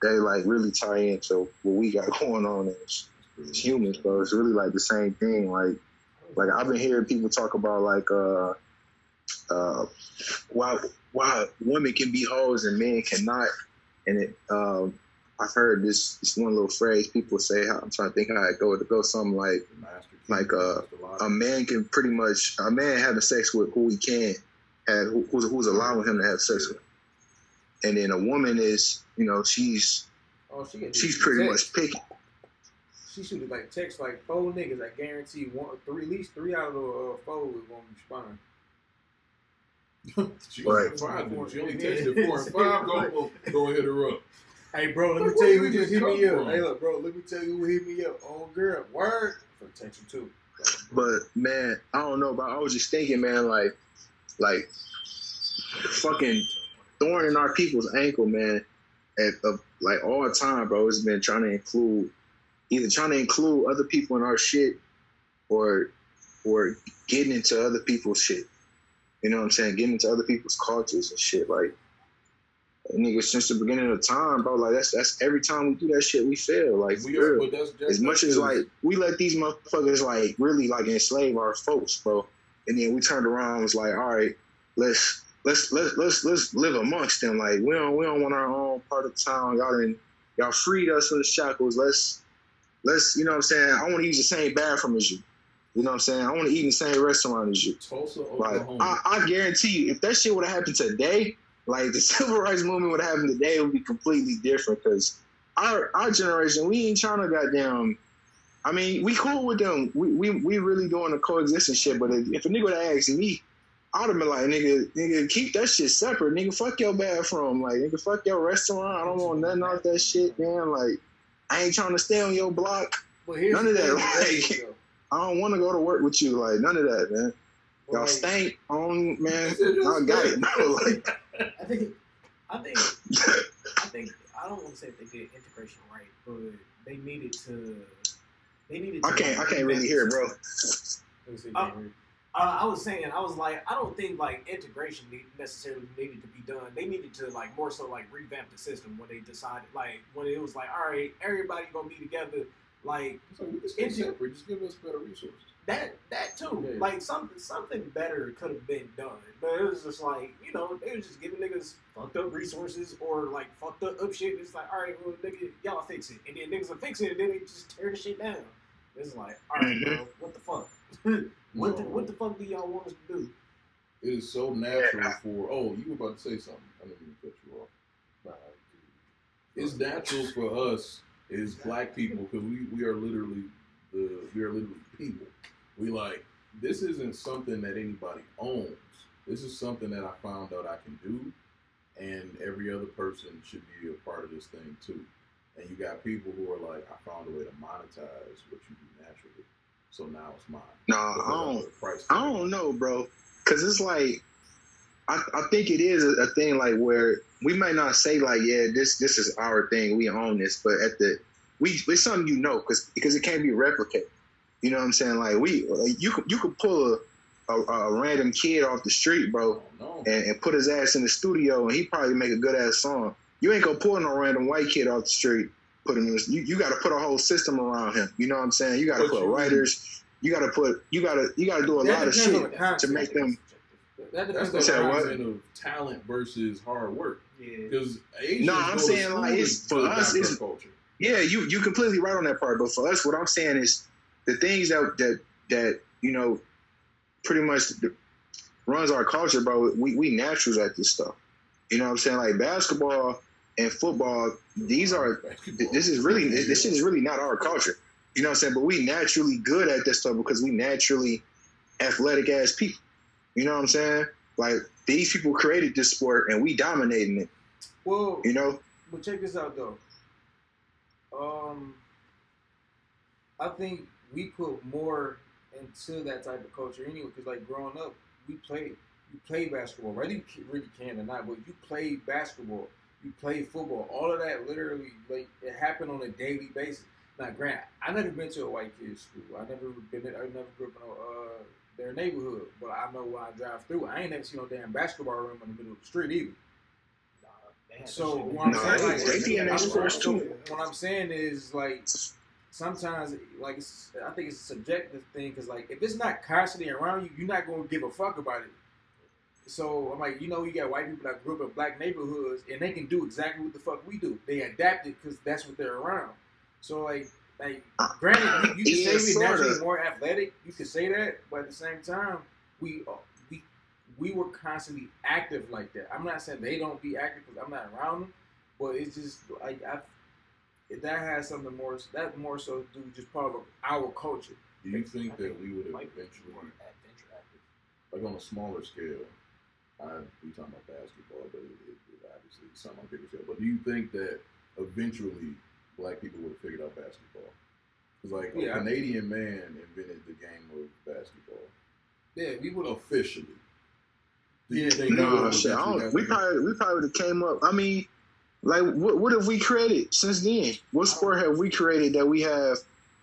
they like really tie into what we got going on as, as humans, bro. It's really like the same thing. Like, like I've been hearing people talk about like uh uh why why women can be hoes and men cannot, and it um I've heard this this one little phrase people say. I'm trying to think how it go. To go something like the master key, like, uh, master logic. a man can pretty much a man having sex with who he can and who, who's, who's allowing him to have sex with and then a woman is you know she's Oh, she she's pretty much picky She should like text like four niggas. I guarantee one, three, at least three out of the uh, four is gonna respond. She Right. was five, dude. She only texted four and five. Go, go and hit her up. Hey, bro, let me tell you who just hit me come up. Hey, look, bro, let me tell you who hit me up. Oh, girl, word. For text you too. but man i don't know but i was just thinking man like like fucking thorn in our people's ankle man at of like all the time bro it's been trying to include either trying to include other people in our shit or or getting into other people's shit you know what i'm saying getting into other people's cultures and shit like nigga since the beginning of time bro like that's that's every time we do that shit we fail like We are, that's, that's as much as like we let these motherfuckers like really like enslave our folks, bro. And then we turned around and was like, all right, let's let's let's let's let's live amongst them. Like we don't we don't want our own part of town. Y'all didn't y'all freed us from the shackles. Let's let's you know what I'm saying. I want to use the same bathroom as you. You know what I'm saying. I want to eat in the same restaurant as you. Tulsa, Like I, I guarantee you, if that shit would have happened today, like the civil rights movement would have happened today, it would be completely different. Because our our generation, we ain't trying to goddamn. I mean, we cool with them. We we, we really doing the coexistence shit. But if, if a nigga would have asked me, I'd have been like, nigga, nigga, keep that shit separate. Nigga, fuck your bathroom. Like, nigga, fuck your restaurant. I don't want nothing off that shit, man. Like, I ain't trying to stay on your block. None of that, like-. I don't want to go to work with you. Like, none of that, man. Y'all Like, stank on, man. I got it, stank. bro. Like, I think, I think, I think I don't want to say if they did integration right, but they needed to. They needed. To I can't, I can't really hear, it, bro. let me see, Uh, Henry. Uh, I was saying, I was like, I don't think like integration need, necessarily needed to be done. They needed to like more so like revamp the system when they decided, like when it was like, all right, everybody gonna be together, like It's like, we can stay It's- separate. Just give us better resources. that that too. Yeah. Like something something better could have been done, but it was just like you know they was just giving niggas fucked up resources or like fucked up, up shit. It's like all right, well nigga, y'all fix it, and then niggas will fix it, and then they just tear the shit down. It's like all right, bro, mm-hmm. what the fuck? what the what the fuck do y'all want us to do? It is so natural for. Oh, you were about to say something. I didn't mean to cut you off. It's natural for us as black people because we, we are literally the we are literally people. We like this isn't something that anybody owns. This is something that I found out I can do, and every other person should be a part of this thing too. And you got people who are like, I found a way to monetize what you do naturally, so now it's mine. Nah, Because I don't, price I tag on it. don't know, bro. Cause it's like, I, I think it is a, a thing like where we might not say like, yeah, this this is our thing, we own this, but at the we it's something you know because because it can't be replicated. You know what I'm saying? Like we like, you could you could pull a, a, a random kid off the street, bro, No. and, and put his ass in the studio, and he probably make a good ass song. You ain't gonna pull no random white kid off the street, put him in. this- You, you got to put a whole system around him. You know what I'm saying? You got to put you- writers. You got to put. You got to. You got to do a That lot of shit to make them. That That's depends the on the what? concept. of talent versus hard work. Yeah. Because Asians No, I'm saying, like, it's- for us, it's- culture. Yeah, you you completely right on that part. But for us, what I'm saying is the things that that that you know pretty much runs our culture, bro. We we naturals at this stuff. You know what I'm saying? Like basketball and football. These are this is really this shit is really not our culture. You know what I'm saying? But we naturally good at this stuff because we naturally athletic ass people. You know what I'm saying? Like these people created this sport and we dominating it. Well, You know? But check this out though. Um, I think we put more into that type of culture anyway. Because like growing up, we played, you play basketball, whether you really can or not. But you played basketball, you played football. All of that literally like it happened on a daily basis. Now, Grant, I never been to a white kids school. I never been. I never grew up in a, uh, their neighborhood. But I know when I drive through, I ain't never seen no damn basketball room in the middle of the street either. Nah, they had that So what I'm No, saying, like, they I'm their sports so- too. What I'm saying is like sometimes, like it's, I think it's a subjective thing because like if it's not constantly around you, you're not gonna give a fuck about it. So I'm like, you know, you got white people that grew up in black neighborhoods and they can do exactly what the fuck we do. They adapted because that's what they're around. So like, like granted, you, you can say we sorta. naturally more athletic. You can say that, but at the same time, we uh, we we were constantly active like that. I'm not saying they don't be active because I'm not around them, but it's just like I that has something more that more so to do just part of our culture. Do you think that we would have eventually, were like on a smaller scale, I, we talking about basketball, but it, it, it obviously is something on people's scale. But do you think that eventually black people would have figured out basketball? It's like Yeah. a Canadian man invented the game of basketball Yeah, we would have. officially. Do you Yeah. think No, shit. I eventually don't, we probably we probably would have came up. I mean, like what what have we created since then? What sport have we created that we have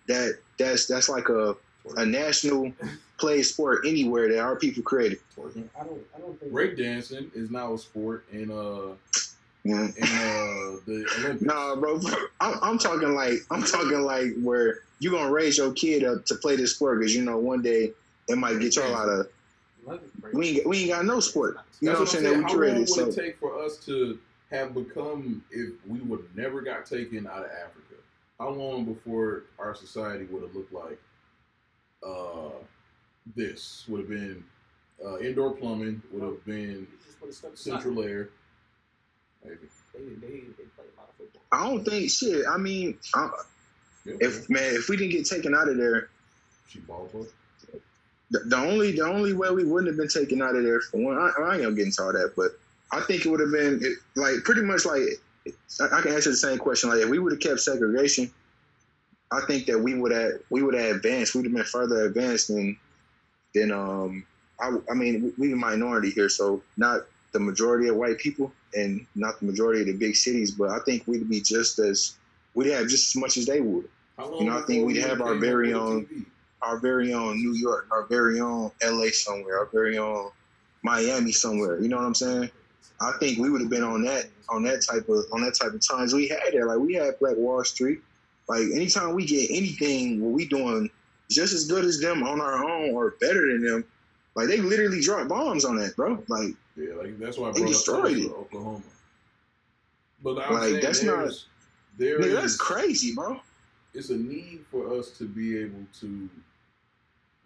that that's that's like a a national play sport anywhere that our people created? I don't. I don't think. Breakdancing is now a sport in uh Yeah. in uh the Olympics. Nah, bro. I'm, I'm talking like I'm talking like where you gonna raise your kid up to play this sport because you know one day it might get y'all out of. We ain't we ain't got no sport. You know what I'm saying? That we How long would So it take for us to have become if we would have never got taken out of Africa? How long before our society would have looked like uh, this? Would have been uh, indoor plumbing. Would have been central air. Maybe. They, they, they play a lot of football. I don't think shit. I mean, I, Yeah. if man, if we didn't get taken out of there, she ball club. the, the only the only way we wouldn't have been taken out of there for one, I, I ain't gonna get into all that, but I think it would have been it, like pretty much like I, I can answer the same question. Like if we would have kept segregation, I think that we would have we would have advanced. We'd have been further advanced than than um. I, I mean, we a minority here, so not the majority of white people and not the majority of the big cities, but I think we'd be just as we'd have just as much as they would. You know, I think we'd have our very own- TV? our very own New York, our very own LA somewhere, our very own Miami somewhere. You know what I'm saying? I think we would have been on that on that type of on that type of times we had there. Like we had Black Wall Street. Like anytime we get anything where we doing just as good as them on our own or better than them, like they literally dropped bombs on that, bro. Like Yeah, like that's why I They destroyed it. Oklahoma. But I'm Like, that's not- there nigga, is- that's crazy, bro. it's a need for us to be able to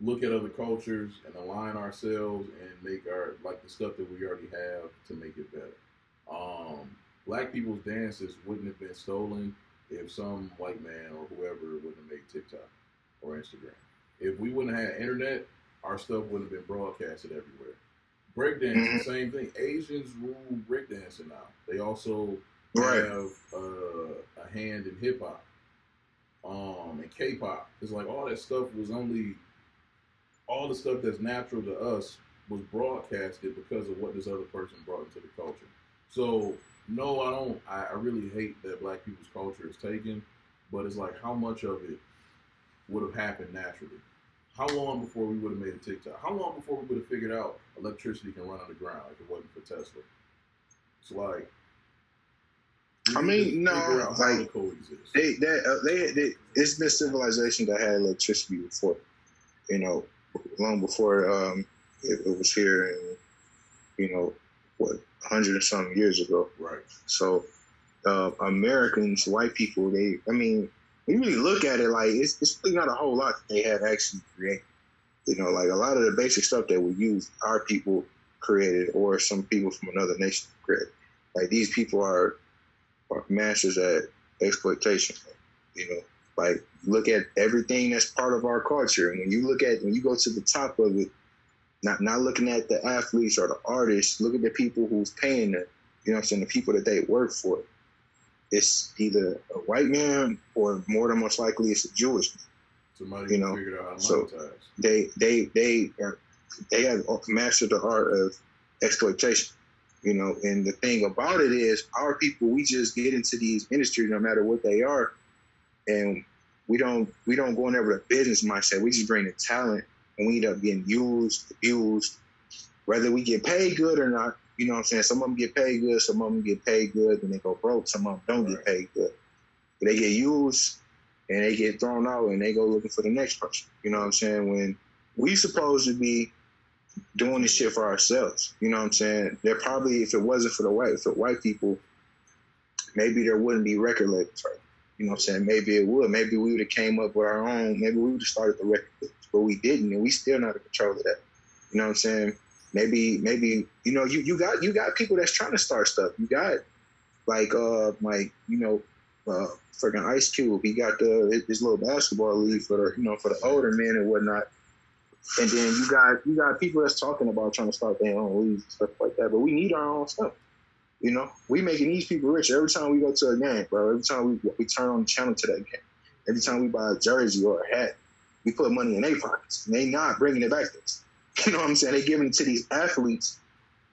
look at other cultures and align ourselves and make our like the stuff that we already have to make it better. Um, black people's dances wouldn't have been stolen if some white man or whoever wouldn't have made TikTok or Instagram. If we wouldn't have had internet, our stuff wouldn't have been broadcasted everywhere. Breakdancing, Mhm. same thing. Asians rule breakdancing now. They also Right. have uh, a hand in hip hop, um, and K-pop. It's like all that stuff was only all the stuff that's natural to us was broadcasted because of what this other person brought into the culture. So no, I don't. I, I really hate that black people's culture is taken, but it's like how much of it would have happened naturally. How long before we would have made a TikTok? How long before we would have figured out electricity can run underground if it wasn't for Tesla? It's like. I mean, no, figure out how like. They that uh, they, they it's been civilization that had electricity before, you know, long before um it, it was here, and you know, what hundred and something years ago. right. So uh, Americans, white people, they I mean, when you really look at it, like it's it's really not a whole lot that they have actually created. You know, like a lot of the basic stuff that we use, our people created, or some people from another nation created. Like these people are are masters at exploitation. You know, like look at everything that's part of our culture. And when you look at when you go to the top of it, not not looking at the athletes or the artists, look at the people who's paying them. You know what I'm saying? The people that they work for. It's either a white man or more than most likely it's a Jewish man. Somebody You know, figure out how so- They they they are they have mastered the art of exploitation. You know, and the thing about it is our people we just get into these industries no matter what they are, and we don't we don't go in there with a business mindset. We just bring the talent and we end up getting used, abused, whether we get paid good or not. You know what I'm saying? Some of them get paid good, some of them get paid good, and they go broke. Some of them don't Right. get paid good. They get used and they get thrown out and they go looking for the next person. You know what I'm saying? When we supposed to be doing this shit for ourselves. You know what I'm saying? There probably, if it wasn't for the white, for white people, maybe there wouldn't be record labels. Right? You know what I'm saying? Maybe it would. Maybe we would have came up with our own. Maybe we would have started the record labels, but we didn't, and we still not in control of that. You know what I'm saying? Maybe, maybe you know, you you got you got people that's trying to start stuff. You got like uh like you know uh freaking Ice Cube. He got the his little basketball league for the you know for the older men and whatnot. And then you got you got people that's talking about trying to start their own leagues and stuff like that. But we need our own stuff. You know, we making these people rich every time we go to a game, bro. Every time we we turn on the channel to that game, every time we buy a jersey or a hat, we put money in their pockets. And they not bringing it back to us. You know what I'm saying? They giving it to these athletes,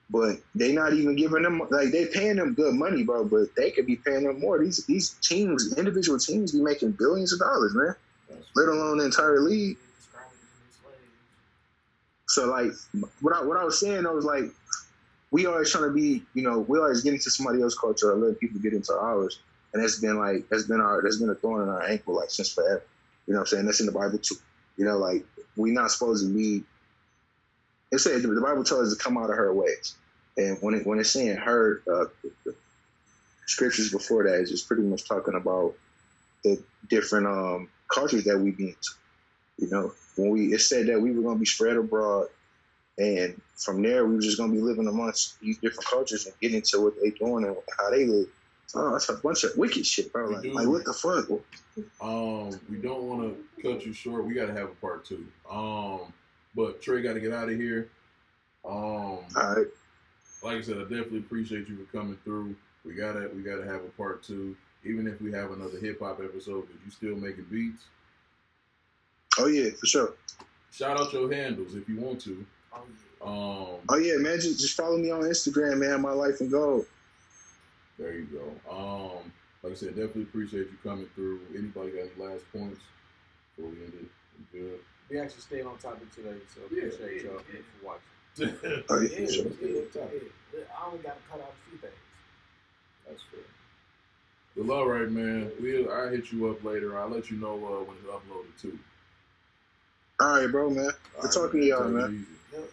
but they not even giving them like they paying them good money, bro. But they could be paying them more. These these teams, individual teams, be making billions of dollars, man. Let alone the entire league. So like what I what I was saying, I was like, we always trying to be, you know, we always get into somebody else's culture or let people get into ours. And that's been like that's been our that's been a thorn in our ankle like since forever. You know what I'm saying? That's in the Bible too. You know, like we're not supposed to be it said the Bible tells us to come out of her ways. And when it when it's saying her uh, the scriptures before that is just pretty much talking about the different um cultures that we be into. You know, when we it said that we were gonna be spread abroad and from there we were just gonna be living amongst these different cultures and getting into what they're doing and how they live. Oh, that's a bunch of wicked shit, bro. Like, like what the fuck? Um, we don't want to cut you short. We got to have a part two. Um, but Trey got to get out of here. Um, All right. like I said, I definitely appreciate you for coming through. We gotta we gotta have a part two. Even if we have another hip hop episode, because you still making beats. Oh yeah, for sure. Shout out your handles if you want to. Oh yeah. Um, Oh yeah, man. Just just follow me on Instagram, man. My life and gold. there you go. Um, like I said, definitely appreciate you coming through. Anybody got any last points before we end it? We good. We actually stayed on topic today, so Yeah, appreciate yeah, y'all yeah. for watching. Oh yeah, Yeah, sure. yeah, yeah. I only got to cut out a few things. That's fair. Well, all right, man. We'll I'll hit you up later. I'll let you know uh, when it's uploaded too. All right, bro, man. We're right, talking to y'all, Take man. easy.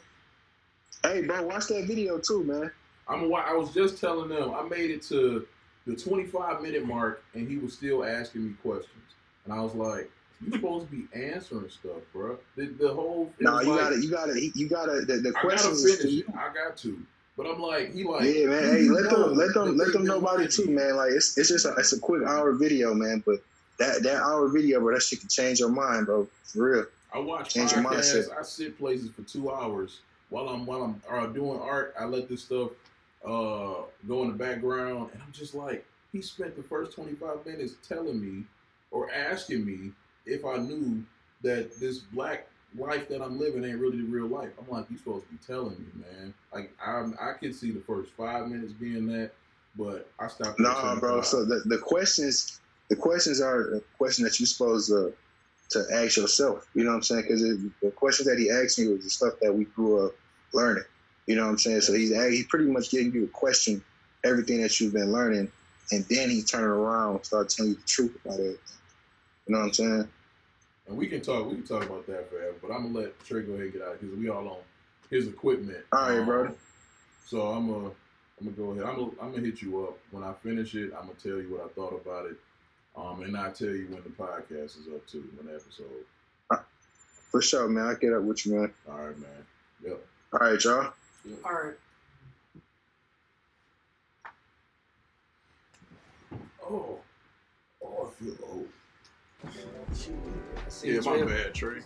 Hey, bro, watch that video too, man. I'm. a- I was just telling them I made it to the 25 minute mark, and he was still asking me questions, and I was like, "You supposed to be answering stuff, bro." The, the whole. No, you like, got to You got to You got to The, the I gotta finish is to you. I got to, but I'm like, he like, Yeah, man. Hey, let them, let them, let them know about it too, man. Like it's, it's just, a, it's a quick hour video, man. But that, that hour video, bro, that shit can change your mind, bro. For real. I watch Change your podcasts. mindset. I sit places for two hours while I'm while I'm uh, doing art. I let this stuff uh, go in the background, and I'm just like, he spent the first 25 minutes telling me or asking me if I knew that this black life that I'm living ain't really the real life. I'm like, you supposed to be telling me, man. Like I I can see the first five minutes being that, but I stopped. Nah, bro. 25. So the, the questions, the questions are the question that you're supposed to to ask yourself. You know what I'm saying? Because the questions that he asked me was the stuff that we grew up learning. You know what I'm saying? So he's he's pretty much giving you a question, everything that you've been learning, and then he turn around and start telling you the truth about it. You know what I'm saying? And we can talk. We can talk about that forever. But I'm gonna let Trey go ahead and get out because we all on his equipment. All right, brother. So I'm gonna I'm gonna go ahead. I'm gonna, I'm gonna hit you up when I finish it. I'm gonna tell you what I thought about it. Um, and I'll tell you when the podcast is up to when the episode. For sure, man. I get up with you, man. All right, man. Yep. All right, y'all. All right. Oh, oh, I feel old. Shoot. I see Yeah, my bad, Trey.